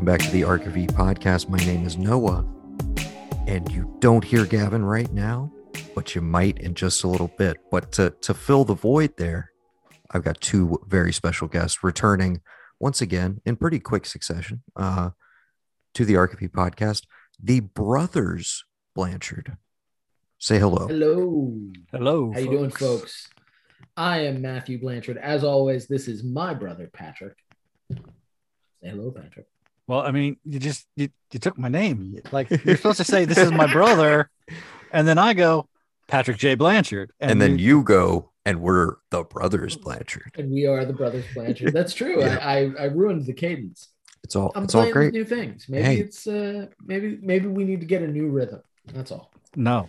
Hello, and welcome back to the Ark of E podcast. My name is Noah, and you don't hear Gavin right now, but you might in just a little bit. But to, to fill the void there, I've got two very special guests returning once again in pretty quick succession uh, to the Ark of E podcast. The brothers Blanchard. Say hello. Hello. Hello. How you doing, folks? I am Matthew Blanchard. As always, this is my brother Patrick. Say hello, Patrick. Well, I mean, you just you, you took my name. Like you're supposed to say this is my brother, and then I go Patrick J. Blanchard, And, then you go, and we're the brothers Blanchard. And we are the brothers Blanchard. That's true. Yeah. I, I I ruined the cadence. It's all I'm it's all great. new things. Maybe Hey. it's uh maybe maybe we need to get a new rhythm. That's all. no.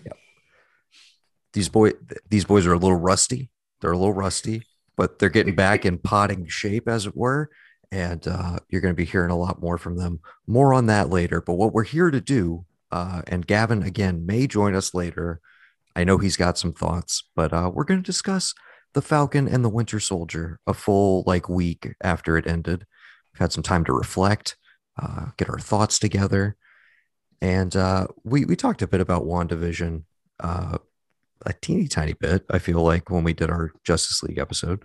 These boy these boys are a little rusty. They're a little rusty, but they're getting back in potting shape, as it were. And uh, you're going to be hearing a lot more from them. More on that later. But what we're here to do, uh, and Gavin again may join us later. I know he's got some thoughts, but uh, we're going to discuss the Falcon and the Winter Soldier a full like week after it ended. We've had some time to reflect, uh, get our thoughts together, and uh, we we talked a bit about Wandavision. Uh, a teeny tiny bit, I feel like, when we did our Justice League episode.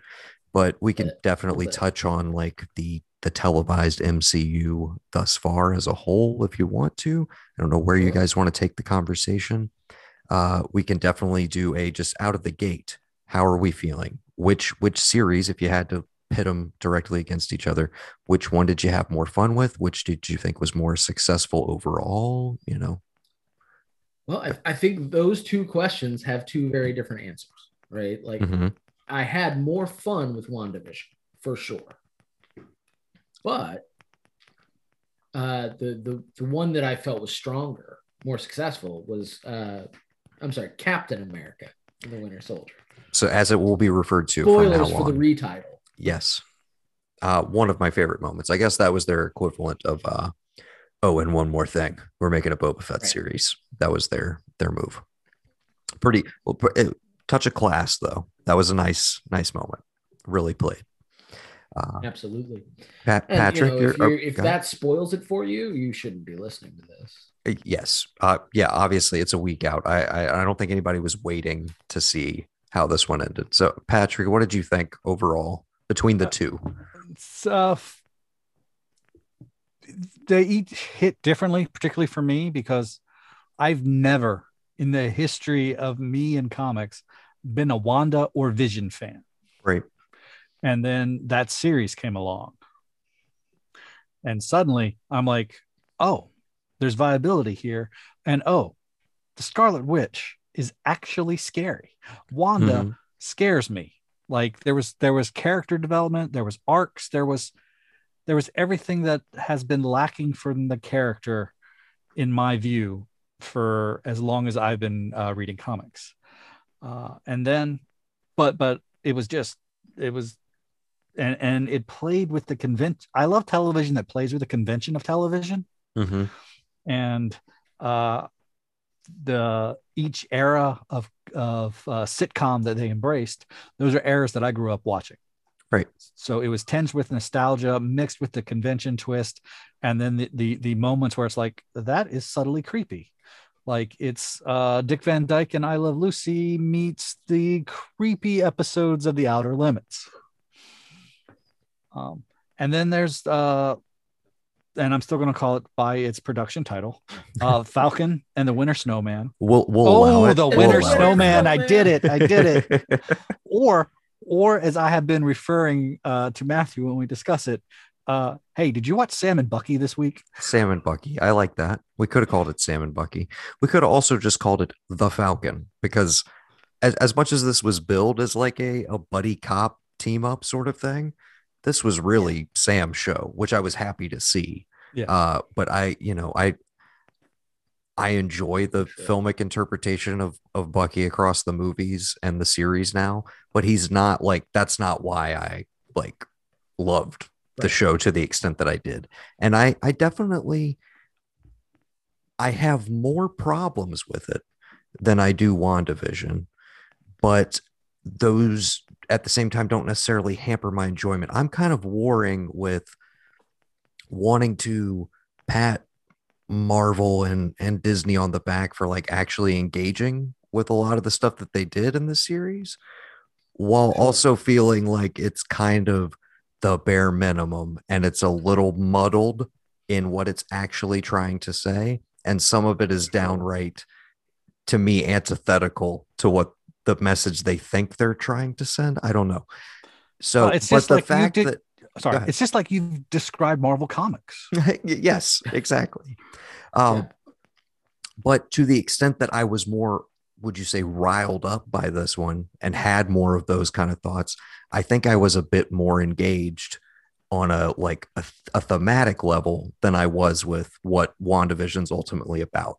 But we can definitely touch on like the the televised MCU thus far as a whole, if you want to. I don't know where you guys want to take the conversation. Uh, we can definitely do a just out of the gate. How are we feeling? Which which series, if you had to pit them directly against each other, which one did you have more fun with? Which did you think was more successful overall? You know, Well, I, I think those two questions have two very different answers, right? Like Mhm. I had more fun with WandaVision for sure. But uh, the, the the one that I felt was stronger, more successful was uh, I'm sorry, Captain America the Winter Soldier. so as it will be referred to Spoilers for on. the retitle. Yes. Uh, one of my favorite moments. I guess that was their equivalent of uh oh, and one more thing. We're making a Boba Fett Right. series. That was their their move. Pretty well touch of class though. That was a nice, nice moment. Really played. Uh, Absolutely. Pat, And Patrick, you know, you're, if, you're, oh, if go ahead. that spoils it for you, you shouldn't be listening to this. Uh, yes, uh, yeah, obviously it's a week out. I, I I don't think anybody was waiting to see how this one ended. So, Patrick, what did you think overall between the Uh, two? It's, uh, they each hit differently, particularly for me because I've never in the history of me and comics been a Wanda or Vision fan. Right. And then that series came along. And suddenly I'm like, oh, there's viability here. And oh, the Scarlet Witch is actually scary. Wanda Mhm. scares me. Like there was there was character development, there was arcs, there was there was everything that has been lacking from the character in my view for as long as I've been uh, reading comics. Uh, and then but but it was just it was and and it played with the convention. I love television that plays with the convention of television Mhm. and uh, the each era of of uh, sitcom that they embraced, those are eras that I grew up watching. Right. So it was tinged with nostalgia, mixed with the convention twist, and then the the, the moments where it's like that is subtly creepy. Like it's uh, Dick Van Dyke and I Love Lucy meets the creepy episodes of The Outer Limits. Um, and then there's uh, and I'm still going to call it by its production title, uh, Falcon and the Winter Snowman. We'll we'll allow oh, it. the We'll Winter allow it. Snowman! I did it! I did it! or, or as I have been referring uh, to Matthew when we discuss it, uh, hey, did you watch Sam and Bucky this week? Sam and Bucky. I like that. We could have called it Sam and Bucky. We could have also just called it the Falcon because as, as much as this was billed as like a, a buddy cop team up sort of thing, this was really Sam's show, which I was happy to see. Yeah. Uh, but I, you know, I I enjoy the Sure. filmic interpretation of of Bucky across the movies and the series now, but he's not like that's not why I like loved the show to the extent that I did. And I I definitely I have more problems with it than I do WandaVision, but those at the same time don't necessarily hamper my enjoyment. I'm kind of warring with wanting to pat Marvel and and Disney on the back for like actually engaging with a lot of the stuff that they did in the series while also feeling like it's kind of the bare minimum and it's a little muddled in what it's actually trying to say and some of it is downright to me antithetical to what the message they think they're trying to send i don't know so Well, it's but just the like fact did- that Sorry, it's just like you've described Marvel Comics. yes, exactly. Um, Yeah. But to the extent that I was more, would you say, riled up by this one and had more of those kind of thoughts, I think I was a bit more engaged on a like a, a thematic level than I was with what WandaVision's ultimately about.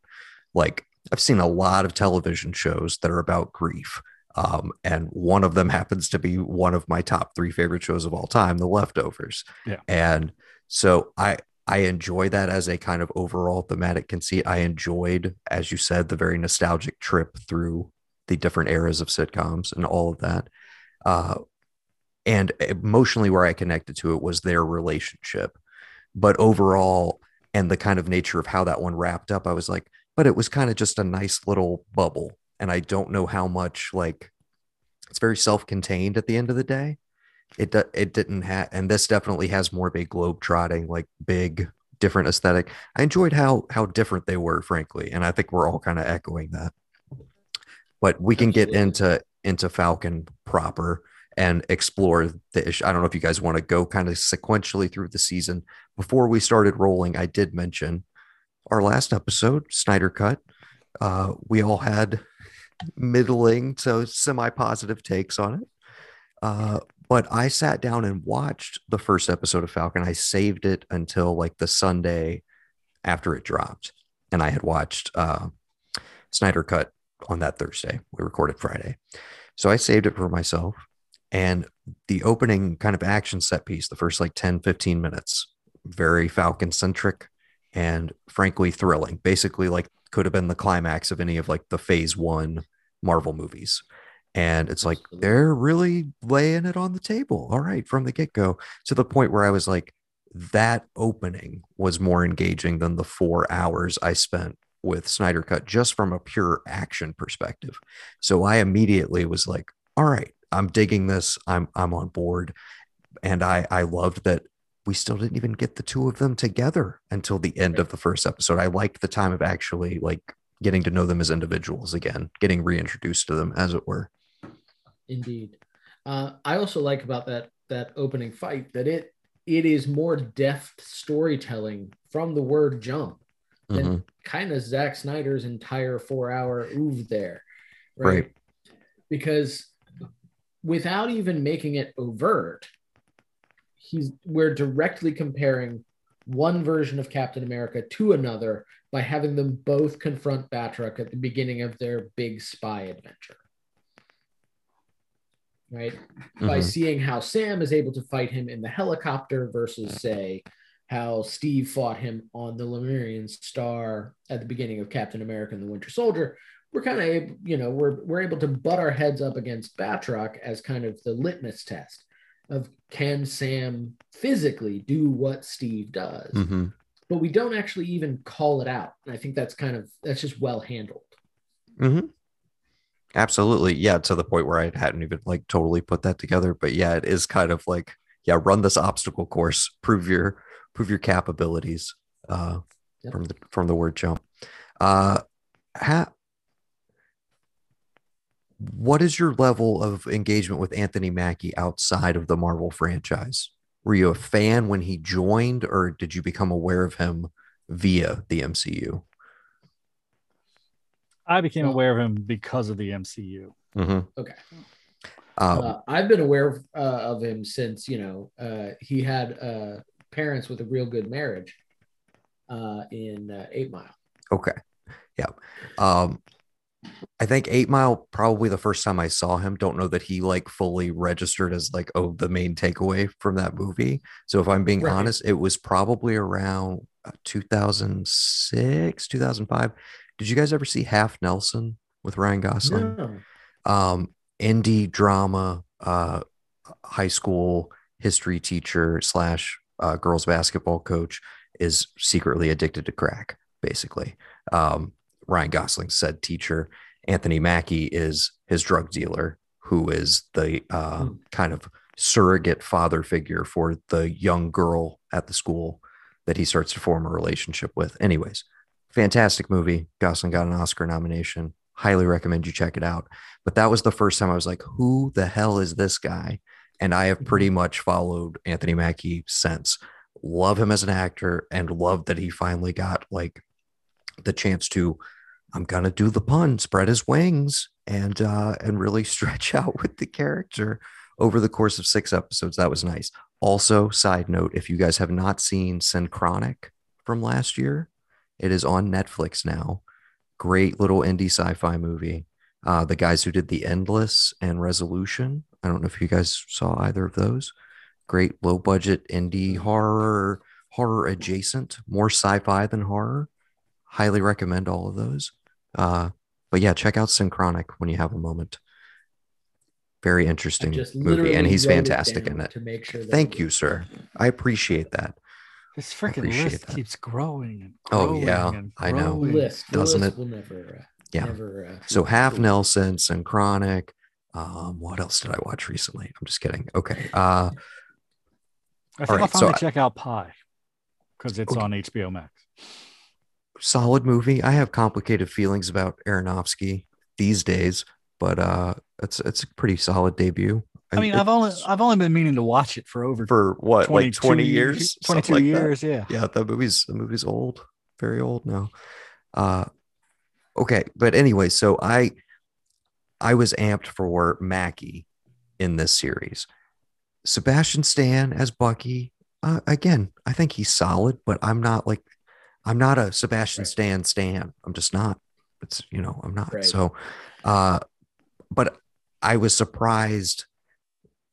Like I've seen a lot of television shows that are about grief. Um, and one of them happens to be one of my top three favorite shows of all time, The Leftovers. Yeah. And so I I enjoy that as a kind of overall thematic conceit. I enjoyed, as you said, the very nostalgic trip through the different eras of sitcoms and all of that. Uh, and emotionally, where I connected to it was their relationship. But overall, and the kind of nature of how that one wrapped up, I was like, but it was kind of just a nice little bubble. And I don't know how much, like, it's very self contained at the end of the day it it didn't have and this definitely has more of a globe trotting like big different aesthetic. I enjoyed how how different they were frankly and i think we're all kind of echoing that. But we can get into into falcon proper and explore the issue i don't know if you guys want to go kind of sequentially through the season. Before we started rolling i did mention our last episode snyder cut. Uh we all had middling to semi positive takes on it. Uh, but I sat down and watched the first episode of Falcon. I saved it until like the Sunday after it dropped, and I had watched uh, Snyder Cut on that Thursday. We recorded Friday, so I saved it for myself. And the opening kind of action set piece, the first like 10, 15 minutes, very Falcon centric and frankly thrilling. Basically, like could have been the climax of any of like the phase one Marvel movies and it's like they're really laying it on the table. All right from the get-go to the point where i was like that opening was more engaging than the four hours i spent with snyder cut just from a pure action perspective. So i immediately was like all right i'm digging this. I'm i'm on board. And i i loved that we still didn't even get the two of them together until the end of the first episode. I liked the time of actually like getting to know them as individuals again getting reintroduced to them as it were Indeed. Uh, I also like about that that opening fight that it it is more deft storytelling from the word jump than Mhm. kind of Zack Snyder's entire four hour oeuvre there. Right. Because without even making it overt, he's we're directly comparing one version of Captain America to another by having them both confront Batroc at the beginning of their big spy adventure. Right? by Mhm. seeing how Sam is able to fight him in the helicopter versus, say, how Steve fought him on the Lemurian Star at the beginning of Captain America and the Winter Soldier. We're kind of, you know, we're we're able to butt our heads up against Batroc as kind of the litmus test of can Sam physically do what Steve does, Mhm. but we don't actually even call it out. And I think that's kind of that's just well handled. Mhm. Absolutely. Yeah. To the point where I hadn't even like totally put that together. But yeah, it is kind of like, yeah, run this obstacle course, prove your prove your capabilities uh Yep. from the from the word jump. Uh ha- what is your level of engagement with Anthony Mackie outside of the Marvel franchise? Were you a fan when he joined, or did you become aware of him via the MCU? I became Well- aware of him because of the MCU. Mm-hmm. Okay. Um, Uh, I've been aware of, uh, of him since you know uh, he had uh, parents with a real good marriage uh, in uh, Eight Mile. Okay. Yeah. Um I think Eight Mile probably the first time I saw him. Don't know that he like fully registered as like oh the main takeaway from that movie. So if I'm being Right. honest, it was probably around uh, 2006, 2005. Did you guys ever see Half Nelson with Ryan Gosling? No. um indie drama uh high school history teacher slash uh, girls basketball coach is secretly addicted to crack, basically. Um, Ryan Gosling said teacher. Anthony Mackie is his drug dealer, who is the uh, Hmm. kind of surrogate father figure for the young girl at the school that he starts to form a relationship with. Anyways, fantastic movie. Gosling got an Oscar nomination. Highly recommend you check it out. But that was the first time I was like, who the hell is this guy? And I have pretty much followed Anthony Mackie since. Love him as an actor and love that he finally got like the chance to I'm gonna do the pun, spread his wings, and uh, and really stretch out with the character over the course of six episodes. That was nice. Also, side note, if you guys have not seen Synchronic from last year, it is on Netflix now. Great little indie sci-fi movie. Uh, the guys who did The Endless and Resolution. I don't know if you guys saw either of those. Great low budget indie horror, horror adjacent, more sci-fi than horror. Highly recommend all of those. Uh, but yeah, check out Synchronic when you have a moment. Very interesting movie, and he's wrote it fantastic in it. To make sure. Thank you, sir. I appreciate that. This freaking appreciate list that. keeps growing and growing. Oh, yeah, and I know. List, Doesn't list it? Will never. Uh, Yeah. Never, uh, So half lose. Nelson, Synchronic. Um, what else did I watch recently? I'm just kidding. Okay. Uh, I think right, I'll so finally I- check out Pi because it's Okay. on HBO Max. solid movie. I have complicated feelings about Aronofsky these days, but uh, it's it's a pretty solid debut. I mean, I've only I've only been meaning to watch it for over for what 22 like 20 years, Twenty two like that? years, yeah. yeah the movie's the movie's old very old now uh okay but anyway so i i was amped for mackie in this series sebastian stan as bucky uh, again i think he's solid but i'm not like i'm not a sebastian Right. stan stan i'm just not it's you know i'm not Right. so uh but i was surprised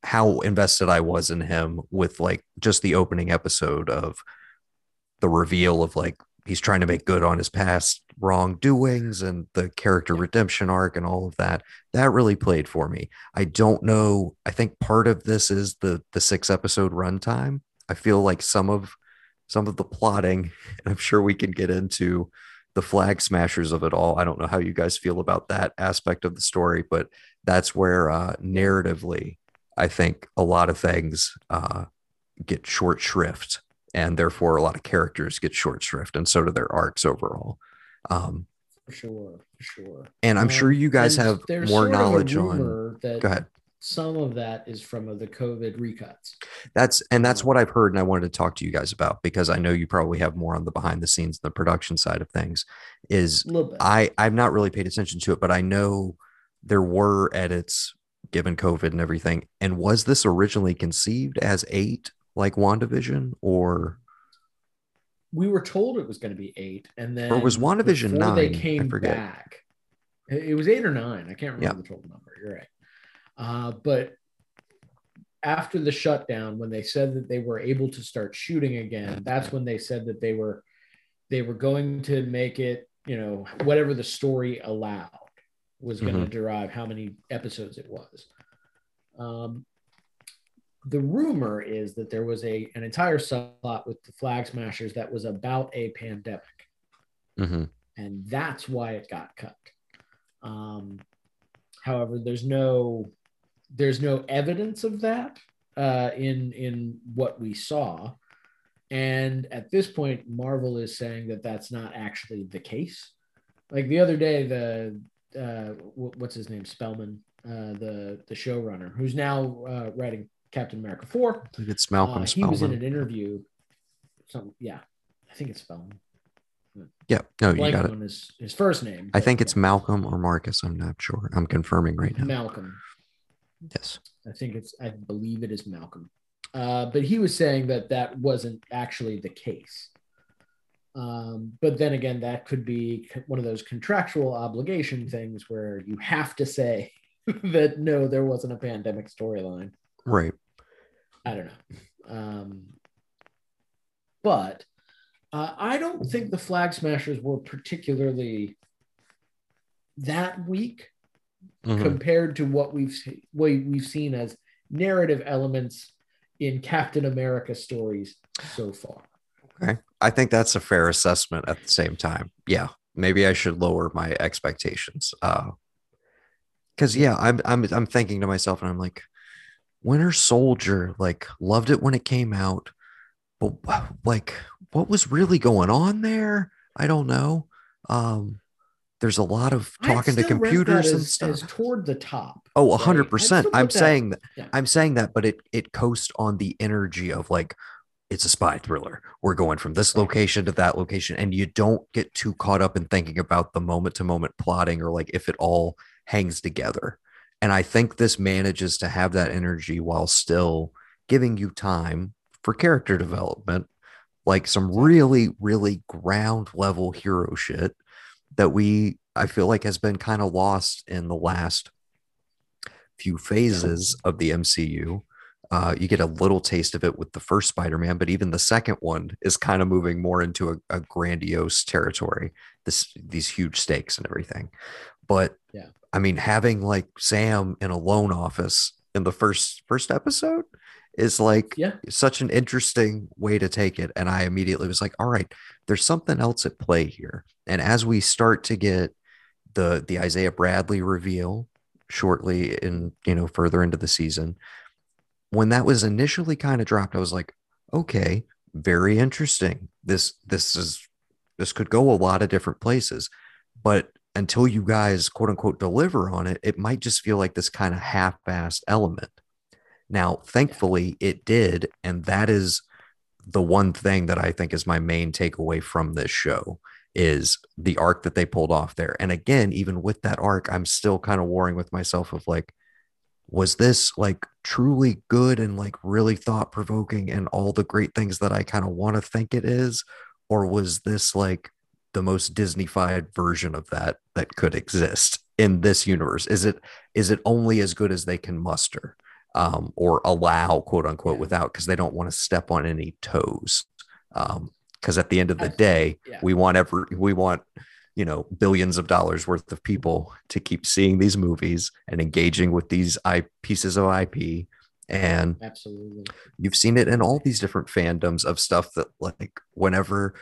how invested i was in him with like just the opening episode of the reveal of like he's trying to make good on his past wrongdoings and the character redemption arc and all of that. That really played for me. I don't know i think part of this is the the six episode runtime. I feel like some of some of the plotting and i'm sure we can get into the flag smashers of it all. I don't know how you guys feel about that aspect of the story but that's where uh narratively i think a lot of things uh get short shrift and therefore a lot of characters get short shrift and so do their arcs overall um for sure, for sure. and i'm Um, sure you guys have more sort of a knowledge on that go ahead Some of that is from the COVID recuts. that's and that's what i've heard and i wanted to talk to you guys about because i know you probably have more on the behind the scenes the production side of things is A little bit. i i've not really paid attention to it but i know there were edits given covid and everything and was this originally conceived as eight like wandavision or we were told it was going to be eight, and then Or was WandaVision They nine? I came back. It was eight or nine. I can't remember the total number. You're right. Uh, but after the shutdown, when they said that they were able to start shooting again, that's when they said that they were they were going to make it. You know, whatever the story allowed was going to derive how many episodes it was. Um, the rumor is that there was a an entire subplot with the flag smashers that was about a pandemic. Mhm. and that's why it got cut. Um, however there's no there's no evidence of that uh, in in what we saw. And at this point marvel is saying that that's not actually the case. Like the other day the uh, what's his name spellman uh, the the showrunner who's now uh, writing captain america 4 I think it's Malcolm uh, he was in an interview. Some yeah, I think it's Spellman. Yeah, no, you got it. his his first name. I think it's. Malcolm or Marcus. I'm not sure. I'm confirming right now. Malcolm. Yes. I think it's I believe it is Malcolm. Uh, but he was saying that that wasn't actually the case. Um, but then again, that could be one of those contractual obligation things where you have to say that no, there wasn't a pandemic storyline. Right. I don't know. Um, but uh, I don't think the Flag Smashers were particularly that weak Mhm. compared to what we've what we've seen as narrative elements in Captain America stories so far. Okay. I think that's a fair assessment at the same time. Yeah. Maybe I should lower my expectations. Uh because yeah, I'm I'm I'm thinking to myself and I'm like, Winter Soldier, like loved it when it came out, but like what was really going on there? I don't know. Um there's a lot of talking to computers and as, stuff. as toward the top. Oh, right? hundred percent. still I'm that- saying that yeah. I'm saying that, but it it coasts on the energy of like it's a spy thriller. We're going from this location to that location, and you don't get too caught up in thinking about the moment to moment plotting or like if it all hangs together. And I think this manages to have that energy while still giving you time for character development, like some really, really ground level hero shit that we I feel like has been kind of lost in the last few phases of the MCU. Uh, you get a little taste of it with the first Spider-Man, but even the second one is kind of moving more into a, a grandiose territory. This these huge stakes and everything. But Yeah. I mean, having like Sam in a loan office in the first first episode is like Yeah. such an interesting way to take it. And I immediately was like, all right, there's something else at play here. And as we start to get the the Isaiah Bradley reveal shortly in, you know, further into the season, when that was initially kind of dropped, I was like, okay, very interesting. This this is this could go a lot of different places. But until you guys quote unquote deliver on it, it might just feel like this kind of half-assed element. Now, thankfully, it did, and that is the one thing that I think is my main takeaway from this show is the arc that they pulled off there. And again, even with that arc, I'm still kind of warring with myself of like, was this like truly good and like really thought provoking and all the great things that I kind of want to think it is? Or was this like the most Disneyfied version of that that could exist in this universe? Is it is it only as good as they can muster? um, or allow, quote unquote, Yeah. without because they don't want to step on any toes. Because at the end of the day, yeah. we want every we want you know billions of dollars worth of people to keep seeing these movies and engaging with these I pieces of IP. And Absolutely. you've seen it in all these different fandoms of stuff that like whenever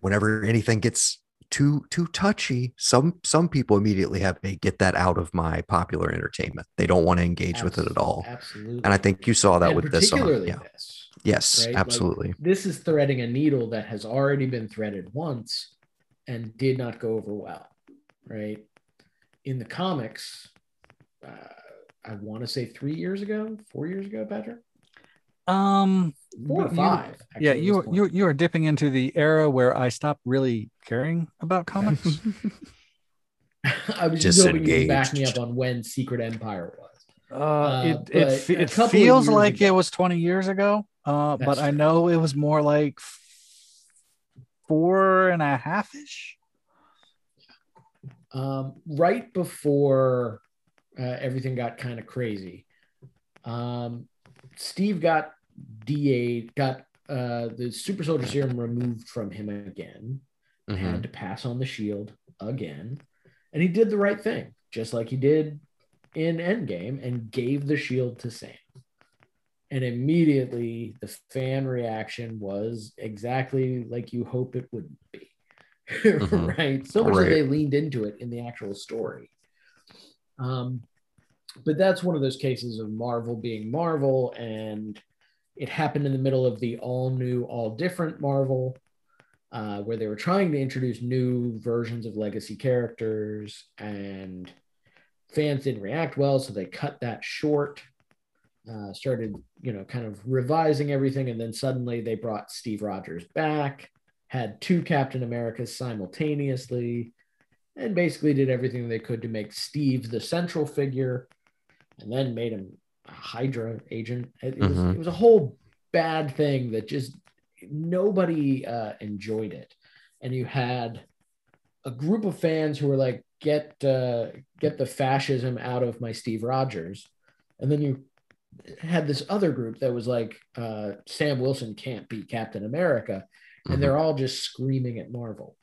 whenever anything gets too too touchy some some people immediately have a get that out of my popular entertainment they don't want to engage with it at all Absolutely. and I think you saw that And with this. Uh, On, yeah. this. Yes, right? Like, absolutely. This is threading a needle that has already been threaded once and did not go over well, right? In the comics, uh, I want to say three years ago, four years ago, Patrick, Um, four or you- five. actually, yeah, you you you are dipping into the era where I stopped really caring about comics. I was just hoping you could back me up on when Secret Empire was. Uh, Uh, it but it, it feels like ago. it was 20 years ago, uh, but That's I know it was more like f- four and a half ish. um, right before uh, everything got kind of crazy. Um, Steve got DA got uh, the super soldier serum removed from him again. Mhm. Had to pass on the shield again, and he did the right thing, just like he did in Endgame, and gave the shield to Sam. And immediately, the fan reaction was exactly like you hope it would be. Mhm. right? So much that they leaned into it in the actual story. Um, but that's one of those cases of Marvel being Marvel, and it happened in the middle of the all new, all different Marvel, uh, where they were trying to introduce new versions of legacy characters, and fans didn't react well, so they cut that short. Uh, started, you know, kind of revising everything, and then suddenly they brought Steve Rogers back, had two Captain Americas simultaneously, and basically did everything they could to make Steve the central figure, and then made him a Hydra agent. It, it was Mhm. it was a whole bad thing that just nobody uh, enjoyed it, and you had a group of fans who were like, "Get uh, get the fascism out of my Steve Rogers," and then you had this other group that was like, uh, "Sam Wilson can't be Captain America," and Mhm. they're all just screaming at Marvel.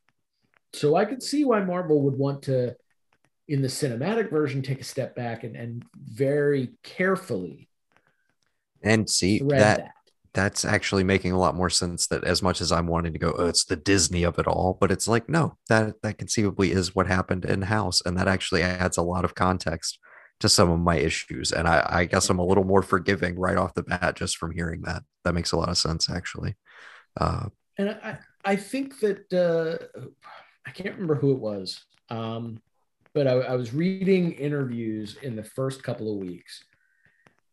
So I could see why Marvel would want to, in the cinematic version, take a step back and, and very carefully and see that that. that's actually making a lot more sense that as much as I'm wanting to go, oh, it's the Disney of it all, but it's like, no, that that conceivably is what happened in house. And that actually adds a lot of context to some of my issues. And I, I guess I'm a little more forgiving right off the bat just from hearing that. That makes a lot of sense actually. Uh, and I, I think that uh, I can't remember who it was, um, but I, I was reading interviews in the first couple of weeks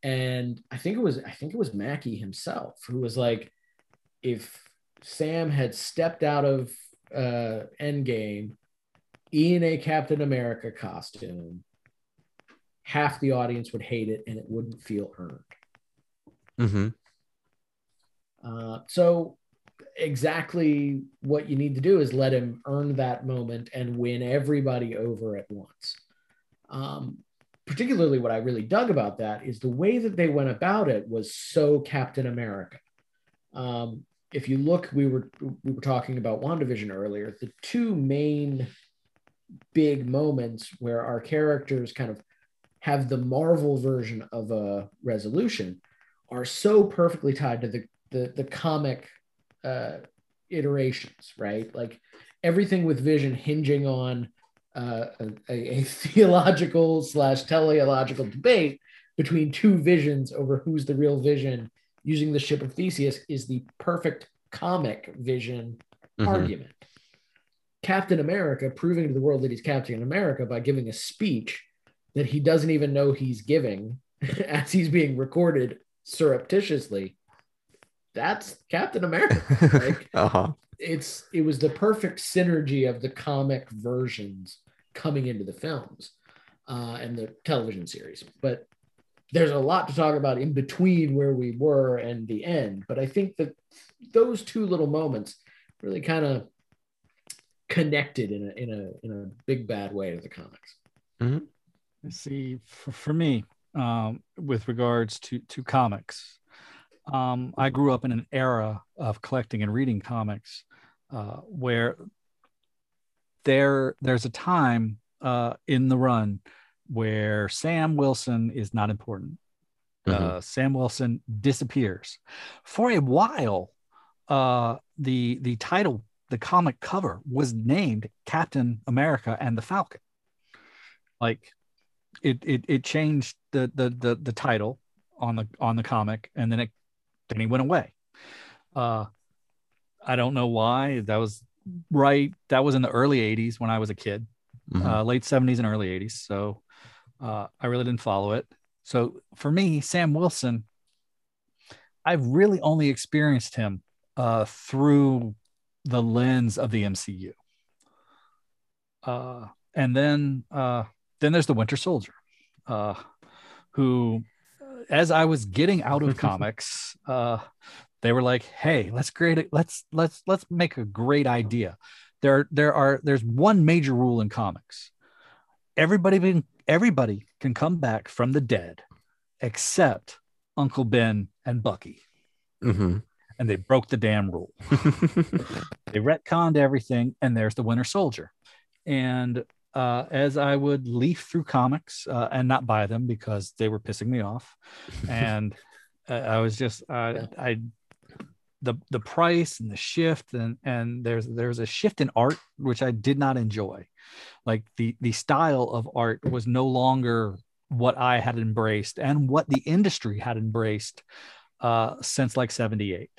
and I think it was I think it was Mackie himself who was like, if Sam had stepped out of uh, Endgame in a Captain America costume, half the audience would hate it and it wouldn't feel earned. mm-hmm. Uh, so exactly what you need to do is let him earn that moment and win everybody over at once. Um, particularly what I really dug about that is the way that they went about it was so Captain America. Um, if you look, we were we were talking about WandaVision earlier. The two main big moments where our characters kind of have the Marvel version of a resolution are so perfectly tied to the the, the comic uh, iterations, right? Like everything with Vision hinging on uh, a, a, theological slash teleological debate between two visions over who's the real vision using the ship of theseus is the perfect comic vision mm-hmm. argument captain america proving to the world that he's captain america by giving a speech that he doesn't even know he's giving as he's being recorded surreptitiously that's captain america like, uh-huh it's it was the perfect synergy of the comic versions coming into the films uh, and the television series. But there's a lot to talk about in between where we were and the end. But I think that those two little moments really kind of connected in a in a in a big bad way to the comics. Mm-hmm. See, for, for me, um, with regards to to comics, um, I grew up in an era of collecting and reading comics uh, where there there's a time uh, in the run where Sam Wilson is not important. Mm-hmm. Uh, Sam Wilson disappears for a while. Uh, the the title, the comic cover was named Captain America and the Falcon. Like it it it changed the the the, the title on the on the comic, and then it then he went away. Uh, I don't know why. That was right. That was in the early 80s when I was a kid, mm-hmm. uh, late 70s and early 80s. So uh, I really didn't follow it. So for me, Sam Wilson, I've really only experienced him uh, through the lens of the MCU. Uh, and then uh, then there's the Winter Soldier, uh, who, as I was getting out of comics, uh, they were like, "Hey, let's create it. Let's let's let's make a great idea." There there are there's one major rule in comics. Everybody can everybody can come back from the dead, except Uncle Ben and Bucky. Mm-hmm. And they broke the damn rule. they retconned everything, and there's the Winter Soldier. And uh, as I would leaf through comics uh, and not buy them because they were pissing me off, and I was just uh, I the the price and the shift and and there's there's a shift in art which I did not enjoy. Like the the style of art was no longer what I had embraced and what the industry had embraced uh, since like 78.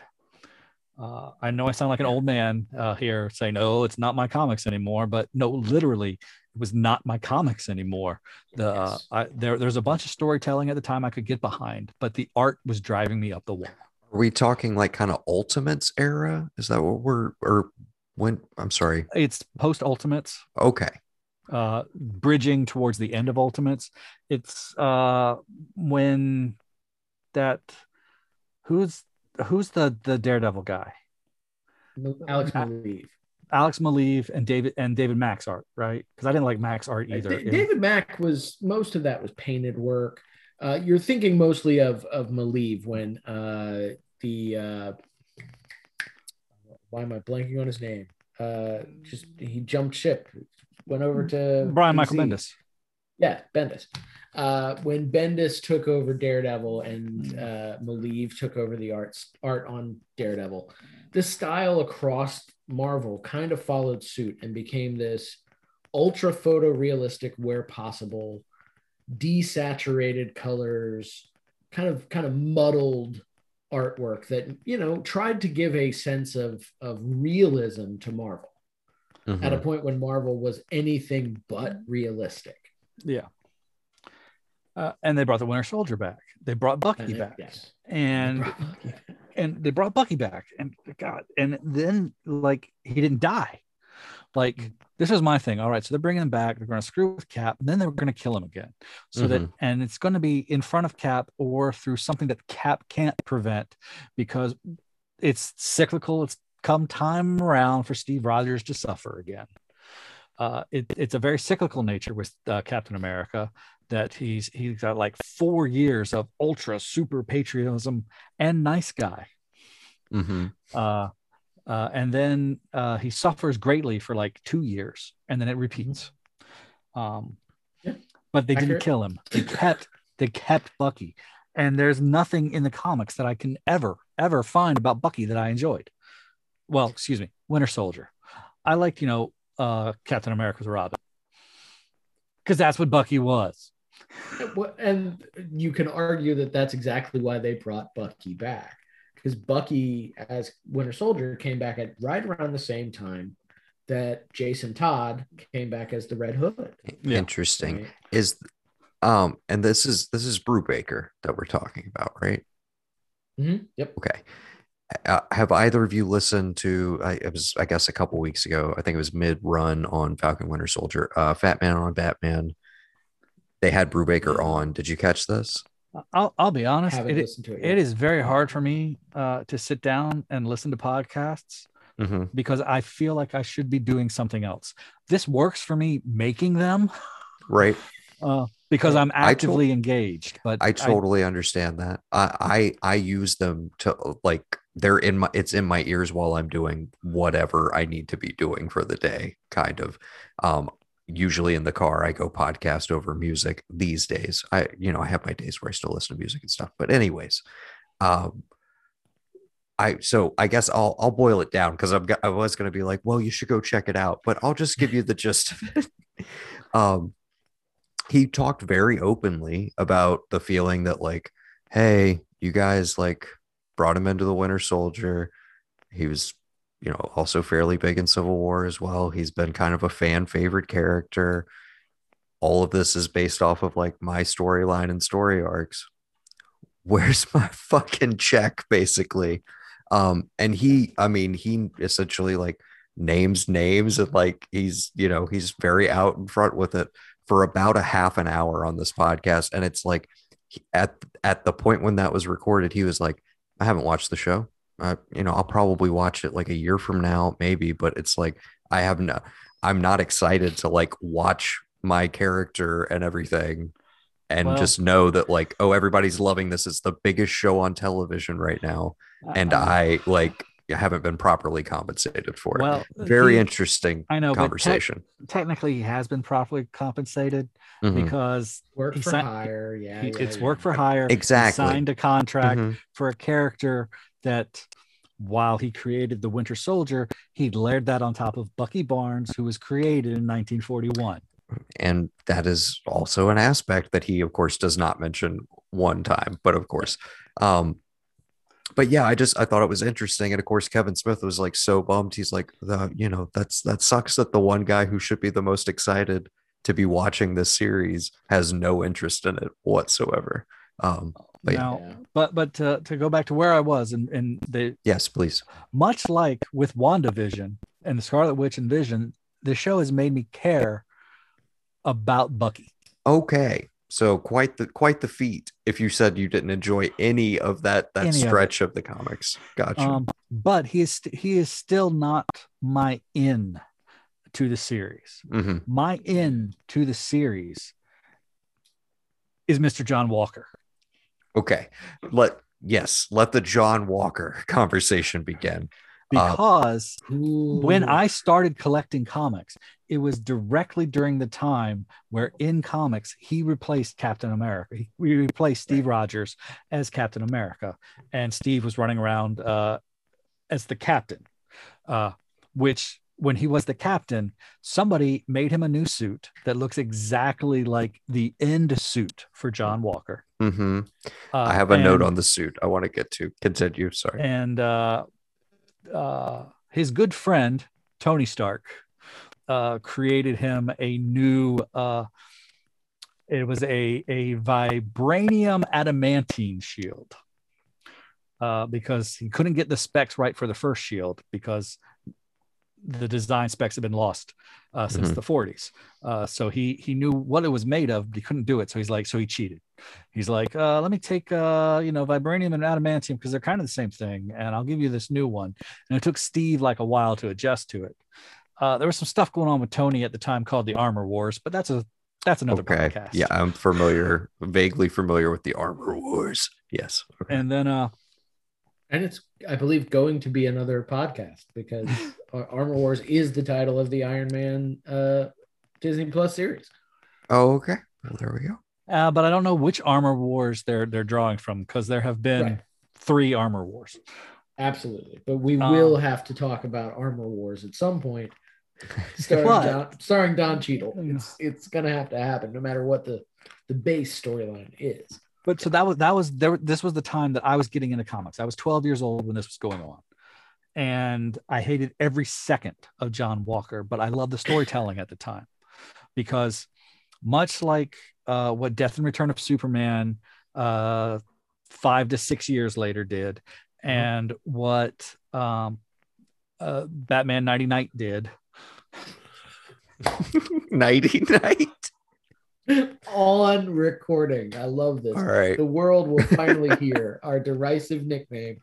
Uh, I know I sound like an old man uh, here saying, "Oh, it's not my comics anymore," but no, literally, it was not my comics anymore. The yes. I, there, there's a bunch of storytelling at the time I could get behind, but the art was driving me up the wall. Are we talking like kind of Ultimates era? Is that what we're or when? I'm sorry. It's post Ultimates. Okay. Uh, bridging towards the end of Ultimates. It's uh when that who's who's the the Daredevil guy? Alex Maleev. Alex Maleev and David and David Mack's art, right? Because I didn't like Mack's art either. D- David Mack was most of that was painted work. Uh, you're thinking mostly of of Maleev when uh, the uh, why am I blanking on his name? Uh, just he jumped ship, went over to Brian DC. Michael Bendis. Yeah, Bendis. Uh, when Bendis took over Daredevil and uh, Maleev took over the arts art on Daredevil, the style across Marvel kind of followed suit and became this ultra photorealistic where possible, desaturated colors, kind of kind of muddled artwork that you know tried to give a sense of of realism to Marvel Mhm. at a point when Marvel was anything but realistic. Yeah. Uh, and they brought the Winter Soldier back. They brought Bucky back, yes. and and they brought Bucky back, and God, and then like he didn't die. Like this is my thing. All right, so they're bringing him back. They're going to screw with Cap, and then they're going to kill him again. So that, and it's going to be in front of Cap or through something that Cap can't prevent, because it's cyclical. It's come time around for Steve Rogers to suffer again. Uh, it, it's a very cyclical nature with uh, Captain America that he's he's got like four years of ultra super patriotism and nice guy Mhm. uh, uh, and then uh, he suffers greatly for like two years, and then it repeats. Um, Yeah. But they didn't Accurate. kill him. They kept they kept Bucky, and there's nothing in the comics that I can ever ever find about Bucky that I enjoyed. Well, excuse me, Winter Soldier. I liked you know uh, Captain America's Robin because that's what Bucky was. What- and you can argue that that's exactly why they brought Bucky back because Bucky as Winter Soldier came back at right around the same time that Jason Todd came back as the Red Hood. Yeah. Interesting. right? Is um and this is this is Brubaker that we're talking about, right? Mm-hmm. Yep. Okay. Uh, have either of you listened to? I, it was, I guess, a couple weeks ago. I think it was mid-run on Falcon Winter Soldier. Uh, Fat Man on Batman. They had Brubaker on. Did you catch this? I'll I'll be honest. Haven't It, to it. it yet. is very hard for me uh, to sit down and listen to podcasts Mm-hmm. because I feel like I should be doing something else. This works for me making them Right. uh, because I'm I to- actively engaged. But I totally understand that. I, I I use them to like they're in my it's in my ears while I'm doing whatever I need to be doing for the day, kind of. Um, usually in the car, I go podcast over music these days. I you know I have my days where I still listen to music and stuff, but anyways, um, I so I guess I'll I'll boil it down because I'm I was gonna be like, well, you should go check it out, but I'll just give you the gist of it. um, he talked very openly about the feeling that like, hey, you guys like brought him into the Winter Soldier. He was, you know, also fairly big in Civil War as well. He's been kind of a fan favorite character. All of this is based off of like my storyline and story arcs. Where's my fucking check, basically? Um, and he, I mean, he essentially like names names and like he's, you know, he's very out in front with it for about a half an hour on this podcast. And it's like at at the point when that was recorded, he was like, I haven't watched the show. Uh, you know, I'll probably watch it like a year from now, maybe, but it's like I have no I'm not excited to like watch my character and everything and Well- just know that like, oh, everybody's loving this. It's the biggest show on television right now. And I like haven't been properly compensated for it. well, Very he- interesting I know, but tec- conversation. technically, he has been properly compensated Mhm. because work for si- hire. Yeah, he, yeah, it's yeah. work for hire. He Exactly. signed a contract Mhm. for a character that while he created the Winter Soldier, he layered that on top of Bucky Barnes, who was created in 1941. and that is also an aspect that he of course does not mention one time but of course um but yeah i just i thought it was interesting. And of course kevin smith was like so bummed. He's like the you know that's that sucks that the one guy who should be the most excited to be watching this series has no interest in it whatsoever. Um But now, Yeah. but but to, to go back to where I was, and and the yes please much like with WandaVision and the Scarlet Witch and Vision, the show has made me care about Bucky. okay so quite the quite the feat if you said you didn't enjoy any of that that Any stretch of, the comics gotcha Um, but he is st- he is still not my in to the series. Mhm. My in to the series is Mr. John Walker. Okay. Let yes, let the John Walker conversation begin. Uh, Because when I started collecting comics, it was directly during the time where in comics he replaced Captain America. He replaced Steve Rogers as Captain America, and Steve was running around uh, as the captain, uh, which when he was the captain, somebody made him a new suit that looks exactly like the end suit for John Walker. Hmm Uh, I have a note on the suit. I want to get to. Continue. Sorry. and uh, uh, his good friend Tony Stark uh, created him a new. Uh, it was a a vibranium adamantium shield uh, because he couldn't get the specs right for the first shield because the design specs have been lost uh, since Mhm. the 40s. Uh, so he he knew what it was made of, but he couldn't do it. So he's like, so he cheated. He's like, uh, let me take uh, you know vibranium and adamantium because they're kind of the same thing, and I'll give you this new one. And it took Steve like a while to adjust to it. Uh, there was some stuff going on with Tony at the time called the Armor Wars, but that's a that's another Okay. podcast. Yeah, I'm familiar, vaguely familiar with the Armor Wars. Yes. And then uh, And it's, I believe, going to be another podcast because Ar- Armor Wars is the title of the Iron Man uh, Disney Plus series. Oh, okay. Well, there we go. uh, but I don't know which Armor Wars they're they're drawing from because there have been Right. three Armor Wars. Absolutely. But we Um, will have to talk about Armor Wars at some point. Starring, But- Don, starring Don Cheadle. It's it's gonna have to happen no matter what the, the base storyline is. But so that was that was there. This was the time that I was getting into comics. I was 12 years old when this was going on, and I hated every second of John Walker. But I loved the storytelling at the time because, much like uh, what Death and Return of Superman, uh, five to six years later did, and what um, uh, Batman Nighty Night did. Nighty night. On recording. I love this. All right. The world will finally hear our derisive nickname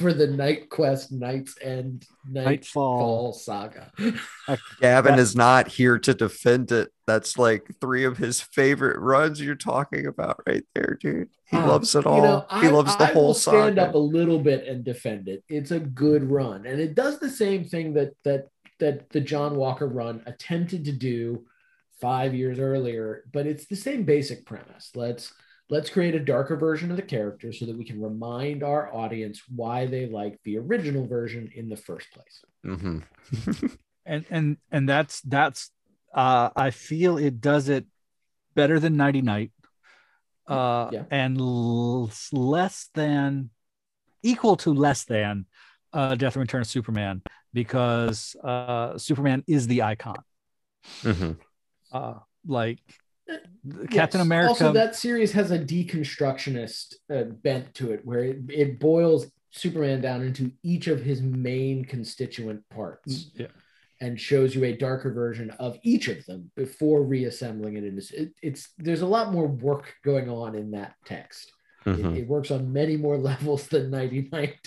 for the Knightquest Knights End Knightfall. Knightfall saga. Gavin is not here to defend it. That's like three of his favorite runs you're talking about right there, dude. He Ah, loves it all. You know, he I, loves the I whole will stand saga. up a little bit and defend it. It's a good run, and it does the same thing that that that the John Walker run attempted to do five years earlier. But it's the same basic premise. Let's let's create a darker version of the character so that we can remind our audience why they like the original version in the first place. Mhm. and and and that's that's uh i feel it does it better than nighty night uh Yeah. and l- less than equal to less than uh death and return of superman because uh superman is the icon Mhm. uh like captain Yes. america Also, that series has a deconstructionist uh, bent to it, where it, it boils Superman down into each of his main constituent parts yeah. and shows you a darker version of each of them before reassembling it into. It, it's there's a lot more work going on in that text. It, Mhm. it works on many more levels than Nighty Night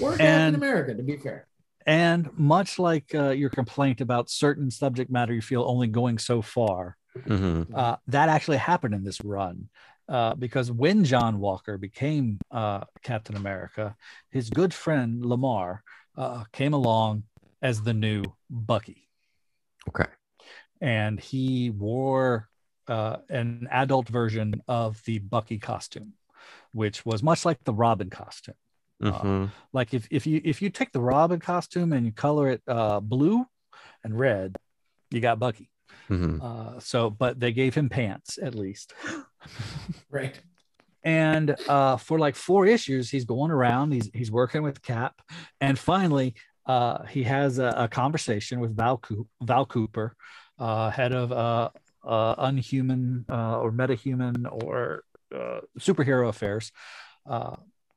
or Captain And- America, to be fair. And much like uh, your complaint about certain subject matter you feel only going so far Mhm. uh, that actually happened in this run uh, because when John Walker became uh, Captain America, his good friend Lamar uh, came along as the new Bucky, Okay. and he wore uh, an adult version of the Bucky costume, which was much like the Robin costume. Mhm. Like if if you if you take the Robin costume and you color it uh, blue and red, you got Bucky. Mhm. Uh, so, but they gave him pants at least. Right. and uh, for like four issues he's going around he's he's working with cap and finally uh, he has a, a conversation with val, Coop, val cooper uh, head of uh, uh, unhuman uh, or metahuman or uh, superhero affairs uh,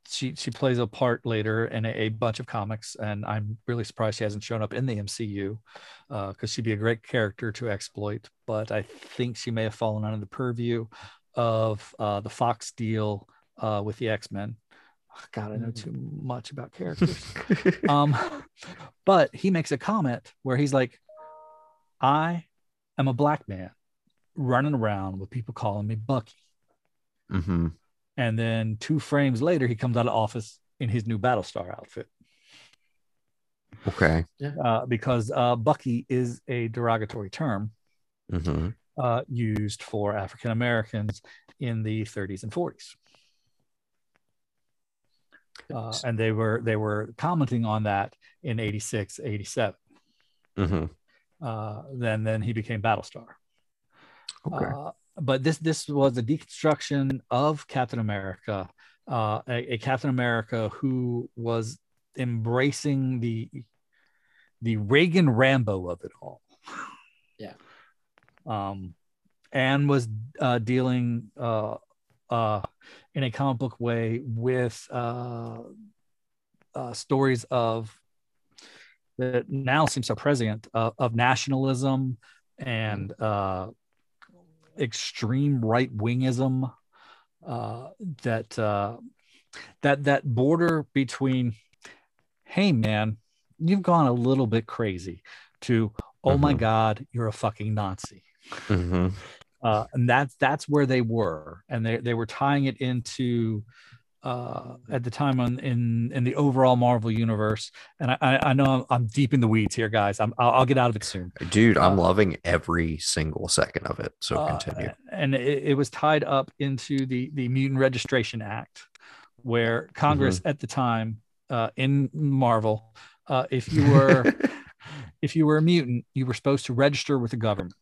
she she plays a part later in a, a bunch of comics and i'm really surprised she hasn't shown up in the mcu because she'd be a great character to exploit but i think she may have fallen under the purview of uh, the Fox deal uh, with the X Men. God, I know too much about characters. um, but he makes a comment where he's like, "I am a black man running around with people calling me Bucky," Mhm. And then two frames later, he comes out of office in his new Battlestar outfit. Okay. uh, because uh, Bucky is a derogatory term hmm uh, used for African Americans in the 30s and 40s. Uh, and they were they were commenting on that in 86 87 mm-hmm. uh, then then he became battlestar Okay. But this this was a deconstruction of captain america uh, a, a captain america who was embracing the the reagan rambo of it all Yeah. um and was uh, dealing uh, uh, in a comic book way with uh, uh, stories of that now seems so present uh, of nationalism and uh, extreme right wingism. Uh, that uh, that that border between, hey man, you've gone a little bit crazy, to oh my Mhm. god, you're a fucking Nazi hmm uh, and that's that's where they were, and they they were tying it into uh, at the time on in in the overall Marvel universe. And I I, know I'm, I'm deep in the weeds here, guys. I'm I'll, I'll get out of it soon. Dude, I'm Uh, loving every single second of it. So Uh, continue. and it, it was tied up into the the Mutant Registration Act, where Congress at the time uh, in Marvel, uh, if you were if you were a mutant, you were supposed to register with the government.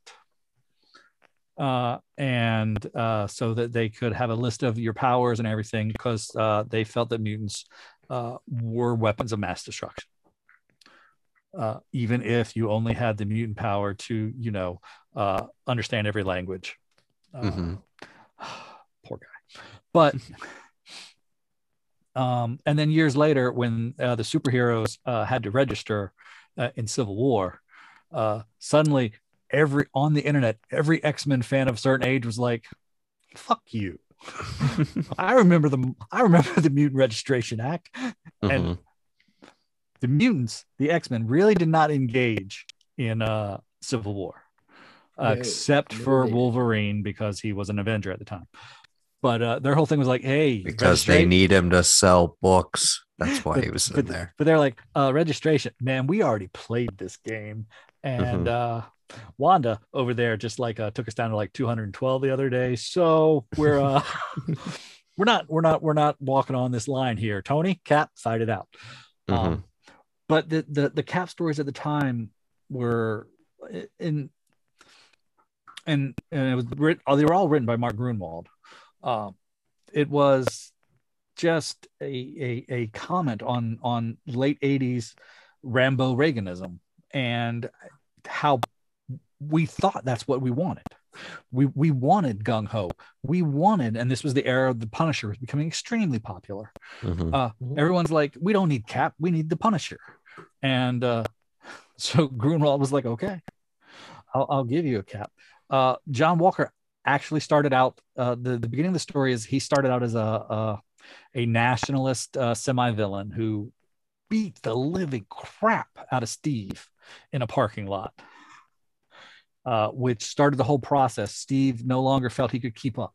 Uh, and uh, so that they could have a list of your powers and everything because uh, they felt that mutants uh, were weapons of mass destruction. Uh, even if you only had the mutant power to, you know, uh, understand every language. Uh, Mhm. Poor guy. But um, and then years later, when uh, the superheroes uh, had to register uh, in Civil War, uh, suddenly every on the internet, every X Men fan of a certain age was like, "Fuck you." I remember the I remember the Mutant Registration Act, and Mhm. the mutants, the X Men, really did not engage in uh, Civil War, uh, No, except no, for they. Wolverine because he was an Avenger at the time. But uh, their whole thing was like, "Hey, because they need him to sell books. That's why But- he was in but, there. But they're like, uh, registration, man, we already played this game. And uh, Wanda over there just like uh, took us down to like 212 the other day. So we're uh, we're not we're not we're not walking on this line here. Tony, Cap, fight it out. Mhm. Um, but the, the the Cap stories at the time were in and and it was written, they were all written by Mark Gruenwald. Um, it was just a, a a comment on on late 80s Rambo Reaganism and how we thought that's what we wanted. We we wanted gung ho. We wanted, and this was the era of the Punisher was becoming extremely popular. Mhm. Uh, Mhm. everyone's like, we don't need Cap, we need the Punisher, and uh, so Gruenwald was like, okay, I'll, I'll give you a Cap. Uh, John Walker actually started out. Uh, the the beginning of the story is he started out as a a, a nationalist uh, semi villain who beat the living crap out of Steve in a parking lot. Uh, which started the whole process. Steve no longer felt he could keep up.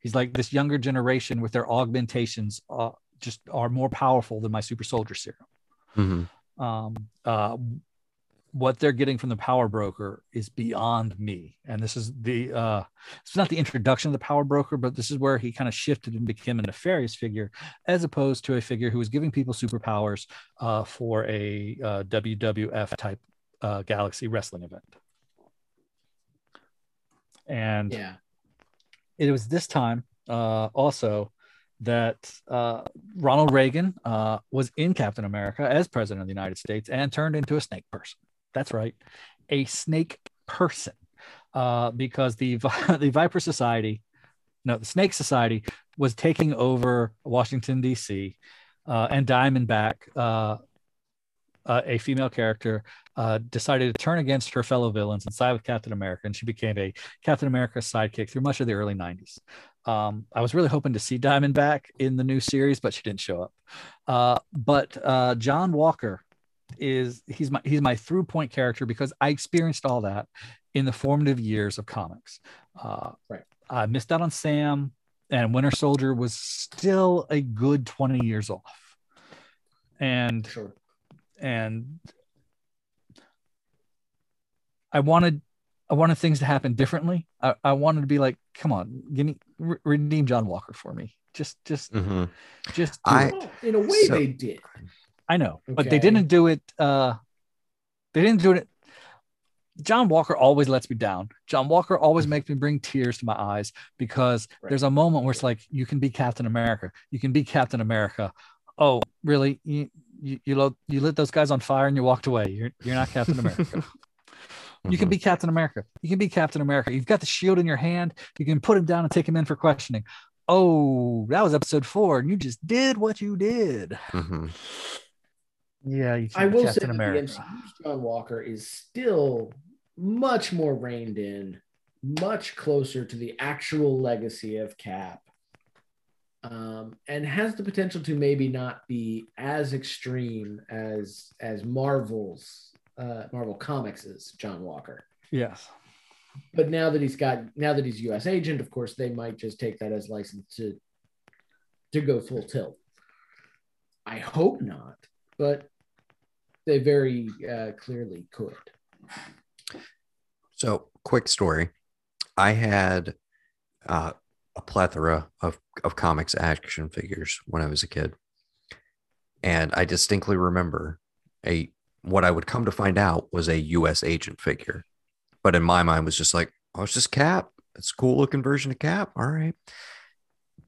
He's like this younger generation with their augmentations uh, just are more powerful than my super soldier serum. Mhm. Um, uh, what they're getting from the power broker is beyond me. And this is the uh, it's not the introduction of the power broker, but this is where he kind of shifted and became a nefarious figure, as opposed to a figure who was giving people superpowers uh, for a uh, WWF type uh, Galaxy wrestling event. And Yeah. it was this time uh, also that uh, Ronald Reagan uh, was in Captain America as president of the United States and turned into a snake person. That's right, a snake person, uh, because the the Viper Society, no, the Snake Society was taking over Washington D.C. Uh, and Diamondback, uh, a female character, uh, decided to turn against her fellow villains and side with Captain America, and she became a Captain America sidekick through much of the early 90s. Um, I was really hoping to see Diamondback in the new series, but she didn't show up. Uh, but uh, John Walker is he's my he's my through point character because I experienced all that in the formative years of comics. Uh, Right. I missed out on Sam, and Winter Soldier was still a good 20 years off. And Sure. And I wanted I wanted things to happen differently. I, I wanted to be like, come on, give me re- redeem John Walker for me. Just just Mhm. just do I- it. In a way, So- they did. I know, but they didn't do it. Uh, they didn't do it. John Walker always lets me down. John Walker always makes me bring tears to my eyes because Right. there's a moment where it's like, you can be Captain America. You can be Captain America. Oh, really? You you you, lo- you lit those guys on fire and you walked away. You're you're not Captain America. You can Mhm. be Captain America. You can be Captain America. You've got the shield in your hand. You can put him down and take him in for questioning. Oh, that was episode four, and you just did what you did. Mhm. Yeah, you I can be will say Captain that America. the MCU's John Walker is still much more reined in, much closer to the actual legacy of Cap, um, and has the potential to maybe not be as extreme as as Marvel's uh, Marvel Comics' John Walker. Yes. But now that he's got now that he's U.S. agent, of course, they might just take that as license to to go full tilt. I hope not, but they very uh, clearly could. So, quick story. I had uh, a plethora of, of comics action figures when I was a kid. And I distinctly remember a what I would come to find out was a US agent figure. But in my mind was just like, oh, it's just Cap. It's a cool looking version of Cap. All right.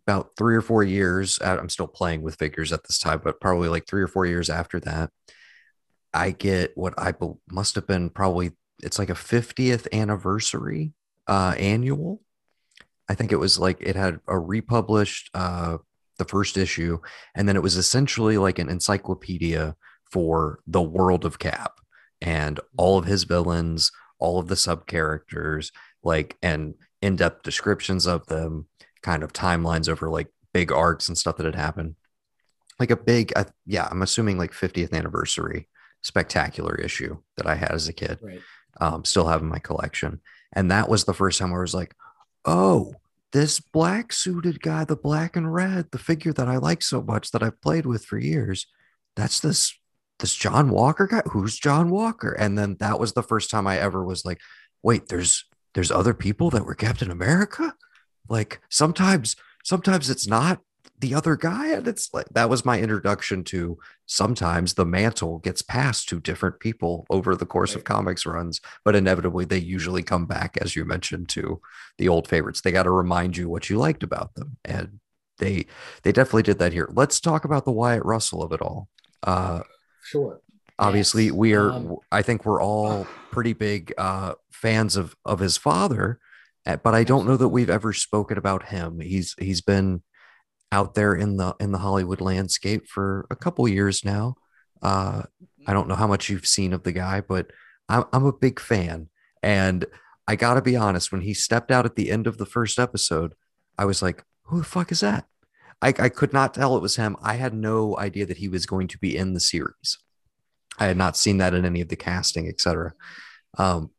About three or four years, uh, I'm still playing with figures at this time, but probably like three or four years after that, I get what I be- must have been probably it's like a 50th anniversary uh annual i think it was like it had a republished uh the first issue and then it was essentially like an encyclopedia for the world of cap and all of his villains all of the sub characters like and in-depth descriptions of them kind of timelines over like big arcs and stuff that had happened like a big I, yeah i'm assuming like 50th anniversary spectacular issue that i had as a kid Right. um, still have in my collection. And that was the first time where I was like, oh, this black suited guy, the black and red, the figure that I like so much that I've played with for years, that's this this John Walker guy. Who's John Walker? And then that was the first time I ever was like, wait, there's there's other people that were Captain America. Like sometimes sometimes it's not the other guy, and it's like that was my introduction to sometimes the mantle gets passed to different people over the course of comics runs, but inevitably they usually come back, as you mentioned, to the old favorites. They got to remind you what you liked about them, and they they definitely did that here. Let's talk about the Wyatt Russell of it all. Uh, Sure. obviously, Yes. we are. Um, I think we're all pretty big uh, fans of of his father, uh, but I don't know that we've ever spoken about him. He's he's been out there in the in the Hollywood landscape for a couple years now. Uh, I don't know how much you've seen of the guy, but I'm I'm a big fan, and I got to be honest. When he stepped out at the end of the first episode, I was like, "Who the fuck is that?" I, I could not tell it was him. I had no idea that he was going to be in the series. I had not seen that in any of the casting, etc. Um,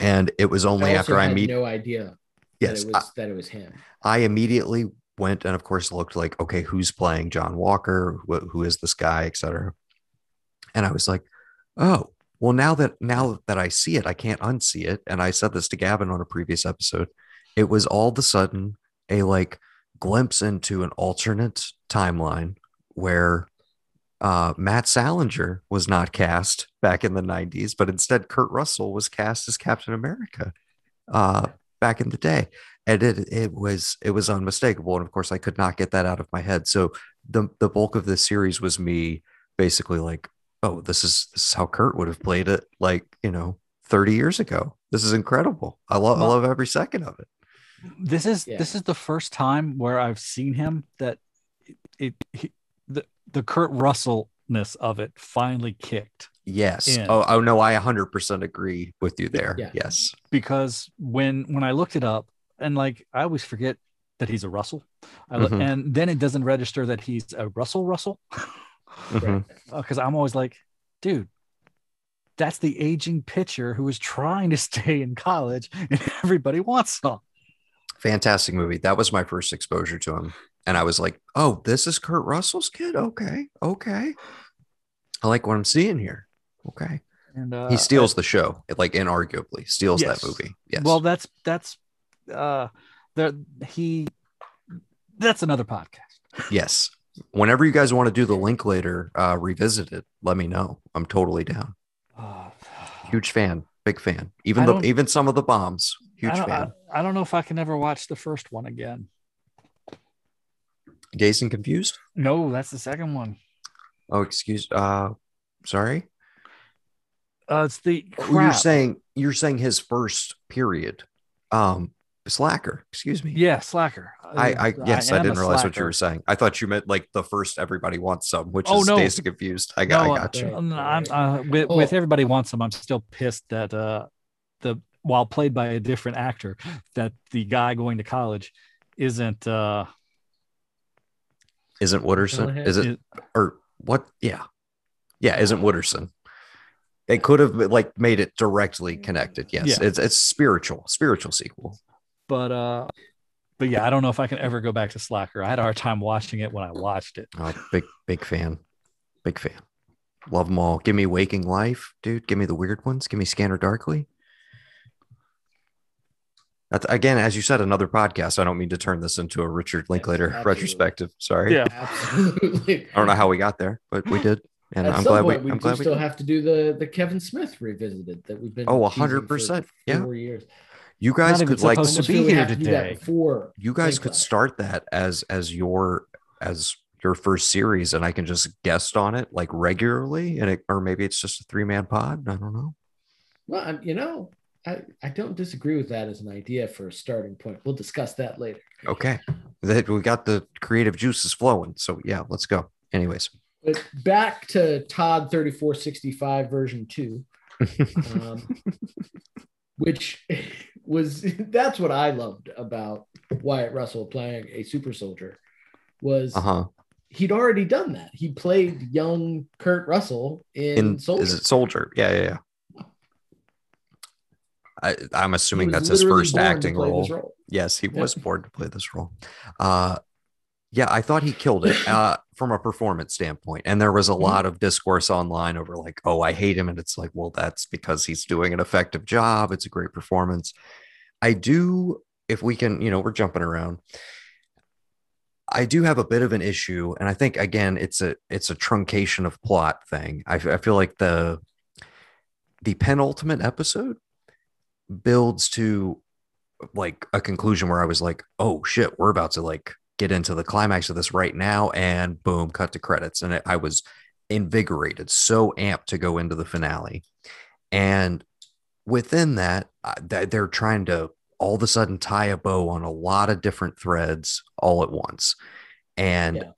and it was only I after I had meet. no idea yes, that it was that it was him. I immediately went and, of course, looked like, okay, who's playing John Walker? Wh- who is this guy, etc. And I was like, oh, well, now that now that I see it, I can't unsee it. And I said this to Gavin on a previous episode. It was all of a sudden a like glimpse into an alternate timeline where uh, Matt Salinger was not cast back in the 90s, but instead Kurt Russell was cast as Captain America uh, back in the day. And it, it was it was unmistakable. And of course, I could not get that out of my head. So the the bulk of this series was me basically like, oh, this is this is how Kurt would have played it like, you know, 30 years ago. This is incredible. I love I love every second of it. this is Yeah. this is the first time where I've seen him that it, it he, the the Kurt Russellness of it finally kicked Yes. in. Oh, oh no, I 100% agree with you there. Yeah. Yes. because when when I looked it up and like I always forget that he's a Russell, I, lo- Mhm. and then it doesn't register that he's a Russell Russell because I'm always like, dude. That's the aging pitcher who is trying to stay in college, and everybody wants him. Fantastic movie. That was my first exposure to him. And I was like, oh, this is Kurt Russell's kid? Okay. Okay. I like what I'm seeing here. Okay. And uh, he steals the show, like inarguably steals Yes. that movie. Yes. Well, that's that's uh, there he. That's another podcast. yes. Whenever you guys want to do the Linklater uh, revisited, let me know. I'm totally down. Uh, Huge fan, big fan. Even the even some of the bombs. Huge I fan. I, I don't know if I can ever watch the first one again. Dazed and confused. No, that's the second one. Oh, excuse. Uh, sorry. Uh, it's the Oh, You're saying you're saying his first period. Um, slacker. Excuse me. yeah, slacker. I, I yes, I, am a didn't realize what you were saying. I thought you meant like the first everybody wants some, which Oh, is no. Dazed and confused. I got, No, I got you. uh, I'm, uh, with, Oh. with everybody wants some I'm still pissed that uh, the while played by a different actor, that the guy going to college isn't. Uh, Isn't Wooderson? Callahan? Is it or what? Yeah, yeah. Isn't Wooderson? They could have like made it directly connected. Yes, Yeah. it's it's spiritual, spiritual sequel. But uh, but yeah, I don't know if I can ever go back to Slacker. I had a hard time watching it when I watched it. Oh, big big fan, big fan. Love them all. Give me Waking Life, dude. Give me the weird ones. Give me Scanner Darkly. That's again, as you said, another podcast. I don't mean to turn this into a Richard Linklater absolutely. retrospective. Sorry. Yeah. Absolutely. I don't know how we got there, but we did, and At I'm glad we. point, we, I'm do glad we. still did. have to do the the Kevin Smith revisited that we've been. Oh, teasing 100%. Yeah. Four years. You guys could like. to be here to do that today. Before You guys could Linklater. start that as as your as your first series, and I can just guest on it like regularly, and it or maybe it's just a three man pod. I don't know. Well, I'm- you know, I, I don't disagree with that as an idea for a starting point. We'll discuss that later. Okay, that we got the creative juices flowing. So yeah, let's go. Anyways, But back to Todd 3465 version two, um, which was that's what I loved about Wyatt Russell playing a super soldier was uh huh. he'd already done that. He played young Kurt Russell in, In Soldier. is it Soldier? Yeah, yeah, yeah. I, I'm assuming that's his first acting this role. Yes, he Yeah. was born to play this role. Uh, yeah, I thought he killed it uh, from a performance standpoint. And there was a Mhm. lot of discourse online over like, oh, I hate him. And it's like, well, that's because he's doing an effective job. It's a great performance. I do, if we can, you know, we're jumping around. I do have a bit of an issue, and I think again, it's a it's a truncation of plot thing. I feel like the the penultimate episode builds to like a conclusion where I was like, oh shit, we're about to like get into the climax of this right now, and boom, cut to credits, and I- was invigorated, so amped to go into the finale, and within that, uh, th- they're trying to all of a sudden tie a bow on a lot of different threads all at once, and. Yeah.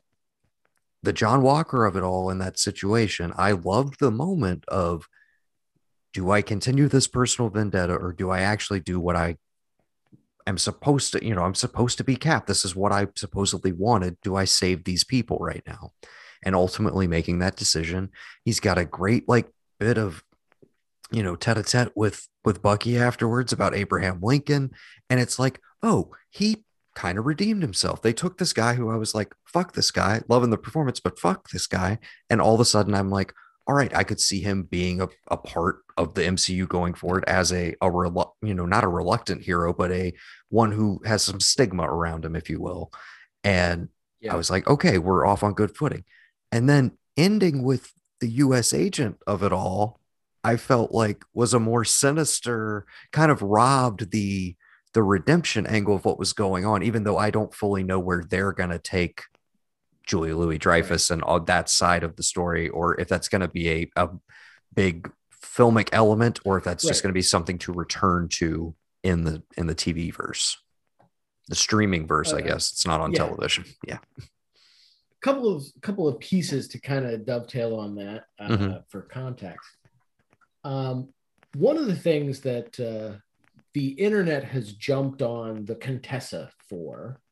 The John Walker of it all in that situation, I loved the moment of do I continue this personal vendetta or do I actually do what I am supposed to, you know, I'm supposed to be Cap. This is what I supposedly wanted. Do I save these people right now? And ultimately making that decision. He's got a great like bit of, you know, tete-a-tete with with Bucky afterwards about Abraham Lincoln. And it's like, oh, he kind of redeemed himself. They took this guy who I was like, fuck this guy, loving the performance, but fuck this guy. And all of a sudden I'm like, all right, I could see him being a, a part of the MCU going forward as a a relu- you know not a reluctant hero, but a one who has some stigma around him, if you will. And Yeah. I was like, okay, we're off on good footing. And then ending with the U.S. agent of it all, I felt like was a more sinister kind of robbed the the redemption angle of what was going on, even though I don't fully know where they're gonna take Julia Louis Dreyfus and all that side of the story, or if that's going to be a, a big filmic element, or if that's just going to be something to return to in the in the TV verse, the streaming verse. I Uh, guess it's not on yeah. television. Yeah. A couple of couple of pieces to kind of dovetail on that uh, Mhm. for context. Um, one of the things that uh, the internet has jumped on the Contessa for i-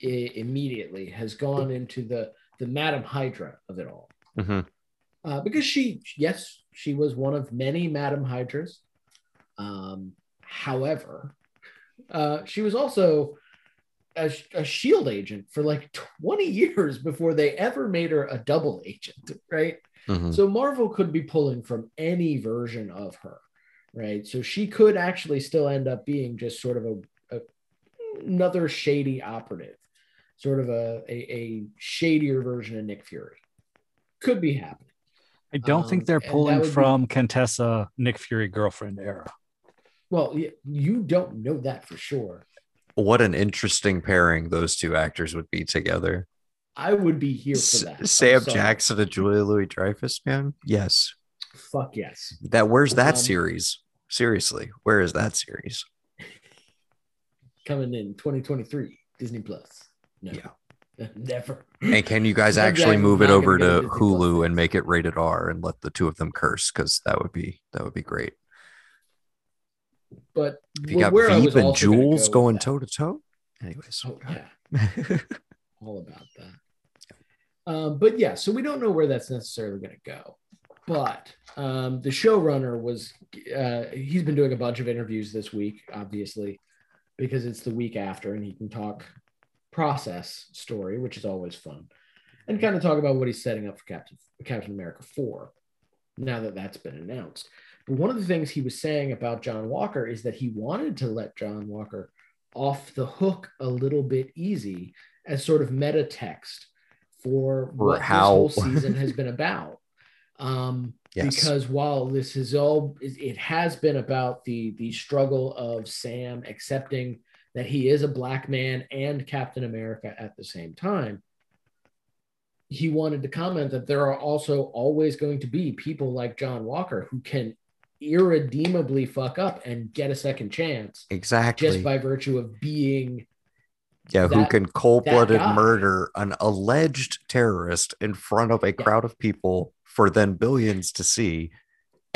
immediately has gone into the the Madam Hydra of it all, Mhm. uh, because she yes she was one of many Madam Hydras. Um, however, uh, she was also a, a shield agent for like 20 years before they ever made her a double agent, right? Mhm. So Marvel could be pulling from any version of her, right? So she could actually still end up being just sort of a, a another shady operative, sort of a, a a shadier version of Nick Fury. Could be happening. I don't think Um, they're pulling would be- from Contessa Nick Fury girlfriend era. Well, you don't know that for sure. What an interesting pairing those two actors would be together. I would be here for that. I'm Sam. Jackson and Julia Louis Dreyfus, man. Yes. Fuck yes. That where's that Um, series? Seriously, where is that series? Coming in 2023, Disney Plus. No. Yeah. Never. And can you guys actually move it over to Hulu and make it rated R and let the two of them curse? Because that would be that would be great. But If you got where Veep and also gonna Jules go going toe to toe. Anyways, Oh, yeah. all about that. Um, but yeah, so we don't know where that's necessarily going to go. But um, the showrunner was, uh, he's been doing a bunch of interviews this week, obviously, because it's the week after and he can talk process story, which is always fun, and kind of talk about what he's setting up for Captain, Captain America 4 now that that's been announced. But one of the things he was saying about John Walker is that he wanted to let John Walker off the hook a little bit easy as sort of meta text for what how- this whole season has been about. Um, Yes. Because while this is all, it has been about the the struggle of Sam accepting that he is a black man and Captain America at the same time. He wanted to comment that there are also always going to be people like John Walker who can irredeemably fuck up and get a second chance exactly. just by virtue of being yeah, who can cold-blooded murder an alleged terrorist in front of a crowd of people for then billions to see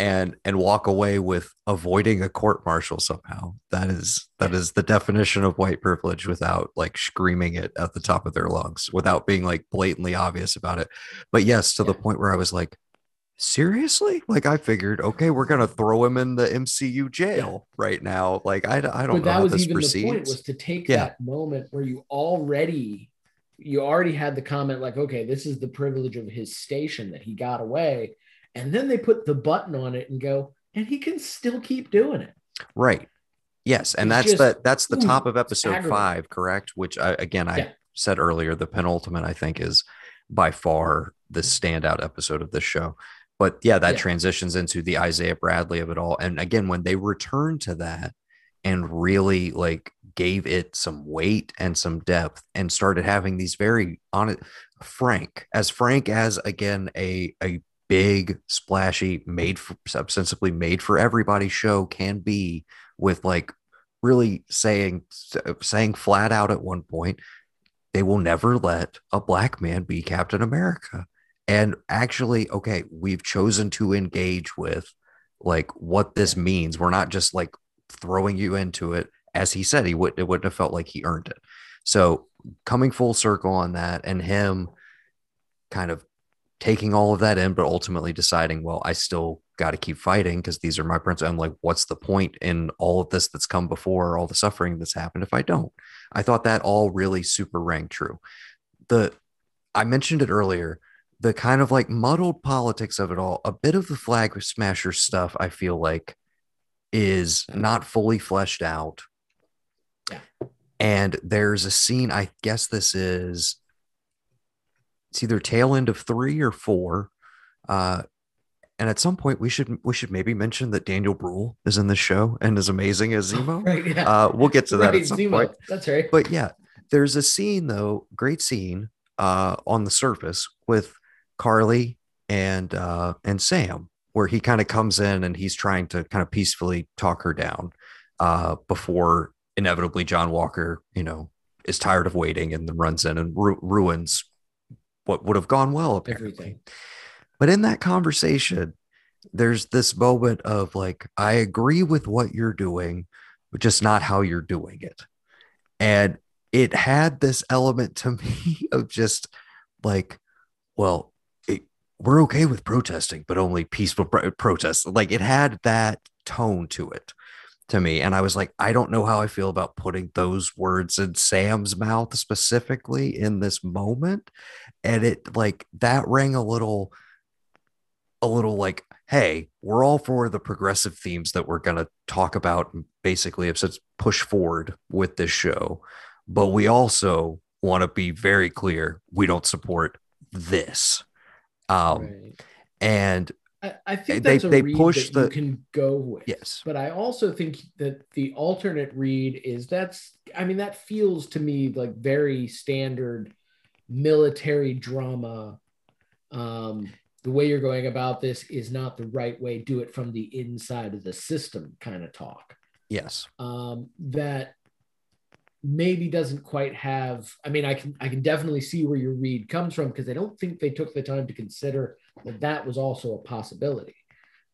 and and walk away with avoiding a court martial somehow. That is that is the definition of white privilege without like screaming it at the top of their lungs, without being like blatantly obvious about it. But yes, to the point where I was like, seriously? Like I figured, okay, we're gonna throw him in the MCU jail right now. Like I, I don't but know that how was this even proceeds. the point was to take Yeah. that moment where you already you already had the comment like okay this is the privilege of his station that he got away and then they put the button on it and go and he can still keep doing it Right. Yes, and It's that's the that's the top of episode five, correct? Which I, again I Yeah. said earlier, the penultimate I think is by far the mm-hmm. standout episode of this show. But yeah, that Yeah. transitions into the Isaiah Bradley of it all. And again, when they return to that and really like gave it some weight and some depth and started having these very honest, frank, as frank as again a a big splashy made for ostensibly made for everybody show can be with like really saying saying flat out at one point they will never let a black man be captain america. And actually okay we've chosen to engage with like what this means. We're not just like throwing you into it. As he said he would it wouldn't have felt like he earned it. So coming full circle on that and him kind of taking all of that in but ultimately deciding well i still got to keep fighting because these are my principles i'm like what's the point in all of this that's come before all the suffering that's happened if i don't? I thought that all really super rang true. The i mentioned it earlier the kind of like muddled politics of it all a bit of the flag smasher stuff i feel like is not fully fleshed out. Yeah. and there's a scene i guess this is it's either tail end of three or four uh and at some point we should we should maybe mention that daniel Bruhl is in the show and is amazing as zemo. Right yeah. Uh we'll get to that right, at some Zemo. point. That's right. But yeah there's a scene though great scene uh on the surface with Karli and uh and sam where he kind of comes in and he's trying to kind of peacefully talk her down uh before inevitably john walker you know is tired of waiting and then runs in and ru- ruins what would have gone well apparently everything but in that conversation, there's this moment of like, I agree with what you're doing, but just not how you're doing it. And it had this element to me of just like, well, it, we're okay with protesting, but only peaceful pro- protests. Like it had that tone to it. To me. And I was like, I don't know how I feel about putting those words in Sam's mouth specifically in this moment. And it like that rang a little, a little like, hey, we're all for the progressive themes that we're going to talk about and basically have push forward with this show. But we also want to be very clear we don't support this. Um, Right. And I, I think They- that's a they read push that the- you can go with. yes, But I also think that the alternate read is that's I mean that feels to me like very standard military drama. Um, the way you're going about this is not the right way. Do it from the inside of the system kind of talk. yes, Um, that maybe doesn't quite have. I mean, I can I can definitely see where your read comes from because I don't think they took the time to consider that that was also a possibility.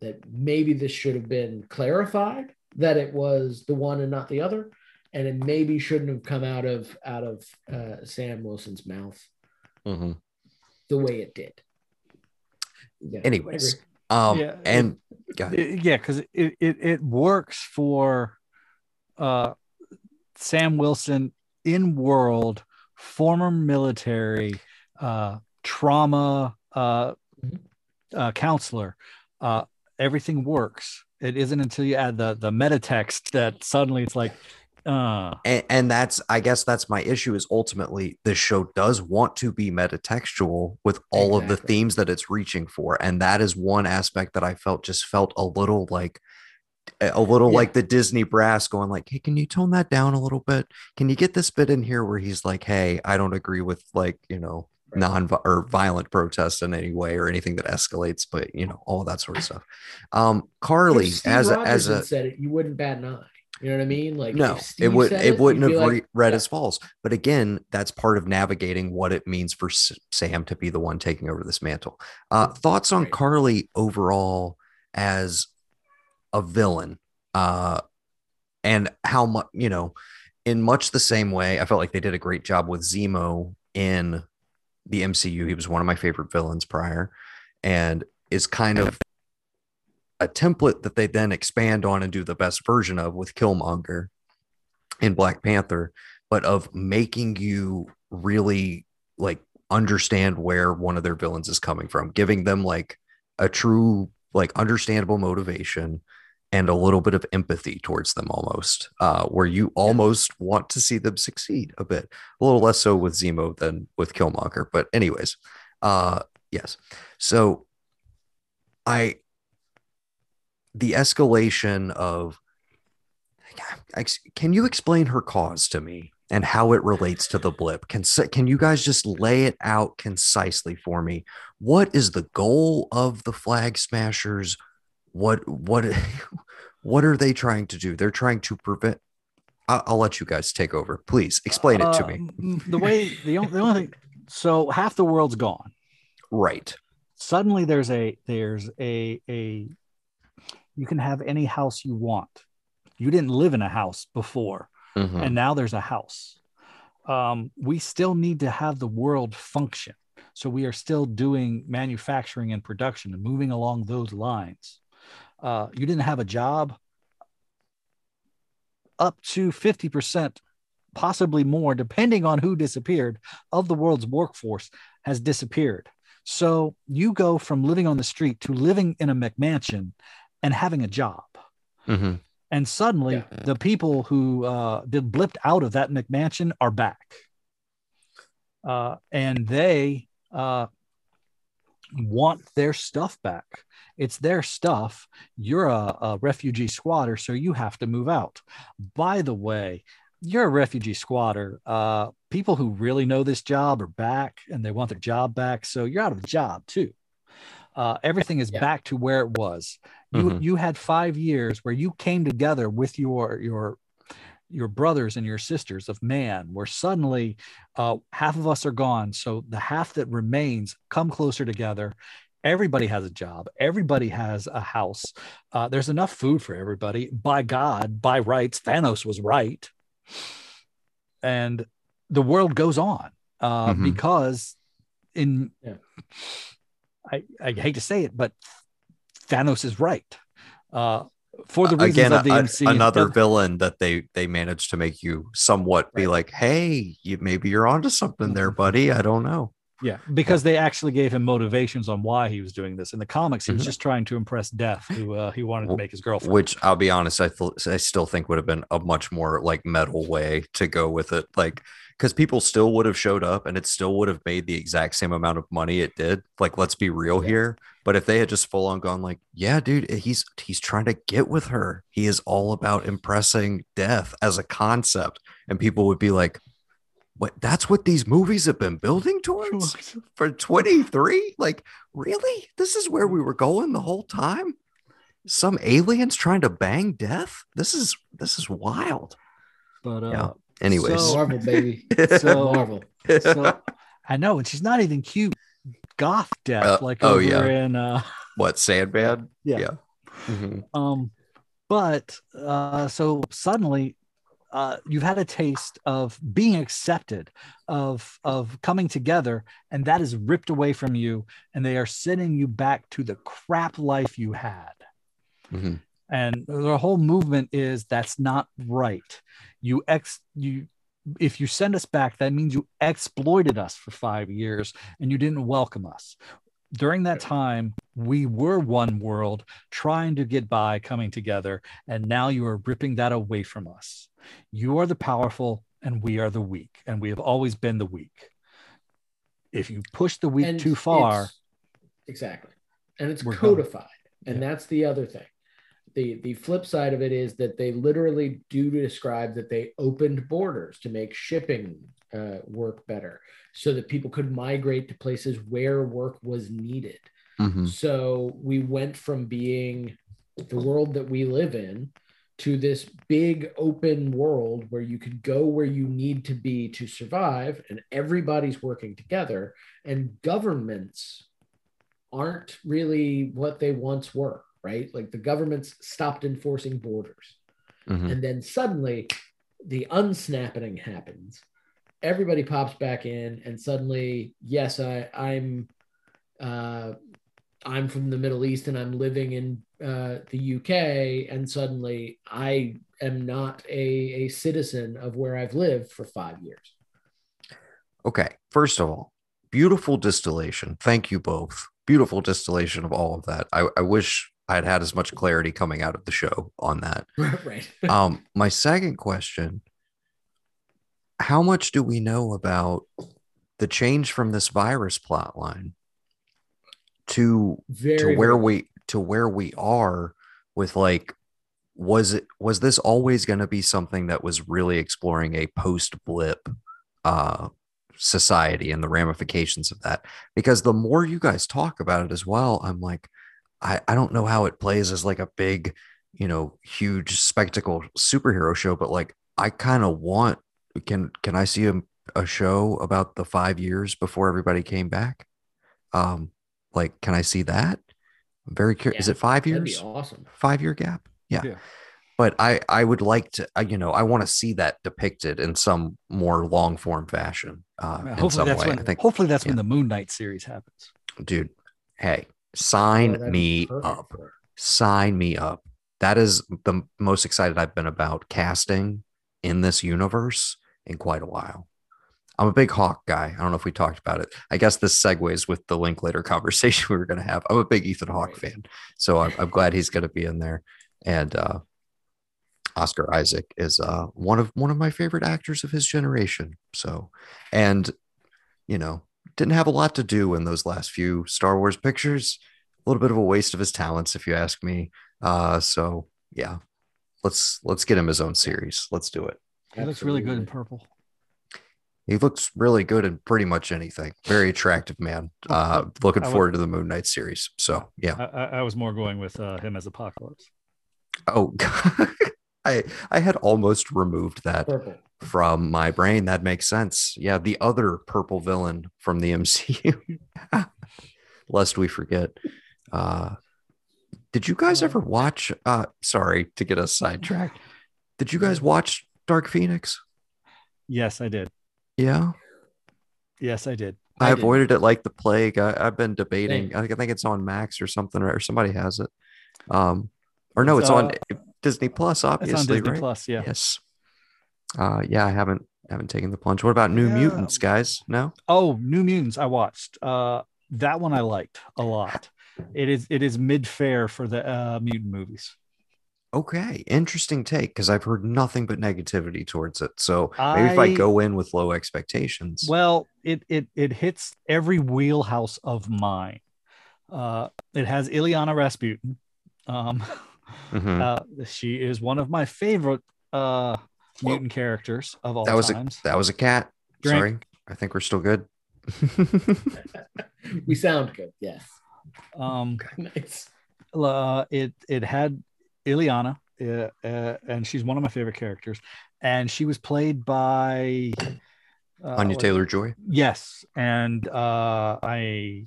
That maybe this should have been clarified that it was the one and not the other, and it maybe shouldn't have come out of out of uh, Sam Wilson's mouth Mhm. the way it did. Yeah, Anyways, um, Yeah, and. It- yeah, because it, it it works for uh Sam Wilson in world, former military, uh trauma uh, Mhm. uh counselor. Uh everything works. It isn't until you add the the meta text that suddenly it's like uh and, and that's i guess that's my issue is ultimately this show does want to be metatextual with all of the themes that it's reaching for and that is one aspect that i felt just felt a little like a little Yeah. like the disney brass going like hey can you tone that down a little bit can you get this bit in here where he's like hey i don't agree with like you know Right. non or violent protest in any way or anything that escalates but you know all that sort of stuff um Karli as a as a said it, you wouldn't bat an eye. You know what I mean? Like no it would said it wouldn't have like, read yeah. as false but again that's part of navigating what it means for sam to be the one taking over this mantle uh thoughts on Karli overall as a villain uh and how much you know in much the same way i felt like they did a great job with zemo in the mcu he was one of my favorite villains prior and is kind of a template that they then expand on and do the best version of with Killmonger in Black Panther, but of making you really like understand where one of their villains is coming from, giving them like a true, like understandable motivation and a little bit of empathy towards them almost, uh, where you almost want to see them succeed a bit. A little less so with Zemo than with Killmonger. But anyways, uh yes. So I the escalation of can you explain her cause to me and how it relates to the blip can can you guys just lay it out concisely for me what is the goal of the flag smashers what what what are they trying to do? They're trying to prevent i'll, I'll let you guys take over. Please explain it to uh, me. The way the only, the only thing so half the world's gone. right. Suddenly there's a there's a a you can have any house you want. You didn't live in a house before Mhm. and now there's a house. Um, we still need to have the world function. So we are still doing manufacturing and production and moving along those lines uh, you didn't have a job up to 50% possibly more depending on who disappeared of the world's workforce has disappeared so you go from living on the street to living in a McMansion and having a job. Mhm. And suddenly Yeah. the people who uh, did blipped out of that McMansion are back. Uh, and they uh, want their stuff back. It's their stuff. You're a, a refugee squatter, so you have to move out. By the way, you're a refugee squatter. Uh, people who really know this job are back and they want their job back. So you're out of a job too. Uh, everything is Yeah. back to where it was. You Mhm. you had five years where you came together with your your your brothers and your sisters of man, where suddenly uh, half of us are gone. So the half that remains come closer together. Everybody has a job. Everybody has a house. Uh, there's enough food for everybody. By God, by rights, Thanos was right. And the world goes on uh, Mhm. because in Yeah. I, I hate to say it, but Thanos is right. Uh, for the reasons again of the a- MCU. another villain that they they managed to make you somewhat be like hey you, maybe you're onto something there Mhm. buddy i don't know Yeah, because they actually gave him motivations on why he was doing this. In the comics, he was Mhm. just trying to impress Death, who uh, he wanted to make his girlfriend. which i'll be honest i, th- I still think would have been a much more like metal way to go with it like because people still would have showed up and it still would have made the exact same amount of money it did like let's be real Yeah. here but if they had just full on gone like yeah dude he's he's trying to get with her he is all about impressing death as a concept and people would be like what that's what these movies have been building towards for 23 like really this is where we were going the whole time some aliens trying to bang death this is this is wild but uh, Yeah. anyways So- Marvel, baby. so Marvel. so I know, and she's not even cute. Goth death, Uh, like oh, yeah. in uh, what sandman yeah. Yeah. Mhm. Um, but uh, so suddenly, uh, you've had a taste of being accepted, of of coming together, and that is ripped away from you, and they are sending you back to the crap life you had. Mhm. And the whole movement is that's not right. You ex you if you send us back, that means you exploited us for five years and you didn't welcome us. During that time, we were one world trying to get by, coming together, and now you are ripping that away from us. You are the powerful and we are the weak, and we have always been the weak. If you push the weak And too far, exactly and it's We're going. codified and Yeah. that's the other thing the the flip side of it is that they literally do describe that they opened borders to make shipping uh, work better so that people could migrate to places where work was needed Mhm. so we went from being the world that we live in to this big open world where you could go where you need to be to survive and everybody's working together and governments aren't really what they once were right like the governments stopped enforcing borders Mhm. and then suddenly the unsnapping happens everybody pops back in and suddenly yes i i'm uh i'm from the middle east and i'm living in uh the uk and suddenly i am not a, a citizen of where i've lived for five years. Okay first of all beautiful distillation. Thank you both. Beautiful distillation of all of that. I, I wish i had had as much clarity coming out of the show on that. Right. Um my second question how much do we know about the change from this virus plot line to very to where very- we to where we are with like was it was this always going to be something that was really exploring a post blip uh society and the ramifications of that? Because the more you guys talk about it as well i'm like i i don't know how it plays as like a big you know huge spectacle superhero show but like i kind of want can can i see a, a show about the five years before everybody came back? Um like can i see that? I'm very curious is it five that'd be years? awesome. Five year gap? Yeah. Yeah. but i i would like to uh, you know i want to see that depicted in some more long form fashion uh Yeah, in hopefully some that's way. when i think hopefully that's when the Moon Knight series happens. dude hey sign Oh, me up. sign me up. That is the most excited i've been about casting in this universe in quite a while. I'm a big hawke guy. I don't know if we talked about it. I guess this segues with the linklater conversation we were going to have. I'm a big ethan hawke Right. fan so i'm, I'm glad he's going to be in there. And uh oscar isaac is uh one of one of my favorite actors of his generation so and you know didn't have a lot to do in those last few star wars pictures. A little bit of a waste of his talents if you ask me. Uh so yeah let's let's get him his own series. Let's do it He looks really good in purple. he looks really good in pretty much anything. Very attractive man. Uh looking I would- forward to the moon knight series. So yeah. I, I, I was more going with uh, him as Apocalypse. oh i i had almost removed that purple. from my brain. That makes sense. Yeah the other purple villain from the mcu lest we forget. Uh did you guys ever watch uh sorry to get us sidetracked. Did you guys watch dark phoenix Yes, I did. yeah Yes, I did. I, I did. avoided it like the plague. I, I've been debating. Same. I think it's on Max or something, or somebody has it. Um, Or no, it's, It's, on uh, Disney Plus, It's on obviously, Disney right? Plus. Yeah. Yes. Uh, yeah, I haven't haven't taken the plunge. What about New Yeah. Mutants, guys? No. Oh, New Mutants. I watched. Uh, that one I liked a lot. It is it is mid fair for the uh, mutant movies. Okay, interesting take because I've heard nothing but negativity towards it. So maybe if I I- go in with low expectations, Well, it it it hits every wheelhouse of mine. Uh, it has Illyana Rasputin. Um, Mhm. uh, she is one of my favorite uh, mutant characters of all that was times. a that was a cat. Drink. Sorry, I think we're still good. We sound good. Yes. Um, Nice. uh, it it had Illyana, uh, uh, and she's one of my favorite characters. And she was played by uh, Anya Taylor Joy. Yes, and uh, I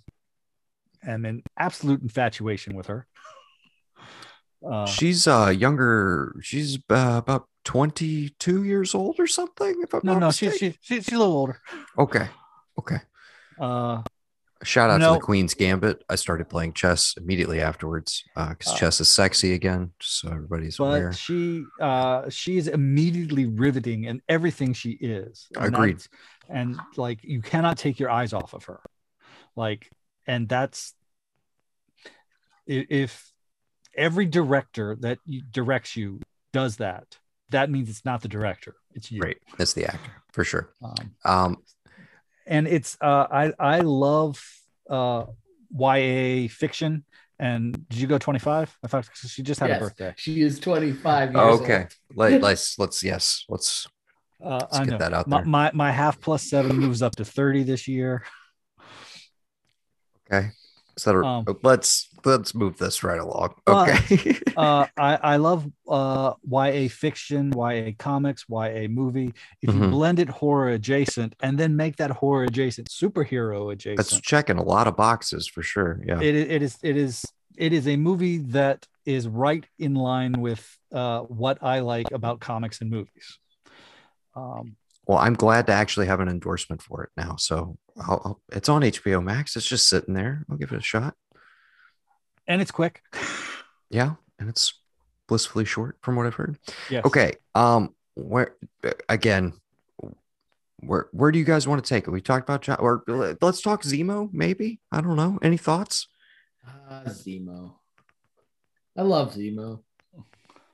am in absolute infatuation with her. Uh, she's uh younger. She's uh, about twenty two years old or something. If I'm no, not no, she's, mistaken. she's she's she's a little older. okay. Okay. Uh, Shout out No. to the Queen's Gambit. I started playing chess immediately afterwards because Uh, chess is sexy again. So everybody's aware. but she uh, she's immediately riveting in everything she is. And Agreed. And like you cannot take your eyes off of her. Like, and that's if every director that directs you does that, that means it's not the director, it's you. Right. That's the actor for sure. Um, Um, and it's uh i i love uh ya fiction and did you go 25 i thought she just had Yes. a birthday She is 25 years Oh, okay. old. Let, let's let's yes. Let's uh let's i get know that out my, there. my my half plus seven moves up to 30 this year Okay. So Um, let's let's move this right along. Okay. uh i i love uh ya fiction ya comics ya movie if you Mhm. blend it horror adjacent and then make that horror adjacent superhero adjacent, That's checking a lot of boxes for sure. Yeah. it, it is it is it is a movie that is right in line with uh, what I like about comics and movies. Um, Well, I'm glad to actually have an endorsement for it now. So I'll, I'll, it's on HBO Max. It's just sitting there. I'll give it a shot. and it's quick. Yeah, and it's blissfully short from what I've heard. Yes. Okay. Um, where again? Where where do you guys want to take it? We talked about John, or let's talk Zemo. Maybe I don't know. Any thoughts? Ah, Zemo. I love Zemo.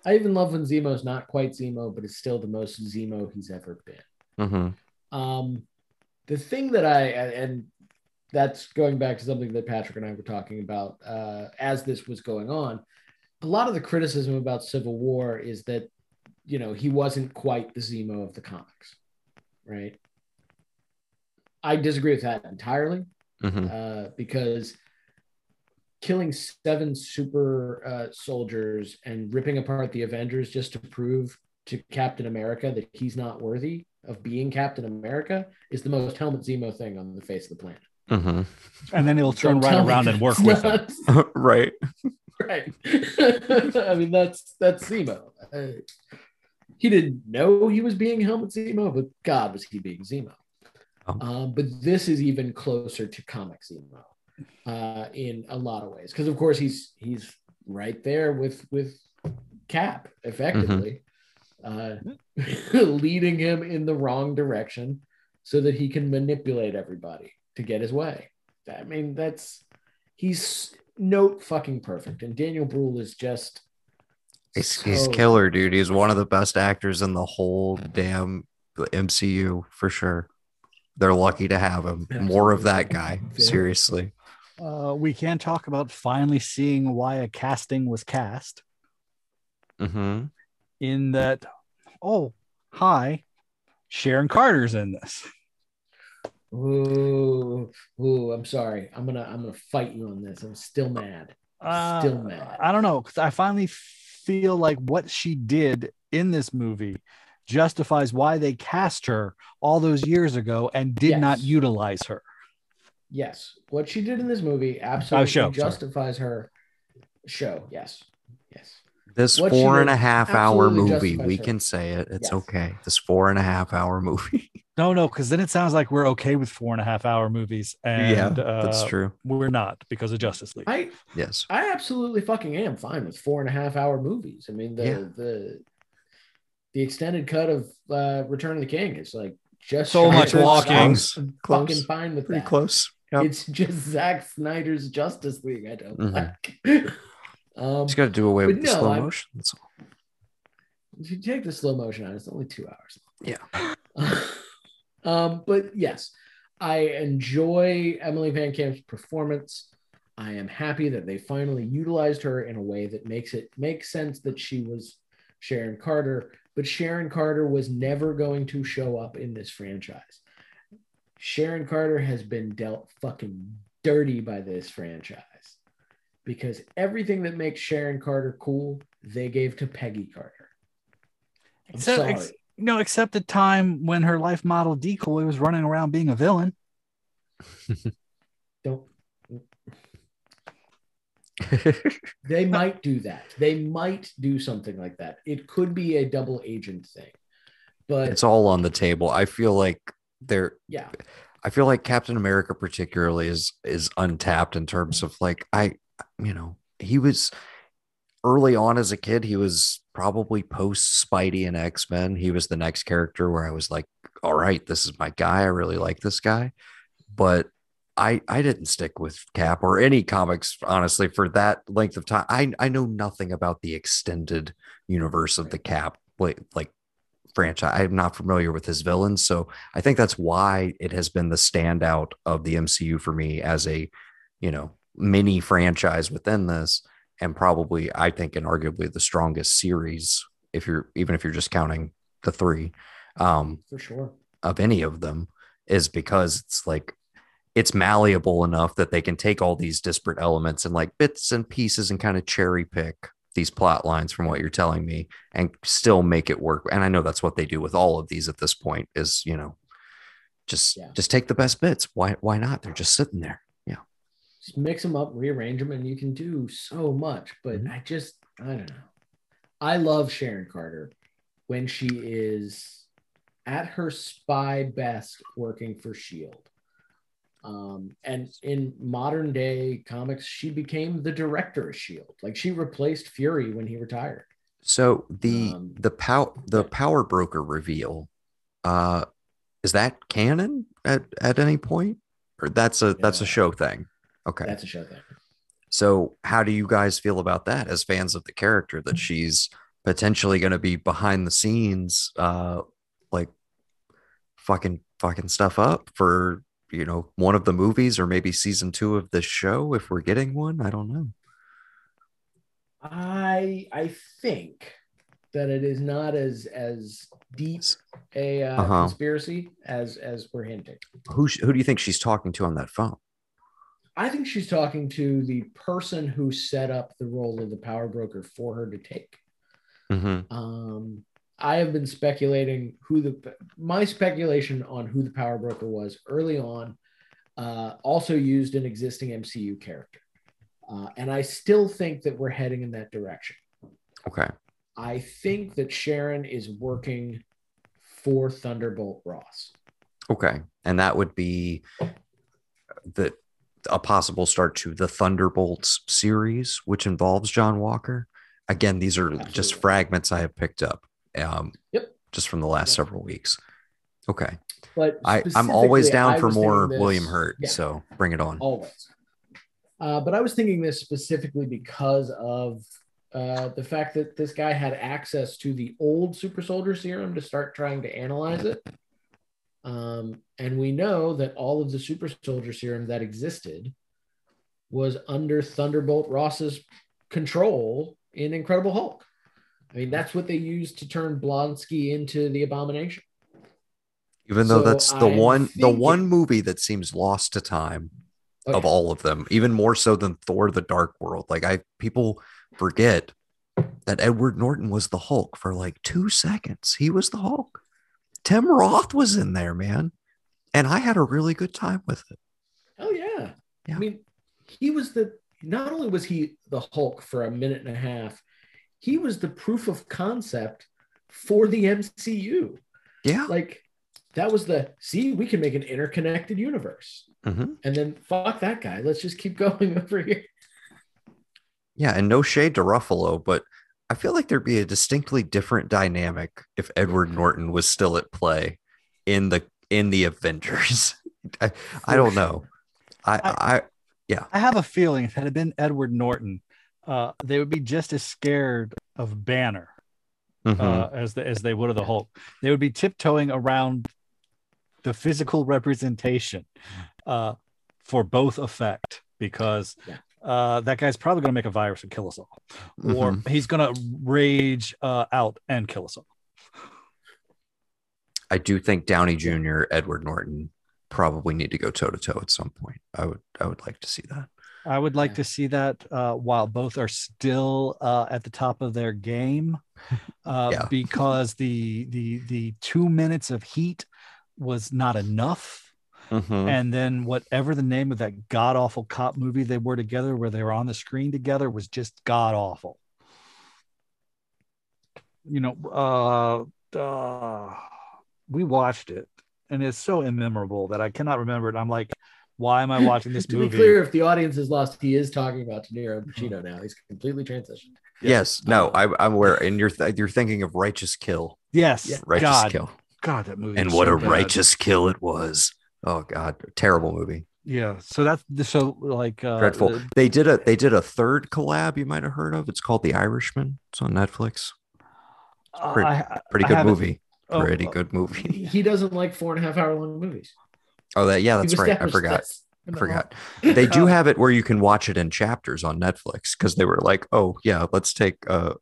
I even love when Zemo's not quite Zemo, but it's still the most Zemo he's ever been. Mm-hmm. Um, the thing that I and that's going back to something that Patrick and I were talking about uh, as this was going on. A lot of the criticism about Civil War is that you know he wasn't quite the Zemo of the comics, right? I disagree with that entirely Mm-hmm. uh, because killing seven super uh, soldiers and ripping apart the Avengers just to prove to Captain America that he's not worthy of being Captain America is the most helmet Zemo thing on the face of the planet. Mm-hmm. And then he'll turn Don't right around and work with him. not right. Right. I mean, that's that's Zemo. Uh, he didn't know he was being helmet Zemo, but God, was he being Zemo. Oh. Um, but this is even closer to comic Zemo uh, in a lot of ways, because of course he's he's right there with with Cap effectively, uh, leading him in the wrong direction so that he can manipulate everybody to get his way. I mean, that's he's note fucking perfect, and Daniel Bruhl is just He's, he's killer, dude. He's one of the best actors in the whole damn MCU for sure. They're lucky to have him. More of that guy. Very. Seriously. Uh, we can talk about finally seeing why a casting was cast Mm-hmm. In that, oh, hi, Sharon Carter's in this. Ooh, ooh, I'm sorry. I'm gonna I'm gonna fight you on this. I'm still mad. Uh, Still mad. I don't know because I finally feel like what she did in this movie justifies why they cast her all those years ago and did Yes. not utilize her. Yes, what she did in this movie absolutely show, sorry. justifies her show. Yes, yes. This What she four and did a half hour movie, we her. can say it. It's Yes. okay. This four and a half hour movie. No, no, because then it sounds like we're okay with four and a half hour movies, and yeah, that's uh, true. we're not because of Justice League. I Yes. I absolutely fucking am fine with four and a half hour movies. I mean the Yeah. the the extended cut of uh, Return of the King is like just So much walking. Close. I'm Close. fucking fine with that. close. Yep. It's just Zack Snyder's Justice League. I don't Mhm. like. um, Just got to do away with the no, slow I'm- motion. That's all. if you take the slow motion out, it's only two hours. Yeah. um, but yes, I enjoy Emily Van Camp's performance. I am happy that they finally utilized her in a way that makes it make sense that she was Sharon Carter, but Sharon Carter was never going to show up in this franchise. Sharon Carter has been dealt fucking dirty by this franchise because everything that makes Sharon Carter cool, they gave to Peggy Carter. I'm Except- sorry. ex- no, except the time when her life model decoy was running around being a villain. don't they might do that they might do something like that it could be a double agent thing but it's all on the table. I feel like they're yeah I feel like Captain America particularly is is untapped in terms of like I you know, he was early on as a kid, he was probably post Spidey and X-Men. He was the next character where I was like, all right, this is my guy. I really like this guy. But I I didn't stick with Cap or any comics, honestly, for that length of time. I I know nothing about the extended universe of the Cap like like franchise. I'm not familiar with his villains, so I think that's why it has been the standout of the MCU for me as a, you know, mini franchise within this, and probably I think and arguably the strongest series if you're even if you're just counting the three um, for sure. of any of them is because it's like it's malleable enough that they can take all these disparate elements and like bits and pieces and kind of cherry pick these plot lines from what you're telling me and still make it work. And i know that's what they do with all of these at this point is you know just Yeah. just take the best bits. Why why not? They're just sitting there just mix them up rearrange them and you can do so much. But Mhm. i just i don't know. I love sharon carter when she is at her spy best working for shield um, and in modern day comics she became the director of shield like she replaced fury when he retired. So the Um, the power the power broker reveal uh is that canon at at any point? Or that's a that's a show thing okay that's a show thing So, how do you guys feel about that as fans of the character that she's potentially going to be behind the scenes, uh, like fucking fucking stuff up for you know one of the movies or maybe season two of this show if we're getting one? I don't know. I I think that it is not as as deep a uh, Uh-huh. conspiracy as as we're hinting. Who who do you think she's talking to on that phone? I think she's talking to the person who set up the role of the power broker for her to take. Mm-hmm. Um, I have been speculating who the my speculation on who the power broker was early on. Uh, also used an existing MCU character, uh, and I still think that we're heading in that direction. Okay. I think that Sharon is working for Thunderbolt Ross. Okay. And that would be the a possible start to the Thunderbolts series, which involves John Walker. Again, these are just fragments I have picked up. Um, Yep. just from the last Yep. several weeks. Okay. But I, I'm always down I for more this- William Hurt. Yeah, So bring it on. always. Uh, but I was thinking this specifically because of uh, the fact that this guy had access to the old super soldier serum to start trying to analyze it. Um, and we know that all of the super soldier serum that existed was under Thunderbolt Ross's control in Incredible Hulk. I mean, that's what they used to turn Blonsky into the abomination. Even though so that's the I'm one the one movie that seems lost to time of all of them, even more so than Thor the Dark World. Like I people forget that Edward Norton was the Hulk for like two seconds. He was the Hulk. Tim Roth was in there, man. And I had a really good time with it. Oh yeah. Yeah. I mean, he was the not only was he the Hulk for a minute and a half, he was the proof of concept for the MCU. Yeah. Like that was the see, we can make an interconnected universe. hmm And then fuck that guy. Let's just keep going over here. Yeah, and no shade to Ruffalo, but I feel like there'd be a distinctly different dynamic if Edward Norton was still at play in the in the Avengers. I, I don't know. I, I I have a feeling if it had been Edward Norton, uh, they would be just as scared of Banner mhm. uh, as the, as they would of the Hulk. They would be tiptoeing around the physical representation uh, for both effect because Yeah. Uh, that guy's probably going to make a virus and kill us all, or Mhm. he's going to rage uh, out and kill us all. I do think Downey Jr., Edward Norton probably need to go toe to toe at some point. I would I would like to see that. I would like Yeah. to see that uh, while both are still uh, at the top of their game, uh, Yeah. because the the the two minutes of heat was not enough. Mhm. And then whatever the name of that god awful cop movie they were together, where they were on the screen together, was just god awful. You know, uh, uh, we watched it, and it's so immemorable that I cannot remember it. I'm like, why am I watching this to movie? To be clear, if the audience is lost, he is talking about De Niro and Pacino now. He's completely transitioned. Yes, no, I, I'm aware, and you're th- you're thinking of Righteous Kill, Yes, Righteous God, Kill, God, that movie. and what so a bad. righteous kill it was. Oh God, terrible movie, Yeah, so that's so like uh, dreadful. uh, they did a they did a third collab you might have heard of. It's called The Irishman. It's on Netflix. pretty- I- Pretty I good haven't- movie. oh, Pretty uh, good movie. He doesn't like four and a half hour long movies. Oh, that yeah, that's right. I forgot. I forgot. They do Uh, have it where you can watch it in chapters on Netflix because they were like, oh yeah, let's take a,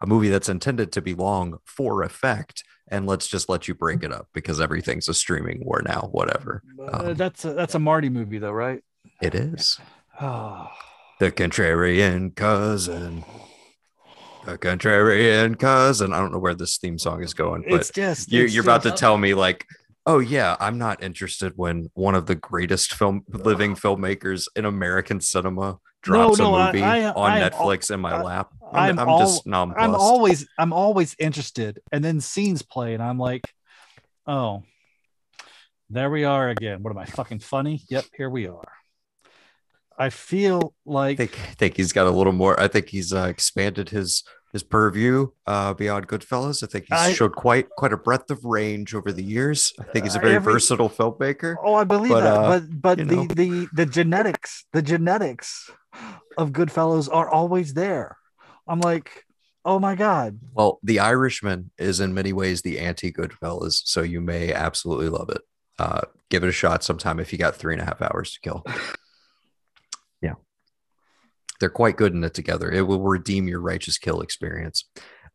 a movie that's intended to be long for effect and let's just let you break it up because everything's a streaming war now. Whatever Um, that's a, that's a Marty movie though, right? it is. Oh, The contrarian cousin. The contrarian cousin. I don't know where this theme song is going, but it's just you, it's you're about to tell me like oh yeah i'm not interested when one of the greatest film living filmmakers in american cinema drops no, a I- movie I am- on I netflix in my I- lap i'm, I'm I'm, just I'm always I'm always interested, and then scenes play, and I'm like, oh, there we are again. What am I fucking funny? Yep, here we are. I feel I like think, I think he's got a little more i think he's uh, expanded his his purview uh, beyond goodfellas i think he's I- showed quite quite a breadth of range over the years i think he's a very every- versatile filmmaker Oh, I believe But, that. uh, but but the, the the genetics, the genetics of Goodfellas are always there. I'm like, oh my god. well the irishman is in many ways the anti goodfellas so you may absolutely love it. Uh, give it a shot sometime if you got three and a half hours to kill. Yeah. They're quite good in it together. It will redeem your righteous kill experience.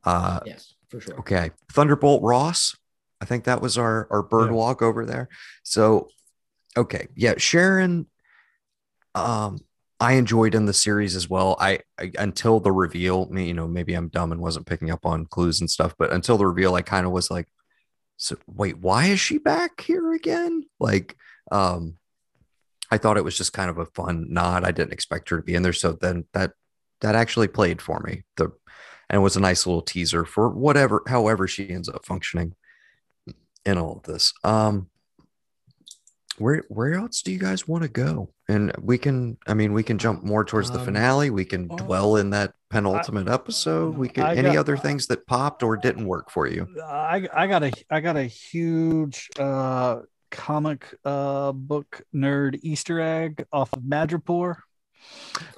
Uh, Yes, for sure. okay. Thunderbolt ross. I think that was our our bird Yeah. walk over there. So okay. Yeah sharon um i enjoyed in the series as well. I, I until the reveal you know maybe i'm dumb and wasn't picking up on clues and stuff but until the reveal i kind of was like so wait why is she back here again? Like um i thought it was just kind of a fun nod. I didn't expect her to be in there so then that that actually played for me. The and it was a nice little teaser for whatever however she ends up functioning in all of this. Um where where else do you guys want to go and we can i mean we can jump more towards the Um, finale we can oh, dwell in that penultimate episode we can I any got- other things that popped or didn't work for you I I got a I got a huge uh comic uh book nerd Easter egg off of Madripoor.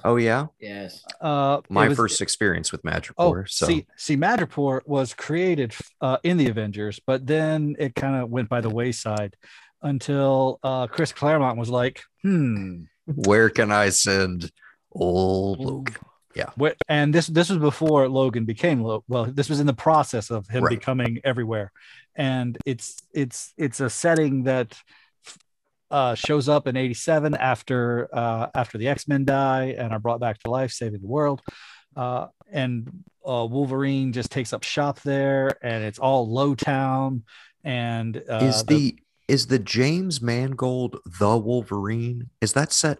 oh yeah Yes. Uh my was- first experience with Madripoor. Oh, so see, see, Madripoor was created uh, in the Avengers, but then it kind of went by the wayside until uh, Chris Claremont was like, "Hmm." where can I send old Logan? Yeah. And this this was before Logan became Lo- well. This was in the process of him Right. becoming everywhere, and it's it's it's a setting that uh, shows up in '87 after uh, after the X Men die and are brought back to life, saving the world. Uh, and uh, Wolverine just takes up shop there, and it's all low town. And uh, is the is the James Mangold the Wolverine? Is that set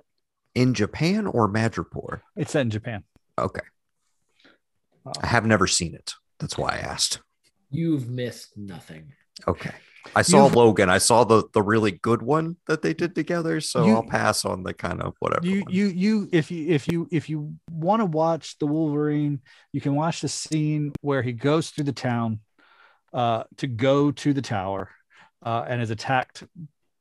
in Japan or Madripoor? it's set in Japan. Okay. I have never seen it. That's why I asked. You've missed nothing. Okay. I saw You've- Logan. I saw the the really good one that they did together. So You- I'll pass on the kind of whatever. you one. you you if you if you if you want to watch the wolverine you can watch the scene where he goes through the town uh to go to the tower uh and is attacked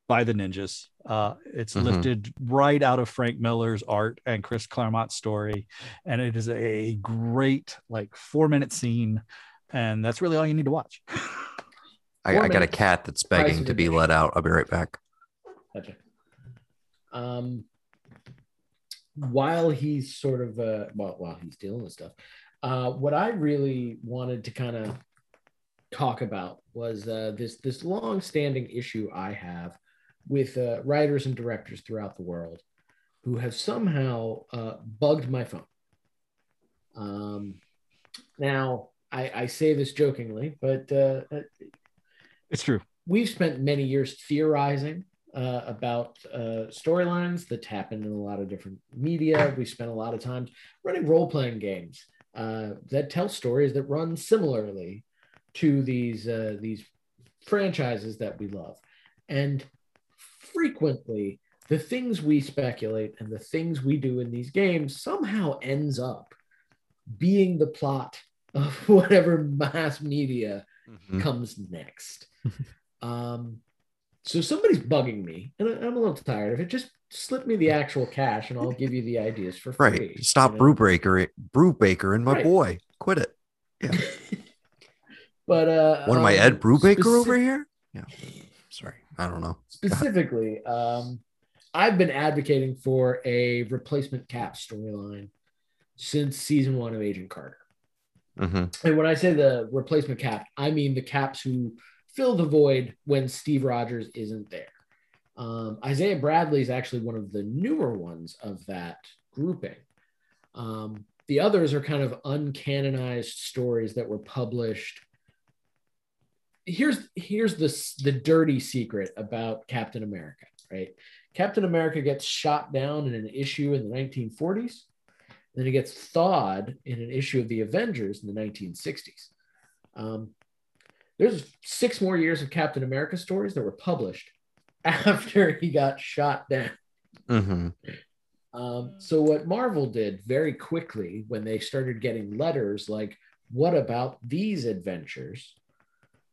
by the ninjas uh it's Mhm. lifted right out of frank miller's art and chris claremont's story and it is a great like four minute scene and that's really all you need to watch I, I got a cat that's begging to be admission. let out. I'll be right back. Gotcha. Um, while he's sort of uh, well, while he's dealing with stuff, uh, what I really wanted to kind of talk about was uh, this this long-standing issue I have with uh, writers and directors throughout the world who have somehow uh, bugged my phone. Um, now, I, I say this jokingly, but uh, it's true we've spent many years theorizing uh, about uh, storylines that happen in a lot of different media. We spent a lot of time running role playing games uh, that tell stories that run similarly to these uh, these franchises that we love, and frequently the things we speculate and the things we do in these games somehow ends up being the plot of whatever mass media Mhm. comes next. um, so somebody's bugging me, and I'm a little tired of it. Just slip me the actual cash, and I'll give you the ideas for free. Right. Stop you know? brew breaker brew baker and my Right. boy. Quit it. but uh, One of my um, Ed Brubaker over here? Yeah. Sorry. I don't know. specifically, um, I've been advocating for a replacement cap storyline since season one of Agent Carter. hmm And when I say the replacement cap, I mean the caps who fill the void when Steve Rogers isn't there. Um, Isaiah Bradley is actually one of the newer ones of that grouping. Um, the others are kind of uncanonized stories that were published. Here's here's the the dirty secret about Captain America, right? Captain America gets shot down in an issue in the 1940s. Then he gets thawed in an issue of the Avengers in the 1960s. Um, there's six more years of Captain America stories that were published after he got shot down. hmm Um, so what Marvel did very quickly when they started getting letters like, "What about these adventures?"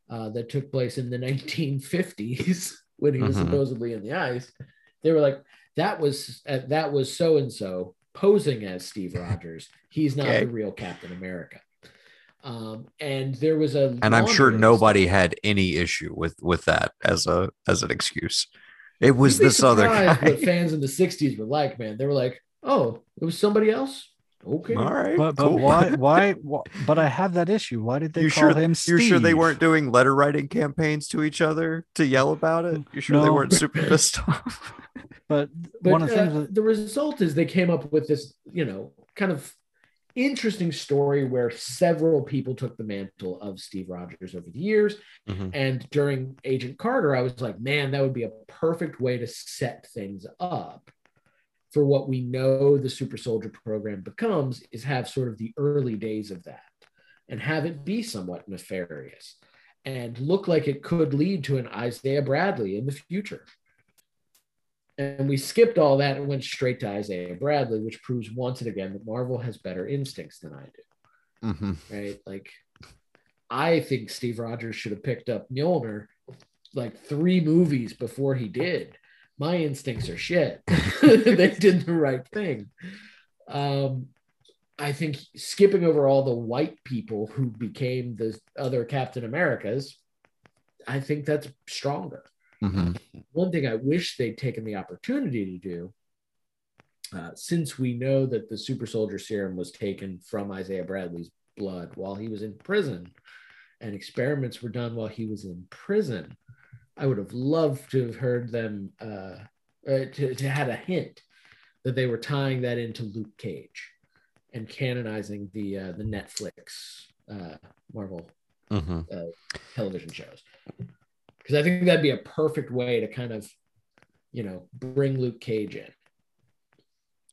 Uh, that took place in the 1950s when he was Mhm. supposedly in the ice, they were like, "That was uh, that was so and so posing as Steve Rogers. He's not Okay. the real Captain America." Um, and there was a And I'm sure list. nobody had any issue with with that as a as an excuse. It was this other guy. What fans in the '60s were like, man. They were like, "Oh, it was somebody else." Okay. All right. but, but cool. why why why but i have that issue why did they You call sure? him You're sure they weren't doing letter writing campaigns to each other to yell about it? You sure they weren't super pissed off? but, But one of the uh, things that, the result is they came up with this, you know, kind of interesting story where several people took the mantle of Steve Rogers over the years. Mhm. And during Agent Carter, I was like, man, that would be a perfect way to set things up for what we know the super soldier program becomes is have sort of the early days of that and have it be somewhat nefarious and look like it could lead to an Isaiah Bradley in the future. And we skipped all that and went straight to Isaiah Bradley, which proves once and again that Marvel has better instincts than I do Mhm. right? Like, I think Steve Rogers should have picked up Mjolnir like three movies before he did. My instincts are shit. they did the right thing. Um, I think skipping over all the white people who became the other Captain Americas, I think that's stronger Mhm. one thing I wish they'd taken the opportunity to do, uh, since we know that the super soldier serum was taken from Isaiah Bradley's blood while he was in prison, and experiments were done while he was in prison, I would have loved to have heard them uh, uh, to, to had a hint that they were tying that into Luke Cage and canonizing the uh, the Netflix uh, Marvel Mhm. television shows because I think that'd be a perfect way to kind of, you know, bring Luke Cage in.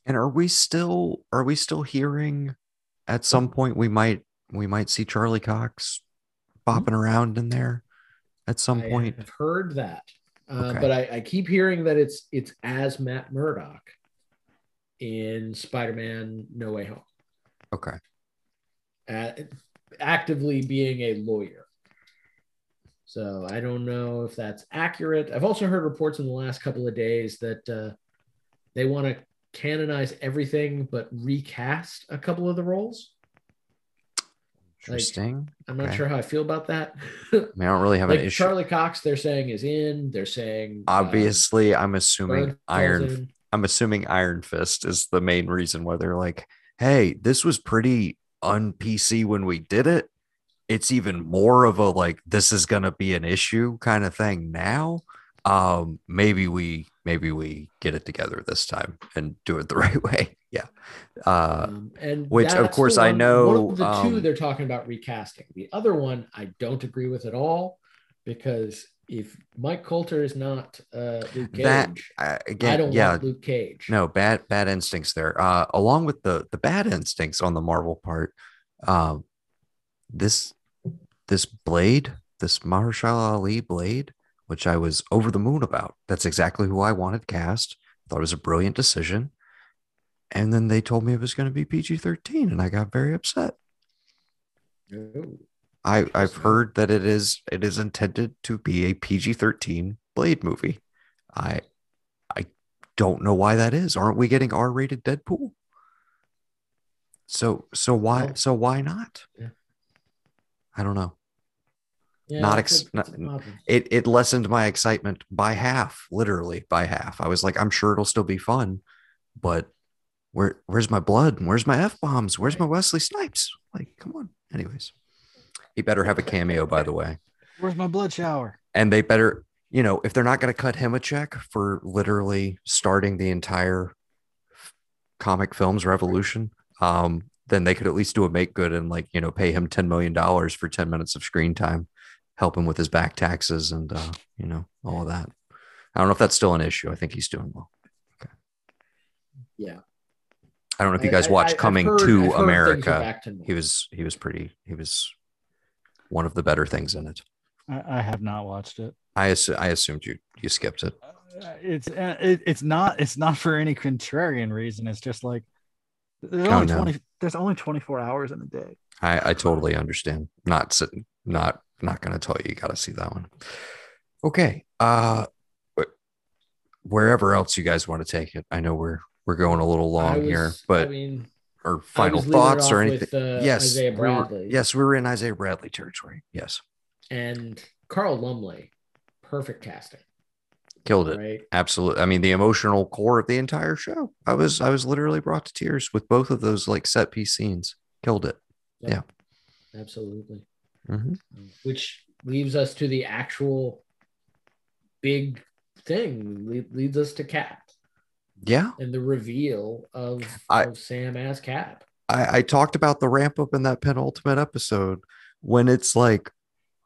And are we still are we still hearing at some point we might we might see Charlie Cox bopping around in there at some point, I've heard that, uh, Okay. but I, I keep hearing that it's it's as Matt Murdock in Spider-Man: No Way Home, Okay. uh, actively being a lawyer. So I don't know if that's accurate. I've also heard reports in the last couple of days that uh, they want to canonize everything but recast a couple of the roles. Interesting. I'm not Okay. sure how I feel about that. I mean, I don't really have like an issue. Charlie Cox, they're saying is in. They're saying um, Obviously, I'm assuming Iron. I'm assuming Iron Fist is the main reason why they're like, hey, this was pretty un PC when we did it. It's even more of a like this is gonna be an issue kind of thing now. Um, maybe we maybe we get it together this time and do it the right way. Yeah. Uh Um, and which, of course, I know, One the two um, they're talking about recasting. The other one I don't agree with at all because if Mike Colter is not uh, Luke Cage, That- I, I don't yeah, want Luke Cage. no bad bad instincts there uh along with the the bad instincts on the marvel part um this this blade this Mahershala ali blade which i was over the moon about that's exactly who i wanted cast I thought it was a brilliant decision and then they told me it was going to be pg-13 and i got very upset. No. i i've heard that it is it is intended to be a pg-13 blade movie. I i don't know why that is. Aren't we getting r-rated deadpool? So so why so why not? Yeah. i don't know. Yeah, Not ex- not- an odd one. it it lessened my excitement by half literally by half. I was like i'm sure it'll still be fun but where where's my blood where's my f-bombs? Where's my wesley snipes? Like come on. Anyways he better have a cameo by the way. Where's my blood shower? and they better you know if they're not going to cut him a check for literally starting the entire comic films revolution um then they could at least do a make good and like you know pay him 10 million dollars for 10 minutes of screen time help him with his back taxes and uh you know all of that. I don't know if that's still an issue. I think he's doing well. Yeah. I don't know if you guys I- watch I- I've coming heard- I've to heard things are america to he was he was pretty he was one of the better things in it I, I have not watched it. i assu- i assumed you you skipped it Uh, It's uh, it, it's not it's not for any contrarian reason. It's just like there's Oh, only no. twenty there's only twenty four hours in a day. I, I totally understand. Not sitting, not not gonna tell you. You got to see that one. Okay. Uh, wherever else you guys want to take it. I know we're we're going a little long was- here, I but mean, or I final was leading it thoughts or anything. With, uh, yes, Isaiah we were- yes, we were in Isaiah Bradley territory. Yes, and Carl Lumbly, perfect casting, killed it. right? Absolutely. I mean, the emotional core of the entire show. I was I was literally brought to tears with both of those like set piece scenes. Killed it. Yeah. Absolutely. Mhm. Which leaves us to the actual big thing. Le- leads us to Cap Yeah. and the reveal of, I- of Sam as Cap. I, I talked about the ramp up in that penultimate episode when it's like,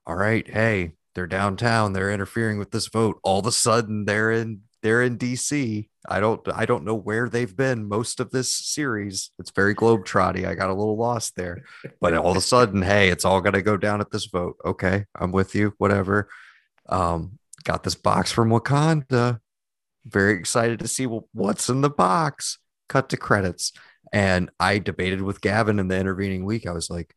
all right, hey, they're downtown, they're interfering with this vote. All of a sudden, they're in they're in DC. I don't I don't know where they've been most of this series. It's very globetrotty. I got a little lost there, but all of a sudden, hey, it's all gonna go down at this vote. Okay, I'm with you. Whatever. Um, got this box from Wakanda. Very excited to see what's in the box. Cut to credits. And I debated with Gavin in the intervening week. I was like,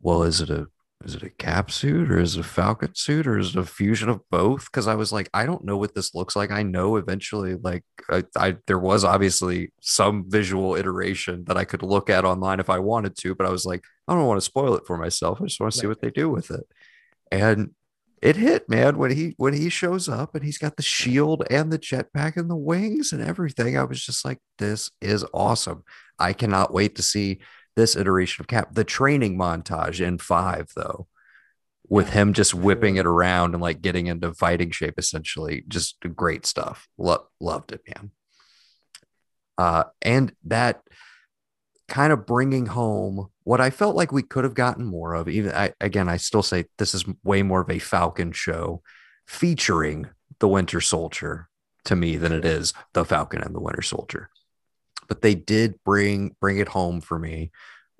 well, is it a is it a cap suit or is it a falcon suit or is it a fusion of both? Because I was like, I don't know what this looks like. I know eventually, like I, I there was obviously some visual iteration that I could look at online if I wanted to, but I was like, I don't want to spoil it for myself. I just want to see what they do with it. And it hit, man, when he when he shows up and he's got the shield and the jetpack and the wings and everything. I was just like, this is awesome. I cannot wait to see this iteration of Cap. The training montage in five, though, with him just whipping it around and like getting into fighting shape, essentially, just great stuff. Lo- loved it, man. Uh, and that kind of bringing home what I felt like we could have gotten more of. Even I, again, I still say this is way more of a Falcon show featuring the Winter Soldier to me than it is the Falcon and the Winter Soldier. But they did bring bring it home for me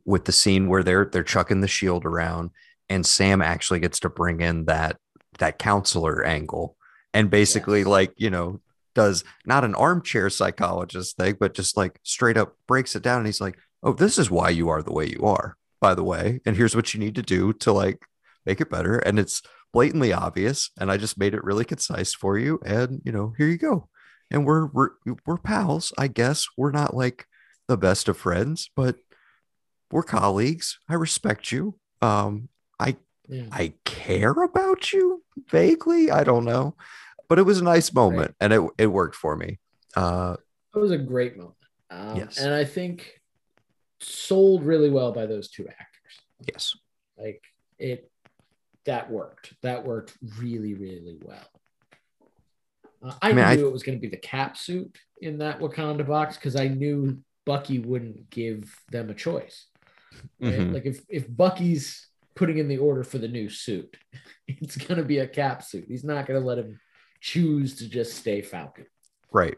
with the scene where they're they're chucking the shield around and Sam actually gets to bring in that that counselor angle and basically Yes. like, you know, does not an armchair psychologist thing, but just like straight up breaks it down and he's like, "Oh, this is why you are the way you are, by the way, and here's what you need to do to like make it better." And it's blatantly obvious and I just made it really concise for you and, you know, here you go. And we're we're we're pals, I guess. We're not like the best of friends, but we're colleagues. I respect you. Um, I Yeah. I care about you vaguely. I don't know, but it was a nice moment, and it it worked for me. Uh, It was a great moment. Um, Yes. And I think sold really well by those two actors. yes, Like it, that worked. That worked really, really well. Uh, I, mean, knew I- it was going to be the cap suit in that Wakanda box because I knew Bucky wouldn't give them a choice. Right? Mhm. Like if if Bucky's putting in the order for the new suit, it's going to be a cap suit. He's not going to let him choose to just stay Falcon. right.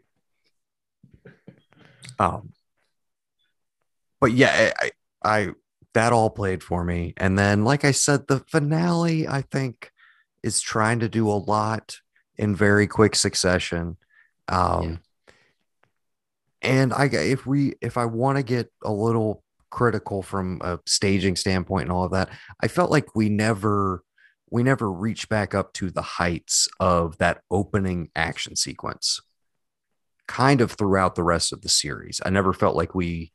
Um, but yeah, I, I, that all played for me, and then like I said, the finale I think is trying to do a lot in very quick succession. Um, and I if we if I want to get a little critical from a staging standpoint and all of that, I felt like we never we never reached back up to the heights of that opening action sequence. Kind of throughout the rest of the series, I never felt like we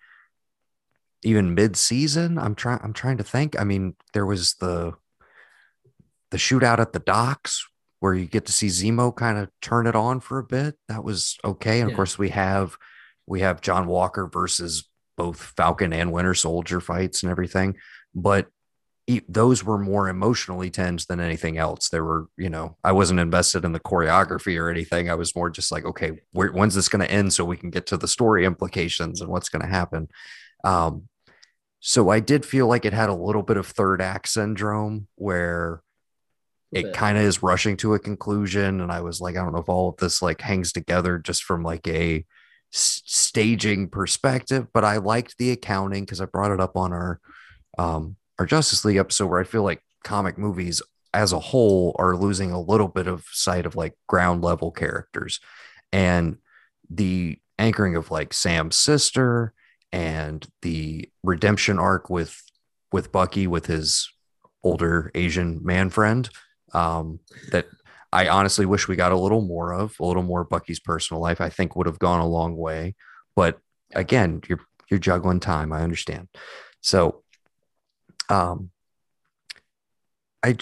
even mid-season. I'm trying. I'm trying to think. I mean, there was the the shootout at the docks where you get to see Zemo kind of turn it on for a bit. That was okay. And of course, we have we have John Walker versus both Falcon and Winter Soldier fights and everything. But those were more emotionally tense than anything else. There were, you know, I wasn't invested in the choreography or anything. I was more just like, okay, where, when's this going to end so we can get to the story implications and what's going to happen. Um, so I did feel like it had a little bit of third act syndrome where it kind of is rushing to a conclusion and i was like i don't know if all of this like hangs together just from like a s- staging perspective but i liked the accounting because i brought it up on our um our justice league episode where i feel like comic movies as a whole are losing a little bit of sight of like ground level characters. And the anchoring of like sam's sister and the redemption arc with with bucky with his older asian man friend um, that I honestly wish we got a little more of, a little more Bucky's personal life. I think would have gone a long way. But again, you're you're juggling time. I understand. So, um, I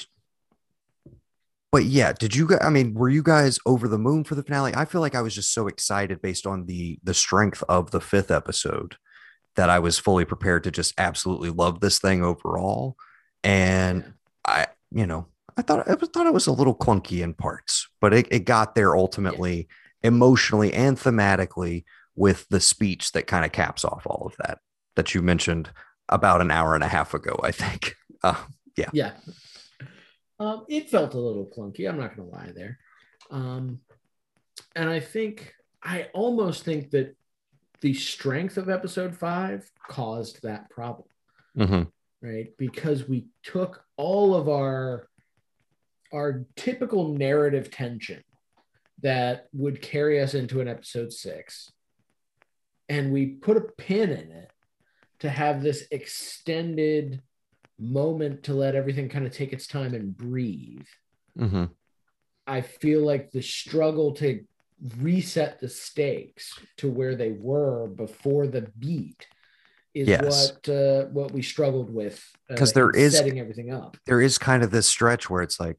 But yeah, did you? gu- I mean, were you guys over the moon for the finale? I feel like I was just so excited based on the the strength of the fifth episode that I was fully prepared to just absolutely love this thing overall. And I, you know, I thought I thought it was a little clunky in parts, but it, it got there ultimately, emotionally and thematically with the speech that kind of caps off all of that that you mentioned about an hour and a half ago, I think. Uh, yeah. Yeah. Um, it felt a little clunky. I'm not going to lie there. Um, and I think, I almost think that the strength of episode five caused that problem, mhm, right? Because we took all of our our typical narrative tension that would carry us into an episode six, and we put a pin in it to have this extended moment to let everything kind of take its time and breathe. mhm. I feel like the struggle to reset the stakes to where they were before the beat is Yes. what uh, what we struggled with because there in is- setting everything up. there is kind of this stretch where it's like,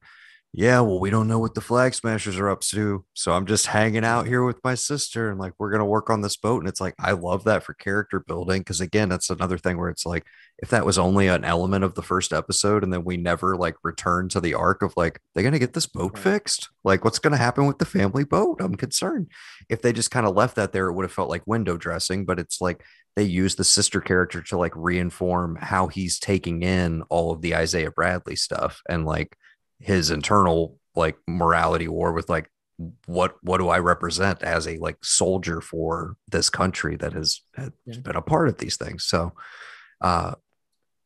yeah, well, we don't know what the flag smashers are up to. So I'm just hanging out here with my sister and like we're gonna work on this boat. And it's like I love that for character building. Cause again, that's another thing where it's like if that was only an element of the first episode and then we never like return to the arc of like, they're gonna get this boat fixed. Like what's gonna happen with the family boat? I'm concerned. If they just kind of left that there, it would have felt like window dressing, but it's like they use the sister character to like reinform how he's taking in all of the Isaiah Bradley stuff and like his internal like morality war with like what what do I represent as a like soldier for this country that has, has Yeah. been a part of these things. So uh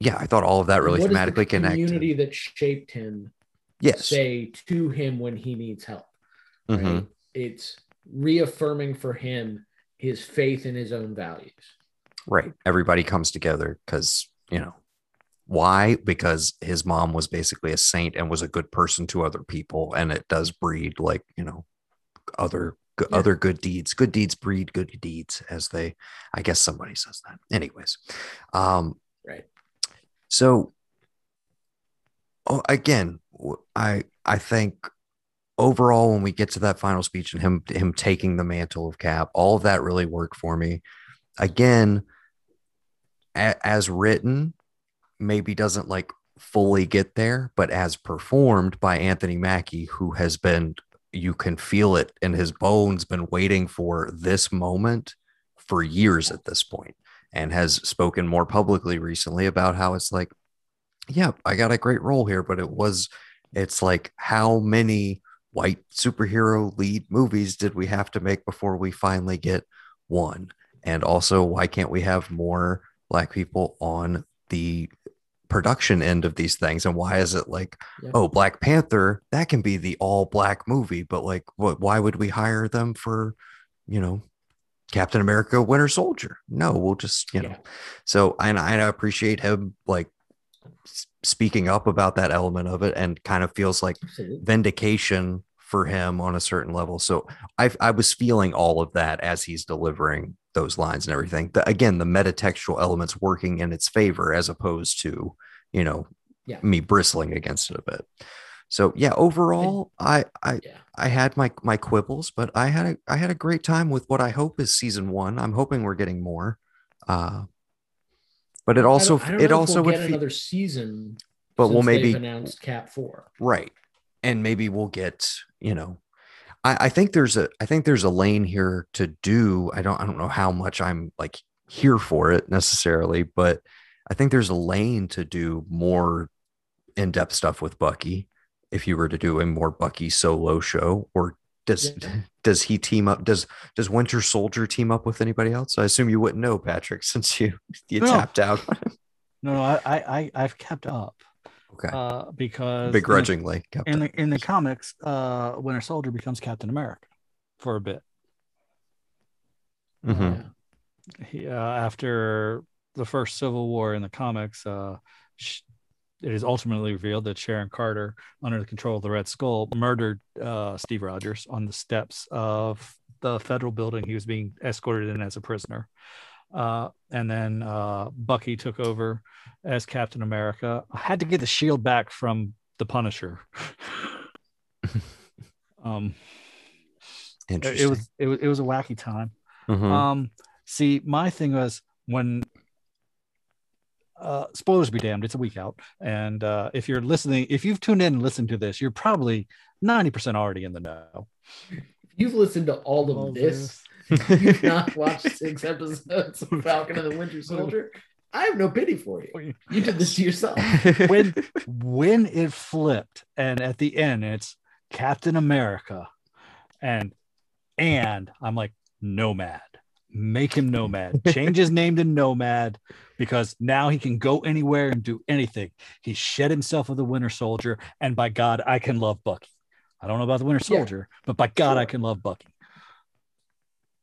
yeah, I thought all of that really What is the thematically connected. community that shaped him Yes. say to him when he needs help. Right? Mhm. It's reaffirming for him his faith in his own values. Right. Everybody comes together because, you know, why? Because his mom was basically a saint and was a good person to other people. And it does breed like, you know, other Yeah. other good deeds. Good deeds breed good deeds, as they I guess somebody says that. Anyways. Um Right. so oh, again, I think overall when we get to that final speech and him him taking the mantle of cap, all of that really worked for me. Again, a, as written, maybe doesn't like fully get there, but as performed by Anthony Mackie, who has been you can feel it in his bones, been waiting for this moment for years at this point, and has spoken more publicly recently about how it's like, yeah, I got a great role here, but it was, it's like how many white superhero lead movies did we have to make before we finally get one? And also, why can't we have more black people on the production end of these things? And why is it like, Yep. oh, Black Panther, that can be the all black movie, but like, what, why would we hire them for, you know, Captain America, Winter Soldier? No, we'll just, you know, so and I appreciate him like speaking up about that element of it and kind of feels like Absolutely. vindication for him on a certain level. So I I was feeling all of that as he's delivering those lines and everything. The, again, the metatextual elements working in its favor as opposed to, you know, Yeah. me bristling against it a bit. So yeah, overall, I I Yeah. I had my my quibbles, but I had a I had a great time with what I hope is season one. I'm hoping we're getting more. Uh but it also I don't, I don't it also we'll would get another season. but we'll maybe announced Cap Four. right. And maybe we'll get, you know, I, I think there's a I think there's a lane here to do. I don't I don't know how much I'm like here for it necessarily, but I think there's a lane to do more in-depth stuff with Bucky if you were to do a more Bucky solo show or does Yeah. does he team up does does Winter Soldier team up with anybody else? I assume you wouldn't know Patrick since you you No. tapped out No, no, I, I I've kept up okay uh, because begrudgingly kept in the in the comics, uh, Winter Soldier becomes Captain America for a bit. Mhm. Yeah. He, uh, after the first Civil War in the comics, uh, sh- it is ultimately revealed that Sharon Carter, under the control of the Red Skull, murdered uh, Steve Rogers on the steps of the federal building he was being escorted in as a prisoner. Uh, and then uh, Bucky took over as Captain America. I had to get the shield back from the Punisher. um, it, Interesting. it was it was it was a wacky time. Mhm. Um, see, my thing was when uh spoilers be damned, it's a week out. And uh if you're listening, if you've tuned in and listened to this, you're probably 90% already in the know. You've listened to all of All this. You've not watched six episodes of Falcon and the Winter Soldier. I have no pity for you. You did this to yourself. when when it flipped and at the end it's Captain America and and I'm like nomad. Make him nomad. Change his name to nomad because now he can go anywhere and do anything. He shed himself of the Winter Soldier and by God I can love Bucky. I don't know about the Winter Yeah. Soldier, but by God I can love Bucky.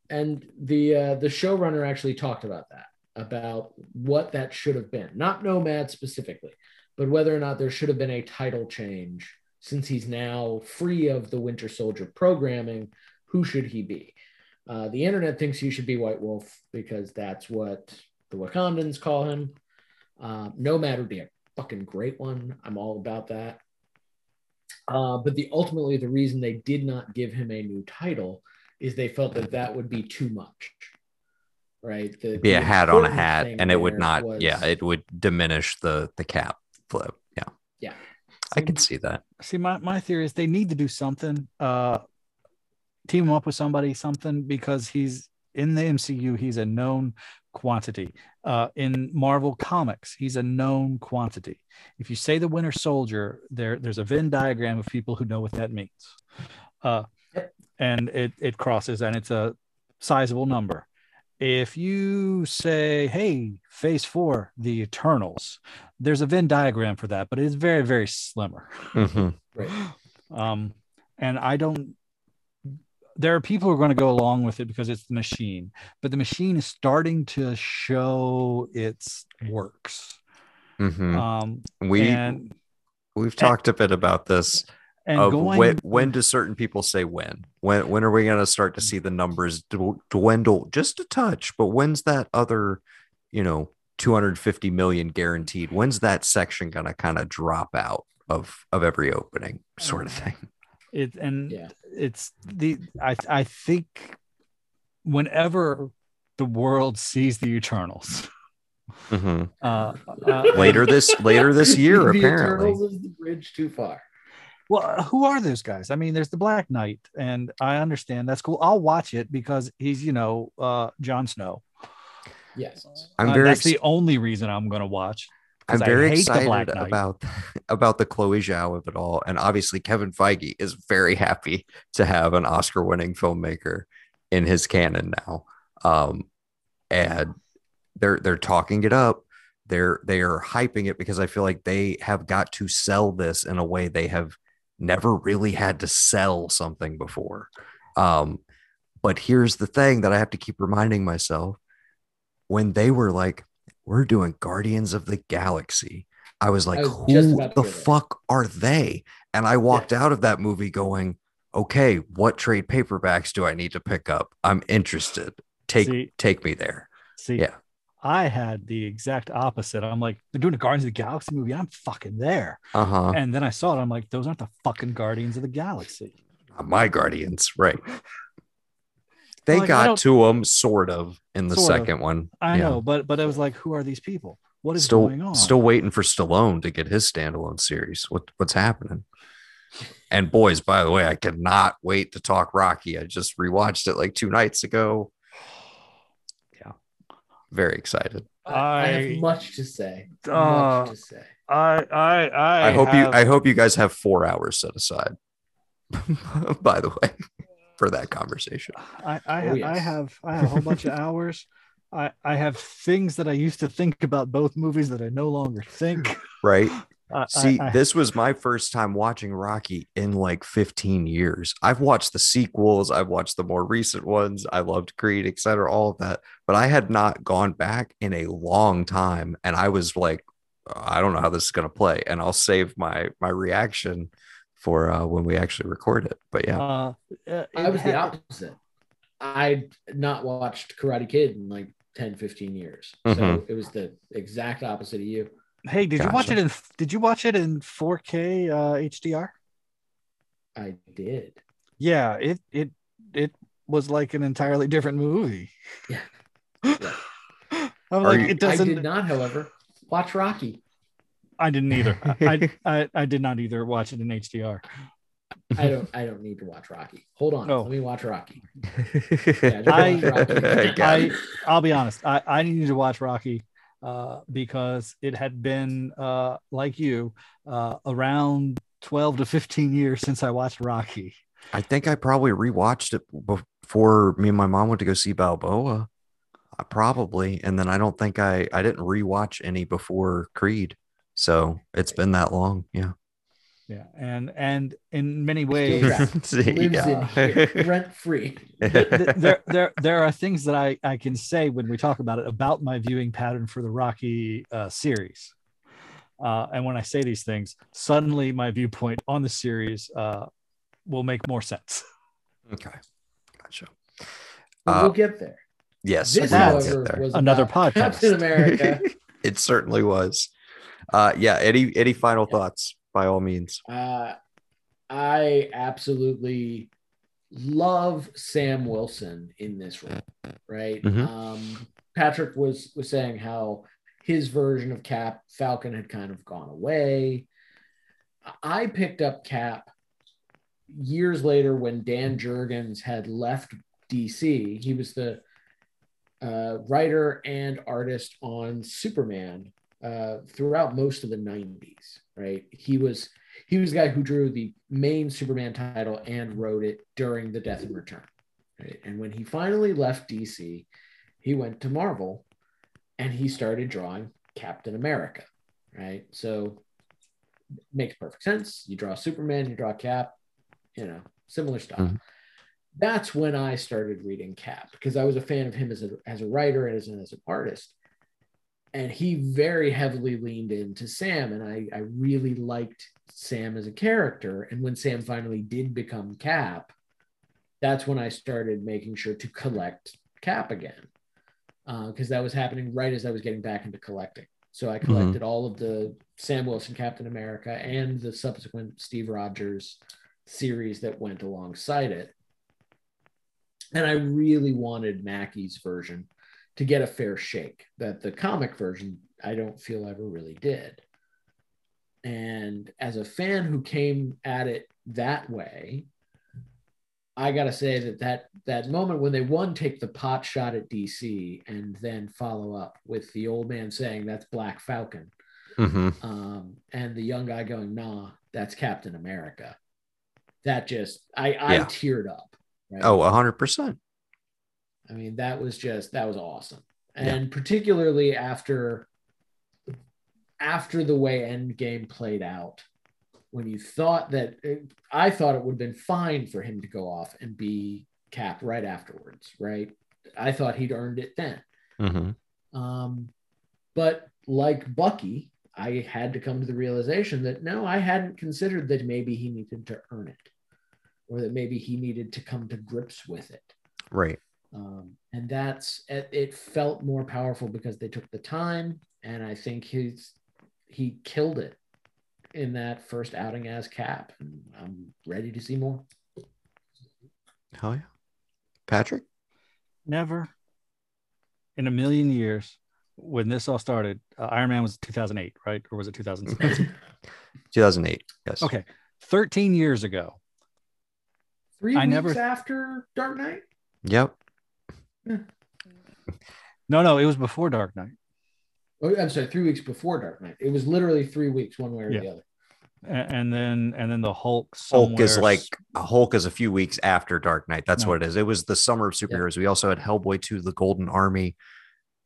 And the uh, the showrunner actually talked about that about what that should have been not nomad specifically but whether or not there should have been a title change since he's now free of the winter soldier programming who should he be? Uh, the internet thinks he should be white wolf because that's what the wakandans call him. Uh, nomad would be a fucking great one. I'm all about that. Uh, but the ultimately the reason they did not give him a new title is they felt that that would be too much right the, be a hat on a hat and it would not was- yeah it would diminish the the cap flip yeah Yeah. i can see that See, my, my theory is they need to do something, uh, team him up with somebody, something, because he's in the MCU, he's a known quantity. Uh, in Marvel Comics, he's a known quantity. If you say the Winter Soldier, there there's a Venn diagram of people who know what that means. Uh, Yep. And it, it crosses and it's a sizable number. if you say, "Hey, Phase Four, the Eternals," there's a Venn diagram for that, but it's very, very slimmer. Mhm. Right. Um, and I don't. There are people who are going to go along with it because it's the machine, but the machine is starting to show its works. Mhm. Um, we and we've talked a bit about this. And of going when, when do certain people say when? When when are we going to start to see the numbers dwindle just a touch? But when's that other, you know, 250 million guaranteed? When's that section going to kind of drop out of of every opening sort of thing? it and Yeah. it's the I I think whenever the world sees the Eternals, Mhm. uh, uh, Later this later this year the apparently. Eternals is the bridge too far. Well, who are those guys? I mean, there's the Black Knight, and I understand that's cool. I'll watch it because he's, you know, uh, Jon Snow. Yes. I'm Uh, very that's ex- the only reason I'm going to watch. 'cause I'm I very hate the Black excited Knight. about about the Chloe Zhao of it all, and obviously Kevin Feige is very happy to have an Oscar-winning filmmaker in his canon now, um, and they're they're talking it up. They're they are hyping it because I feel like they have got to sell this in a way they have never really had to sell something before. Um, but here's the thing that I have to keep reminding myself: when they were like, "We're doing Guardians of the Galaxy," I was like, I was "Who the go there. fuck are they?" And I walked out of that movie going, "Okay, what trade paperbacks do I need to pick up? I'm interested. Take See- take me there." See, Yeah. I had the exact opposite. I'm like, they're doing a Guardians of the Galaxy movie. I'm fucking there. Uh huh. And then I saw it. I'm like, those aren't the fucking Guardians of the Galaxy. My Guardians, right? They Like, got to them sort of in the Sort of. second one. I Yeah. know, but but I was like, who are these people? What is still going on? still waiting for Stallone to get his standalone series. What what's happening? And boys, by the way, I cannot wait to talk Rocky. I just rewatched it like two nights ago. Yeah, very excited. I, I I- have much to say. Uh, much to say. I I I, I, hope you I hope you guys have four hours set aside. by the way, for that conversation. I, I, Oh, have, I have I have a whole bunch of hours. I, I have things that I used to think about both movies that I no longer think. Right. I- See, I, I- this was my first time watching Rocky in like 15 years. I've watched the sequels, I've watched the more recent ones. I loved Creed, etc., all of that, but I had not gone back in a long time, and I was like, I don't know how this is going to play, and I'll save my my reaction for uh, when we actually record it. But yeah, uh, uh, I it was the opposite. I'd not watched Karate Kid in like 10, 15 years. So Mhm. it was the exact opposite of you. Hey, did you watch it in Did you watch it in 4K uh, HDR? I did. Yeah, it it it was like an entirely different movie. Yeah. I'm Are like, you- it doesn't. I did not, however, watch Rocky. I didn't either. I, I I did not either watch it in HDR. I don't I don't need to watch Rocky. Hold on. Oh. Let me watch Rocky. Yeah, I, watch Rocky. I, I'll be honest. I I needed to watch Rocky uh, because it had been uh, like you uh, around 12 to 15 years since I watched Rocky. I think I probably rewatched it before me and my mom went to go see Balboa. Uh, probably, and then I don't think I I didn't rewatch any before Creed. So it's been that long. Yeah. Yeah, and and in many ways, trapped. Lives Yeah. in here, rent free. th- th- there there there are things that I I can say when we talk about it about my viewing pattern for the Rocky uh, series. Uh, and when I say these things, suddenly my viewpoint on the series uh, will make more sense. okay. Gotcha. But Uh, we'll get there. Yes. This, we will get however, there. was Another podcast. Captain America. it certainly was. Uh, yeah. Any any final thoughts? By all means. Uh, I absolutely love Sam Wilson in this role, right? Mhm. Um, Patrick was was saying how his version of Cap Falcon had kind of gone away. I picked up Cap years later when Dan Jurgens had left DC. He was the uh, writer and artist on Superman uh, throughout most of the 90s, right? He was he was the guy who drew the main Superman title and wrote it during the Death and Return. Right? And when he finally left DC, he went to Marvel and he started drawing Captain America, right? So makes perfect sense. You draw Superman, you draw Cap, you know, similar stuff. Mhm. That's when I started reading Cap because I was a fan of him as a as a writer and as an, as an artist. And he very heavily leaned into Sam, and I, I really liked Sam as a character. And when Sam finally did become Cap, that's when I started making sure to collect Cap again uh, because that was happening right as I was getting back into collecting. So I mm-hmm. collected all of the Sam Wilson Captain America and the subsequent Steve Rogers series that went alongside it. And I really wanted Mackie's version to get a fair shake that the comic version I don't feel ever really did. And as a fan who came at it that way, I gotta say that that that moment when they one take the pot shot at DC and then follow up with the old man saying that's Black Falcon, hmm um, and the young guy going, "Nah, that's Captain America." That just I I Yeah. teared up. Right? hundred percent. I mean, that was just that was awesome, Yeah. and particularly after after the way Endgame played out, when you thought that I thought it would have been fine for him to go off and be Cap right afterwards, right? I thought he'd earned it then. hmm Um, but like Bucky, I had to come to the realization that no, I hadn't considered that maybe he needed to earn it, or that maybe he needed to come to grips with it Right. um, and that's it, it felt more powerful because they took the time and i think he's he killed it in that first outing as cap and i'm ready to see more Hell yeah. Patrick. Never in a million years when this all started, uh, Iron Man was 2008, right? Or was it 2006? 2008. Yes. okay. 13 years ago. Three I weeks never- after dark knight Yep. No, no, it was before Dark Knight. oh, i'm sorry three weeks before dark knight it was literally three weeks one way or Yeah. the other And then and then the Hulk Hulk is like Hulk is a few weeks after Dark Knight. That's No. what it is. It was the summer of superheroes. We also had Hellboy 2, The Golden Army,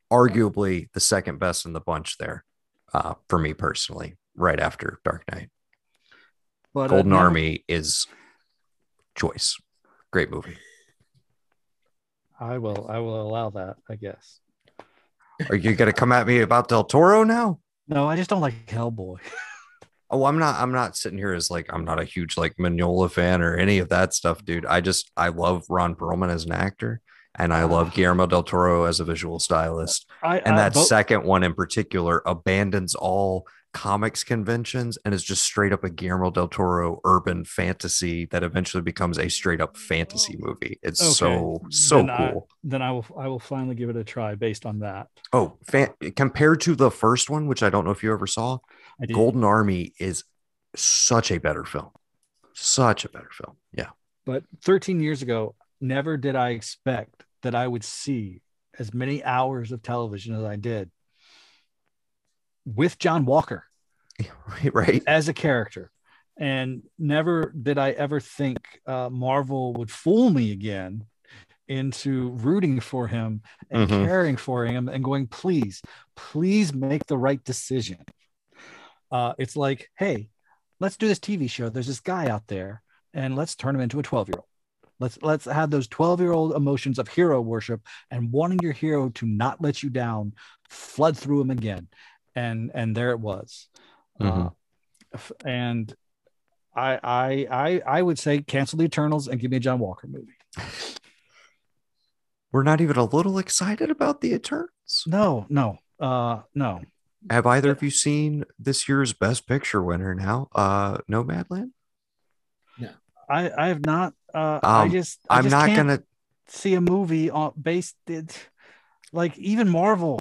arguably the second best in the bunch there, uh, for me personally, right after Dark Knight. but, uh, Golden never- Army is choice. Great movie. I will I will allow that, I guess. Are you gonna come at me about Del Toro now? No, I just don't like Hellboy. Oh, I'm not. I'm not sitting here as like I'm not a huge like Mignola fan or any of that stuff, dude. I just I love Ron Perlman as an actor, and I love ah. Guillermo del Toro as a visual stylist. I And I, that both- second one in particular abandons all comics conventions and is just straight up a Guillermo del Toro urban fantasy that eventually becomes a straight up fantasy oh, movie. It's Okay, so so then I- cool. then I will I will finally give it a try based on that. Oh, fan- compared to the first one, which I don't know if you ever saw, Golden Army is such a better film. Such a better film. Yeah. But 13 years ago, never did I expect that I would see as many hours of television as I did with John Walker right. as a character. And never did I ever think uh, Marvel would fool me again into rooting for him and Mhm. caring for him and going, please, please make the right decision. Uh, it's like, hey, let's do this TV show. There's this guy out there, and let's turn him into a 12 year old. Let's let's have those 12 year old emotions of hero worship and wanting your hero to not let you down, flood through him again, and and there it was. Uh, Mhm. f- and I I I I would say cancel the Eternals and give me a John Walker movie. We're not even a little excited about the Eternals. No, no, uh, no. Have either of you seen this year's Best Picture winner now? Uh, Nomadland. No i I have not. Uh, I Um, just I I'm just not can't gonna. see a movie on based it like even Marvel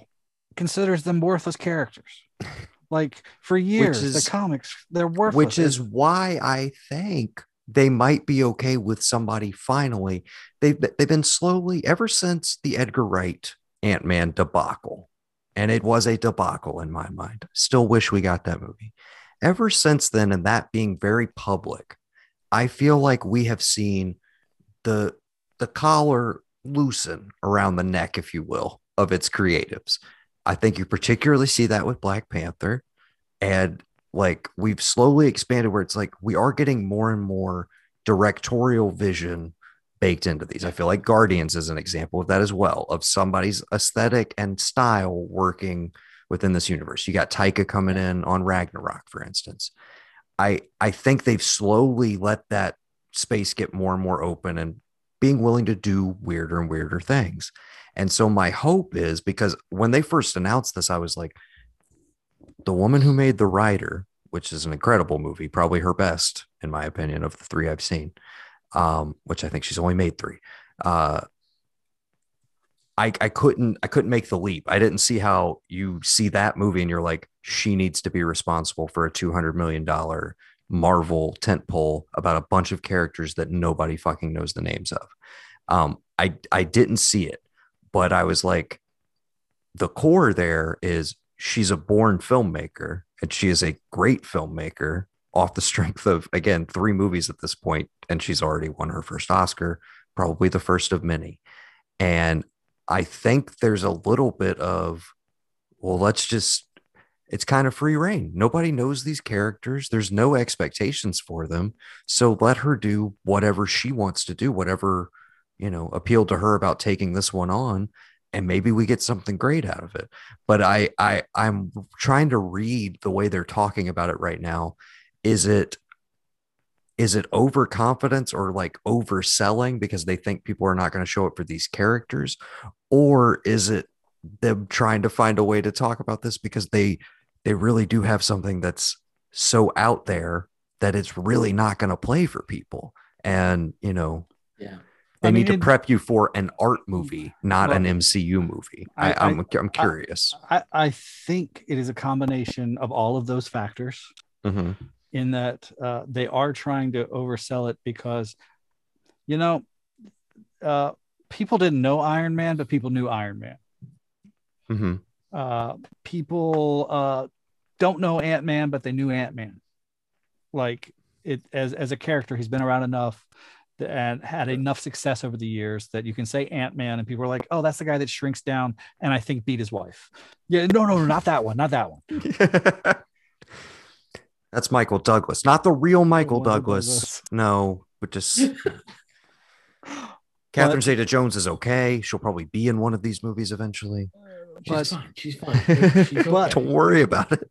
considers them worthless characters. Like for years, is- the comics they're worthless. Which is why I think they might be okay with somebody finally. They've they've been slowly ever since the Edgar Wright Ant Man debacle, and it was a debacle in my mind. Still wish we got that movie. Ever since then, and that being very public, I feel like we have seen the the collar loosen around the neck, if you will, of its creatives. I think you particularly see that with Black Panther. And like we've slowly expanded where it's like we are getting more and more directorial vision baked into these. I feel like Guardians is an example of that as well, of somebody's aesthetic and style working within this universe. You got Taika coming in on Ragnarok, for instance. I I think they've slowly let that space get more and more open and being willing to do weirder and weirder things. And so my hope is because when they first announced this, I was like, the woman who made The Rider, which is an incredible movie, probably her best, in my opinion, of the three I've seen, um, which I think she's only made three. Uh, I, I couldn't I couldn't make the leap. I didn't see how you see that movie and you're like, she needs to be responsible for a two hundred million dollar Marvel tentpole about a bunch of characters that nobody fucking knows the names of. Um, I I didn't see it, but I was like, the core there is she's a born filmmaker and she is a great filmmaker off the strength of again three movies at this point and she's already won her first oscar probably the first of many and i think there's a little bit of well let's just it's kind of free reign. Nobody knows these characters. There's no expectations for them. So let her do whatever she wants to do whatever you know appealed to her about taking this one on and maybe we get something great out of it. But i i i'm trying to read the way they're talking about it right now. Is it is it overconfidence or like overselling because they think people are not going to show up for these characters? Or is it them trying to find a way to talk about this because they they really do have something that's so out there that it's really not going to play for people and you know Yeah. they I need mean, to prep you for an art movie, not Well, an MCU movie. I, I- I'm I'm curious. I, I think it is a combination of all of those factors Mhm. in that uh, they are trying to oversell it because, you know, uh, people didn't know Iron Man, but people knew Iron Man. Mhm. Uh, people uh, don't know Ant Man, but they knew Ant Man. Like it as as a character, he's been around enough and had enough success over the years that you can say Ant Man, and people are like, "Oh, that's the guy that shrinks down and I think beat his wife." Yeah, no, no, no, not that one, not that one. That's Michael Douglas, not the real Michael Douglas. Douglas. No, but just Catherine Zeta Jones is okay. She'll probably be in one of these movies eventually. She's fine. She's fine. She's But- okay. Don't worry about it.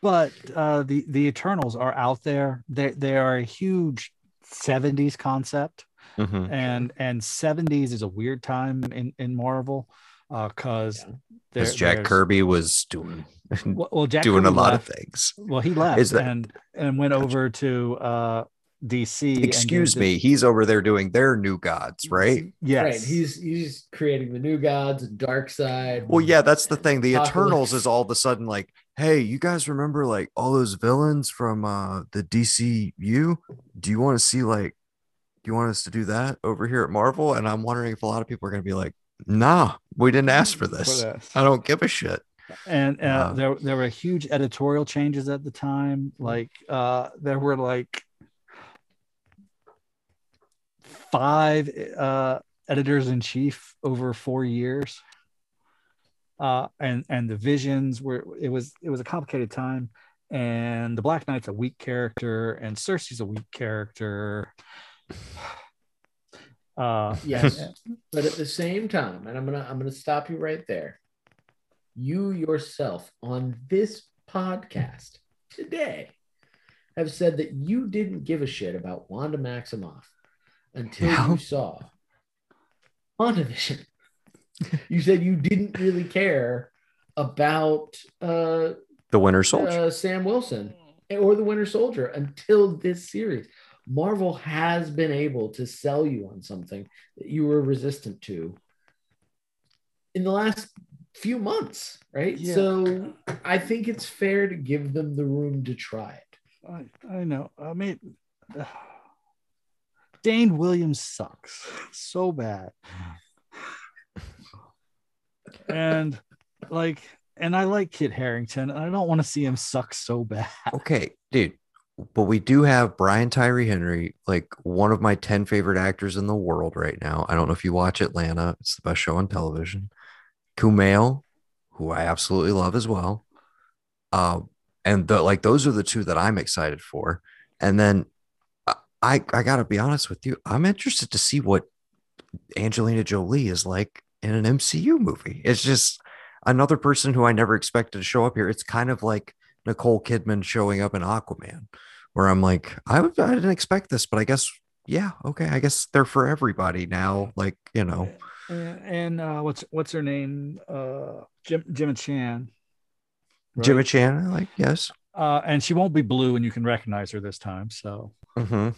but uh, the the Eternals are out there. They they are a huge '70s concept, Mhm. and and '70s is a weird time in in Marvel because Yeah. Jack Kirby was doing well, well, Jack doing Kirby a lot left. of things. Well, he left that- and and went over to uh, DC. Excuse did- me, he's over there doing their new gods, right? Yes, Right. He's he's creating the new gods, and Darkseid. Well, yeah, that's the thing. The Apocalypse. Eternals is all of a sudden like, hey, you guys remember like all those villains from uh the DCU? Do you want to see like do you want us to do that over here at Marvel? And I'm wondering if a lot of people are gonna be like, nah, we didn't ask for this. this. I don't give a shit. and uh, Wow. there there were huge editorial changes at the time. Like uh, there were like five uh, editors in chief over four years, uh, and and the visions were it was it was a complicated time. And the Black Knight's a weak character, and Sersi's a weak character. Uh, Yes. But at the same time, and I'm gonna I'm gonna stop you right there. You yourself on this podcast today have said that you didn't give a shit about Wanda Maximoff until No. you saw WandaVision. you said you didn't really care about uh, The Winter Soldier. uh, Sam Wilson or the Winter Soldier until this series. Marvel has been able to sell you on something that you were resistant to in the last few months, right? Yeah. So I think it's fair to give them the room to try it. I, I know. I mean, Dane Williams sucks so bad. And like, and I like Kit Harington, and I don't want to see him suck so bad. Okay, dude. But we do have Brian Tyree Henry, like one of my 10 favorite actors in the world right now. I don't know if you watch Atlanta, it's the best show on television. Kumail, who I absolutely love as well. Um, and the, like those are the two that I'm excited for. And then uh, I I gotta be honest with you, I'm interested to see what Angelina Jolie is like in an MCU movie. It's just another person who I never expected to show up here. It's kind of like Nicole Kidman showing up in Aquaman, where I'm like, I, I didn't expect this, but I guess, yeah, okay, I guess they're for everybody now. Like, you know, and, and uh, what's what's her name? Uh, Jim Jim Chan. right? Gemma Chan, like, yes. Uh, and she won't be blue, and you can recognize her this time. So hmm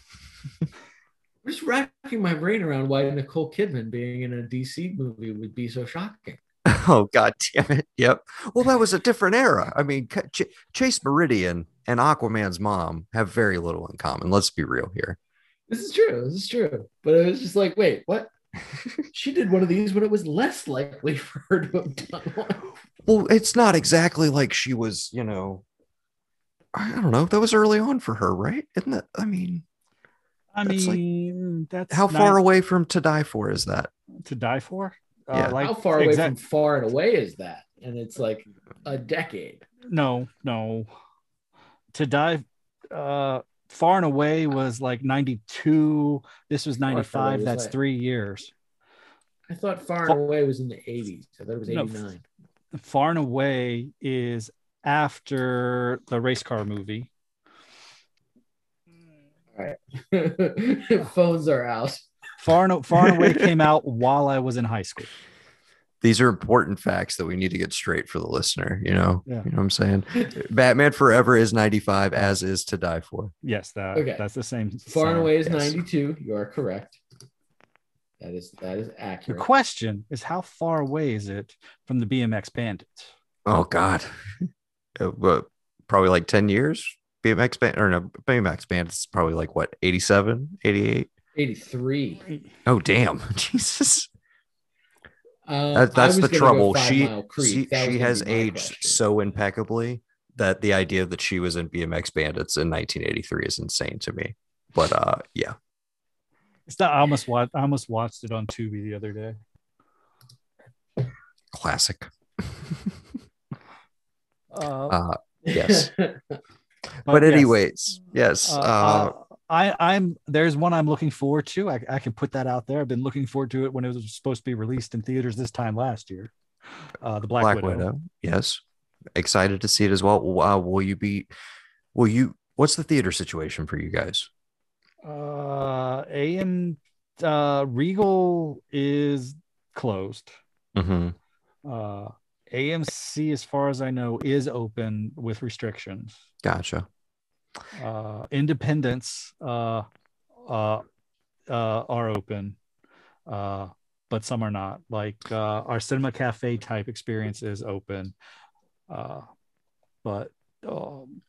I'm just racking my brain around why Nicole Kidman being in a DC movie would be so shocking. Oh god damn it! Yep. Well, that was a different era. I mean, Ch- Chase Meridian and Aquaman's mom have very little in common. Let's be real here. This is true. This is true. But it was just like, wait, what? she did one of these when it was less likely for her to have done one. Well, it's not exactly like she was, you know. I don't know. That was early on for her, right? Isn't that? I mean, I That's like- mean, that's how not far away from To Die For is that? to die for? Uh, Yeah. like How far away exact- from far and away is that? And it's like a decade. No, no. To die, uh, far and away was like ninety-two. This was Far and Away ninety-five. was That's like- three years. I thought far Far- and away was in the 80s. I thought it was No, 89. Far and away is after the race car movie. All right. Phones are out. Far and Far and Away came out while I was in high school. These are important facts that we need to get straight for the listener. You know, Yeah. you know what I'm saying? Batman Forever is 95, as is To Die For. Yes, that Okay. that's the same. Far and away is yes. 92. You are correct. That is that is accurate. The question is, how far away is it from the BMX Bandits? Oh God, what, probably like 10 years. BMX band or no BMX band is probably like what 87, 88. 83. Oh damn, Jesus. Uh, That, that's the trouble. She she, she has aged question. so impeccably that the idea that she was in BMX Bandits in 1983 is insane to me. But uh, yeah, It's not. I almost watched. I almost watched it on Tubi the other day. classic. Uh, Uh, yes. but but anyways, yes. Uh, Uh, uh, I, I'm there's one I'm looking forward to. I, I can put that out there. I've been looking forward to it when it was supposed to be released in theaters this time last year. Uh, the Black, Black, Widow. Widow. Yes, excited to see it as well. Uh, will you be? Will you? What's the theater situation for you guys? Uh, AM uh, Regal is closed. Mm-hmm. Uh, AMC, as far as I know, is open with restrictions. Gotcha. Uh, Independence uh, uh, uh, are open, uh, but some are not. Like uh, our cinema cafe type experience is open, uh, but um,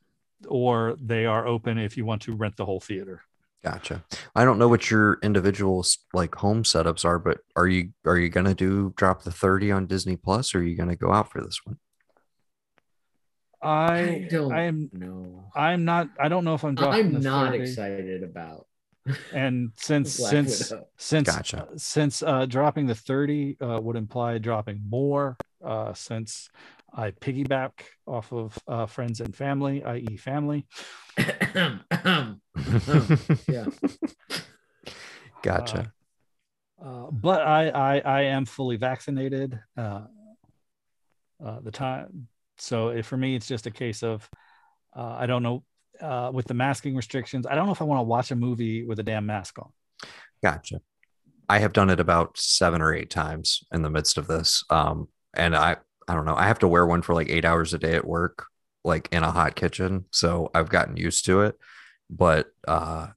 or they are open if you want to rent the whole theater. Gotcha. I don't know what your individual like home setups are, but are you are you gonna do drop the 30 on Disney Plus or are you gonna go out for this one? I don't I am no. I'm not I don't know if I'm dropping I'm the not 30. excited about and since since Widow. since Gotcha. since uh dropping the 30 uh would imply dropping more uh since I piggyback off of uh friends and family, i.e. family. yeah. Gotcha. Uh, but I, I I am fully vaccinated. Uh, uh, the time, so it, for me, it's just a case of uh, I don't know uh, with the masking restrictions. I don't know if I want to watch a movie with a damn mask on. Gotcha. I have done it about seven or eight times in the midst of this. Um, and I, I don't know. I have to wear one for like eight hours a day at work, like in a hot kitchen. So I've gotten used to it. But uh,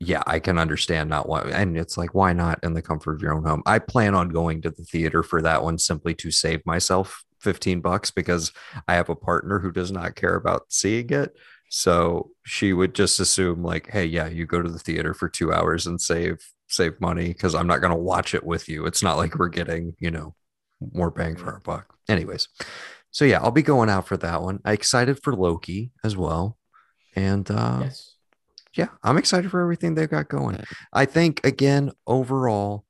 yeah, I can understand not why. And it's like, why not in the comfort of your own home? I plan on going to the theater for that one simply to save myself 15 bucks because I have a partner who does not care about seeing it. So she would just assume like, hey, yeah, you go to the theater for two hours and save save money because I'm not going to watch it with you. It's not like we're getting, you know, more bang for our buck. Anyways, so yeah, I'll be going out for that one. I'm excited for Loki as well. And uh yes. yeah, I'm excited for everything they've got going. I think again, overall,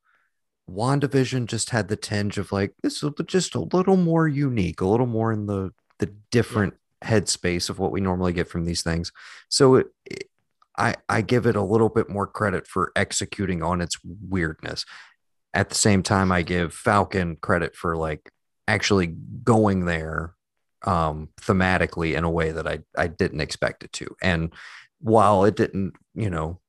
WandaVision just had the tinge of like this is just a little more unique, a little more in the the different headspace of what we normally get from these things. So it, it, I I give it a little bit more credit for executing on its weirdness. At the same time, I give Falcon credit for like actually going there um thematically in a way that I I didn't expect it to. And while it didn't, you know,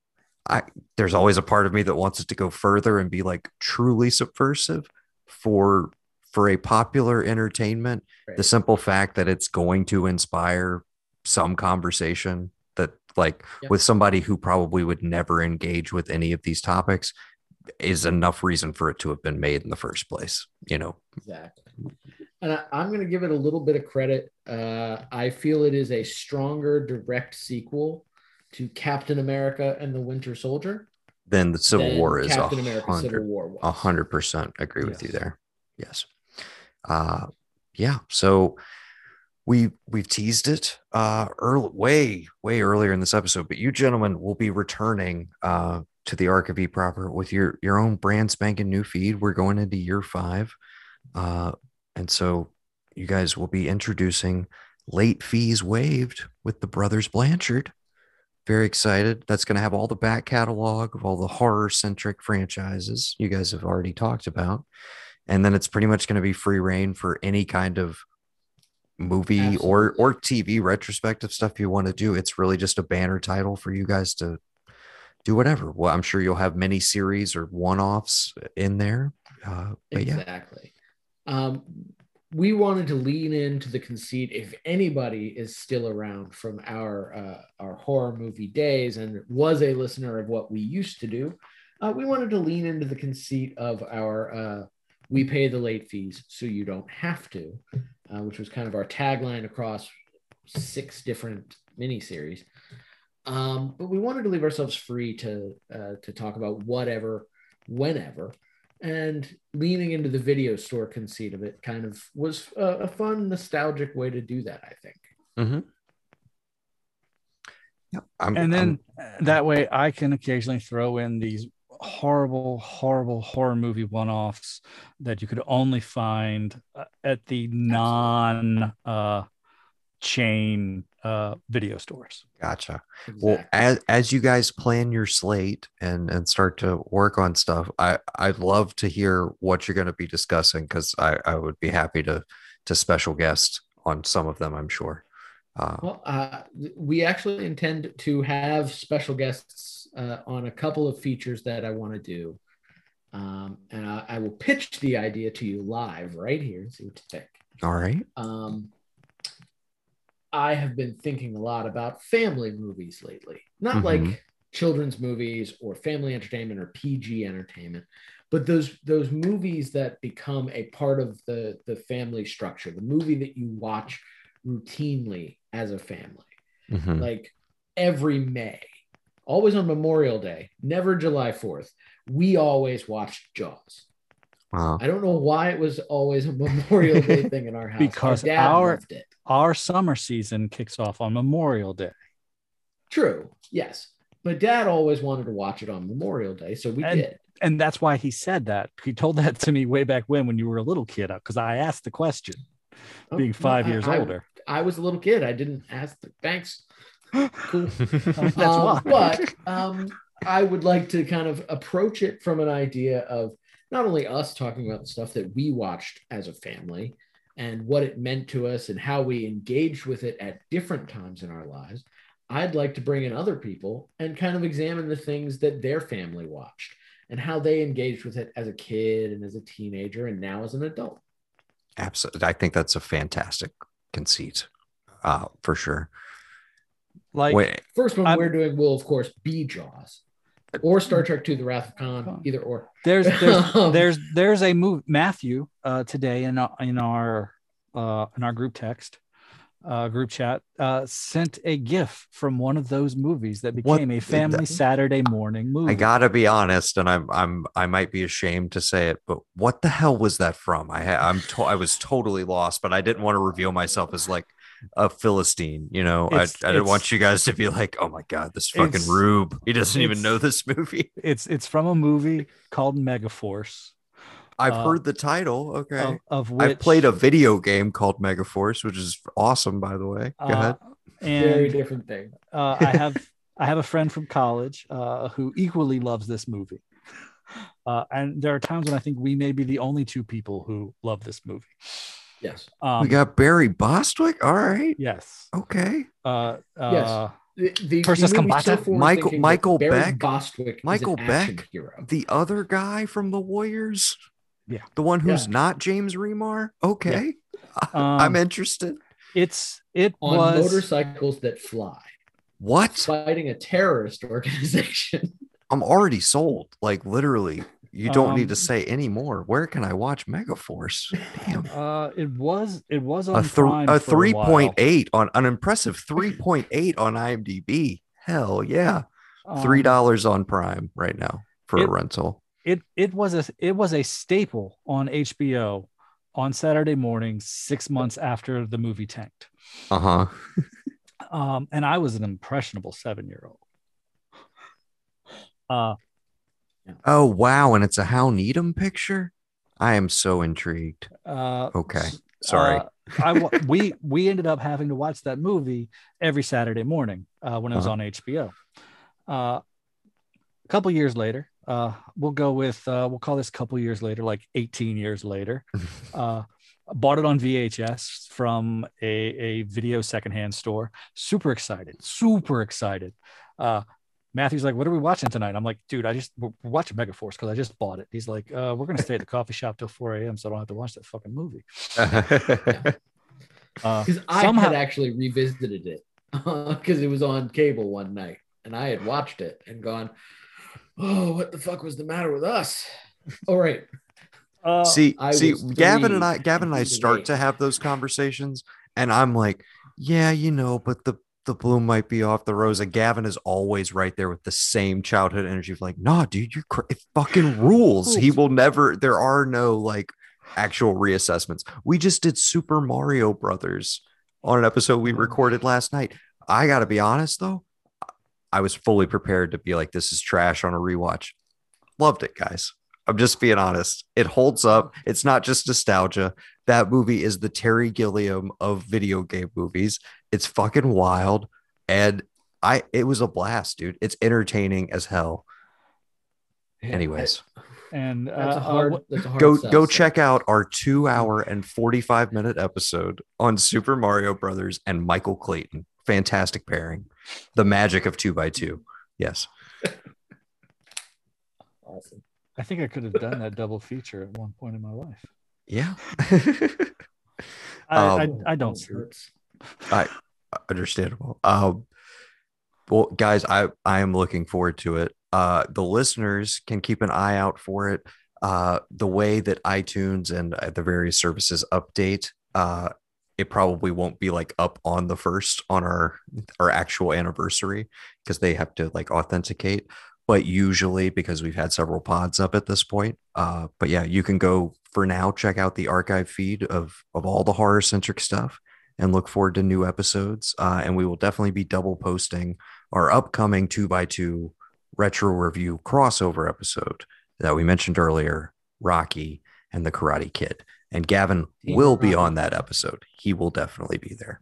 I there's always a part of me that wants it to go further and be like truly subversive for for a popular entertainment. Right. The simple fact that it's going to inspire some conversation that like Yep. with somebody who probably would never engage with any of these topics is enough reason for it to have been made in the first place, you know. Exactly. And I, I'm going to give it a little bit of credit. Uh, I feel it is a stronger direct sequel to Captain America and the Winter Soldier. Then the Civil War is Captain America Civil War. A hundred percent agree with you there. Yes. Uh yeah. So we we've teased it uh early way, way earlier in this episode, but you gentlemen will be returning uh to the Ark of E proper with your your own brand spanking new feed. We're going into year five. Uh and so you guys will be introducing late fees waived with the brothers Blanchard. Very excited. That's going to have all the back catalog of all the horror centric franchises you guys have already talked about. And then it's pretty much going to be free reign for any kind of movie or or TV retrospective stuff you want to do. It's really just a banner title for you guys to do whatever. Well, I'm sure you'll have many series or one-offs in there. Uh, but yeah, Exactly. Um, we wanted to lean into the conceit if anybody is still around from our uh, our horror movie days and was a listener of what we used to do, uh, we wanted to lean into the conceit of our uh, "we pay the late fees so you don't have to," uh, which was kind of our tagline across six different miniseries. Um, but we wanted to leave ourselves free to uh, to talk about whatever, whenever. And leaning into the video store conceit of it kind of was a, a fun nostalgic way to do that i think. Mm-hmm. Yeah, I'm, and then I'm- that way I can occasionally throw in these horrible, horrible horror movie one offs that you could only find uh, at the non uh, chain uh, video stores. gotcha. Well, as as you guys plan your slate and and start to work on stuff, I I'd love to hear what you're going to be discussing because I I would be happy to to special guest on some of them. I'm sure. Uh, well uh, we actually intend to have special guests uh, on a couple of features that i want to do um, and I, I will pitch the idea to you live right here and see what you think all right. um, I have been thinking a lot about family movies lately. Not Mhm. like children's movies or family entertainment or PG entertainment, but those those movies that become a part of the the family structure. The movie that you watch routinely as a family, Mhm. like every May, always on Memorial Day, never July Fourth. We always watched Jaws. Wow. I don't know why it was always a Memorial Day thing in our house. Because our dad our- loved it. Our summer season kicks off on Memorial Day. True. Yes. But dad always wanted to watch it on Memorial Day. So we And- did. And that's why he said that. He told that to me way back when, when you were a little kid, because I asked the question, Oh, being five I- years I, older. I was a little kid. I didn't ask. The, thanks. Cool. That's Um, why. But um, I would like to kind of approach it from an idea of not only us talking about the stuff that we watched as a family and what it meant to us and how we engaged with it at different times in our lives. I'd like to bring in other people and kind of examine the things that their family watched and how they engaged with it as a kid and as a teenager and now as an adult. Absolutely. I think that's a fantastic conceit, uh, for sure. like, Wait, First one I'm- we're doing will, of course, be Jaws or Star Trek II: The Wrath of Khan, Khan. either or. There's there's Um, there's there's a move Matthew uh, today in our, in our uh, in our group text uh, group chat uh, sent a gif from one of those movies that What became a family that- Saturday morning movie. I gotta be honest, and I'm I'm I might be ashamed to say it, but what the hell was that from? I ha- I'm to- I was totally lost, but I didn't want to reveal myself as like a philistine. You know, I, I It's- didn't want you guys to be like, oh my god, this fucking rube, he doesn't even know this movie. It's it's from a movie called Megaforce, I've Uh, heard the title. Okay. of, of which I've played a video game called Megaforce, which is awesome, by the way. Go uh, ahead. Very different thing. uh, I have I have a friend from college uh, who equally loves this movie. Uh, and there are times when I think we may be the only two people who love this movie. Yes. Um, we got Barry Bostwick. All right. yes. Okay. Uh, Yes. uh, The, the, Versus the Combata? so Michael- Michael Barry Beck? Bostwick Michael is an action Beck? hero. The other guy from the Warriors. Yeah. The one who's Yeah. not James Remar. Okay. Um, I'm interested. it's it on was motorcycles that fly, What? fighting a terrorist organization. I'm already sold. Like literally, you don't need to Um, say any more. Where can I watch Megaforce? Damn. uh, it was it was on A, th- a a while. 3.8 on an impressive 3.8 on IMDb. Hell yeah. Three Um, dollars on Prime right now for a rental. it it was a it was a staple on HBO on Saturday mornings six months after the movie tanked. Uh-huh. Um, and I was an impressionable seven year old. Uh, Oh wow, and it's a Hal Needham picture. I am so intrigued. uh, Okay. Sorry. uh, I we we ended up having to watch that movie every Saturday morning uh, when it was Uh-huh. on HBO. Uh, a couple years later, uh, we'll go with uh, we'll call this a couple years later, like 18 years later. uh, bought it on VHS from a, a video secondhand store. Super excited, super excited. Uh, Matthew's like, "What are we watching tonight?" I'm like, "Dude, I just we're we're watching Megaforce because I just bought it." He's like, uh, "We're gonna stay at the coffee shop till 4 a.m. so I don't have to watch that fucking movie." Uh, Because I somehow, had actually revisited it because it was on cable one night and I had watched it and gone, oh, what the fuck was the matter with us? All right. uh, see, I see, Gavin and I, Gavin and I and he was start to have those conversations, and I'm like, yeah, you know, but the the bloom might be off the rose. And Gavin is always right there with the same childhood energy of like, nah, dude, you're cra- it fucking rules. He will never. There are no like actual reassessments. We just did Super Mario Brothers on an episode we recorded last night. I got to be honest though, I was fully prepared to be like, this is trash on a rewatch. Loved it, guys. I'm just being honest. It holds up. It's not just nostalgia. That movie is the Terry Gilliam of video game movies. It's fucking wild. And I it was a blast, dude. It's entertaining as hell. Anyways, and uh, That's a uh, hard, that's a hard go sell, go so. check out our 2 hour and 45 minute episode on Super Mario Brothers and Michael Clayton. Fantastic pairing. The magic of 2 by 2 Yes. Awesome. I think I could have done that double feature at one point in my life. Yeah. I, Um, I, I don't It see it. hurts. understandable um well guys i i am looking forward to it uh the listeners can keep an eye out for it uh the way that itunes and uh, the various services update uh it probably won't be like up on the first on our our actual anniversary because they have to like authenticate but usually because we've had several pods up at this point uh but yeah you can go for now check out the archive feed of of all the horror centric stuff and look forward to new episodes. Uh, and we will definitely be double posting our upcoming two by two retro review crossover episode that we mentioned earlier, Rocky and the Karate Kid. And Gavin Team will be on that episode. He will definitely be there.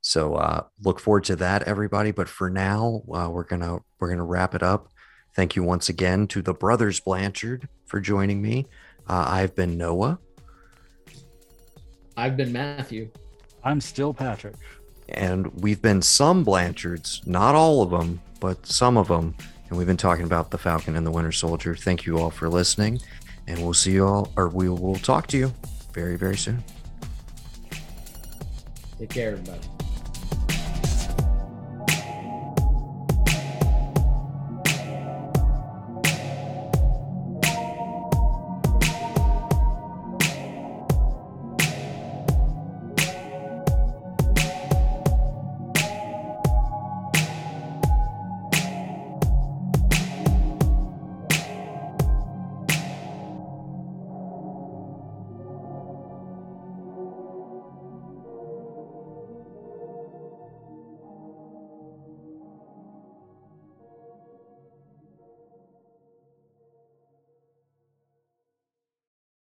So uh, look forward to that, everybody. But for now, uh, we're gonna we're gonna wrap it up. Thank you once again to the brothers Blanchard for joining me. Uh, I've been Noah. I've been Matthew. I'm still Patrick. and we've been some Blanchards, not all of them, but some of them. And we've been talking about the Falcon and the Winter Soldier. Thank you all for listening, and we'll see you all, or we will talk to you very, very soon. Take care, everybody.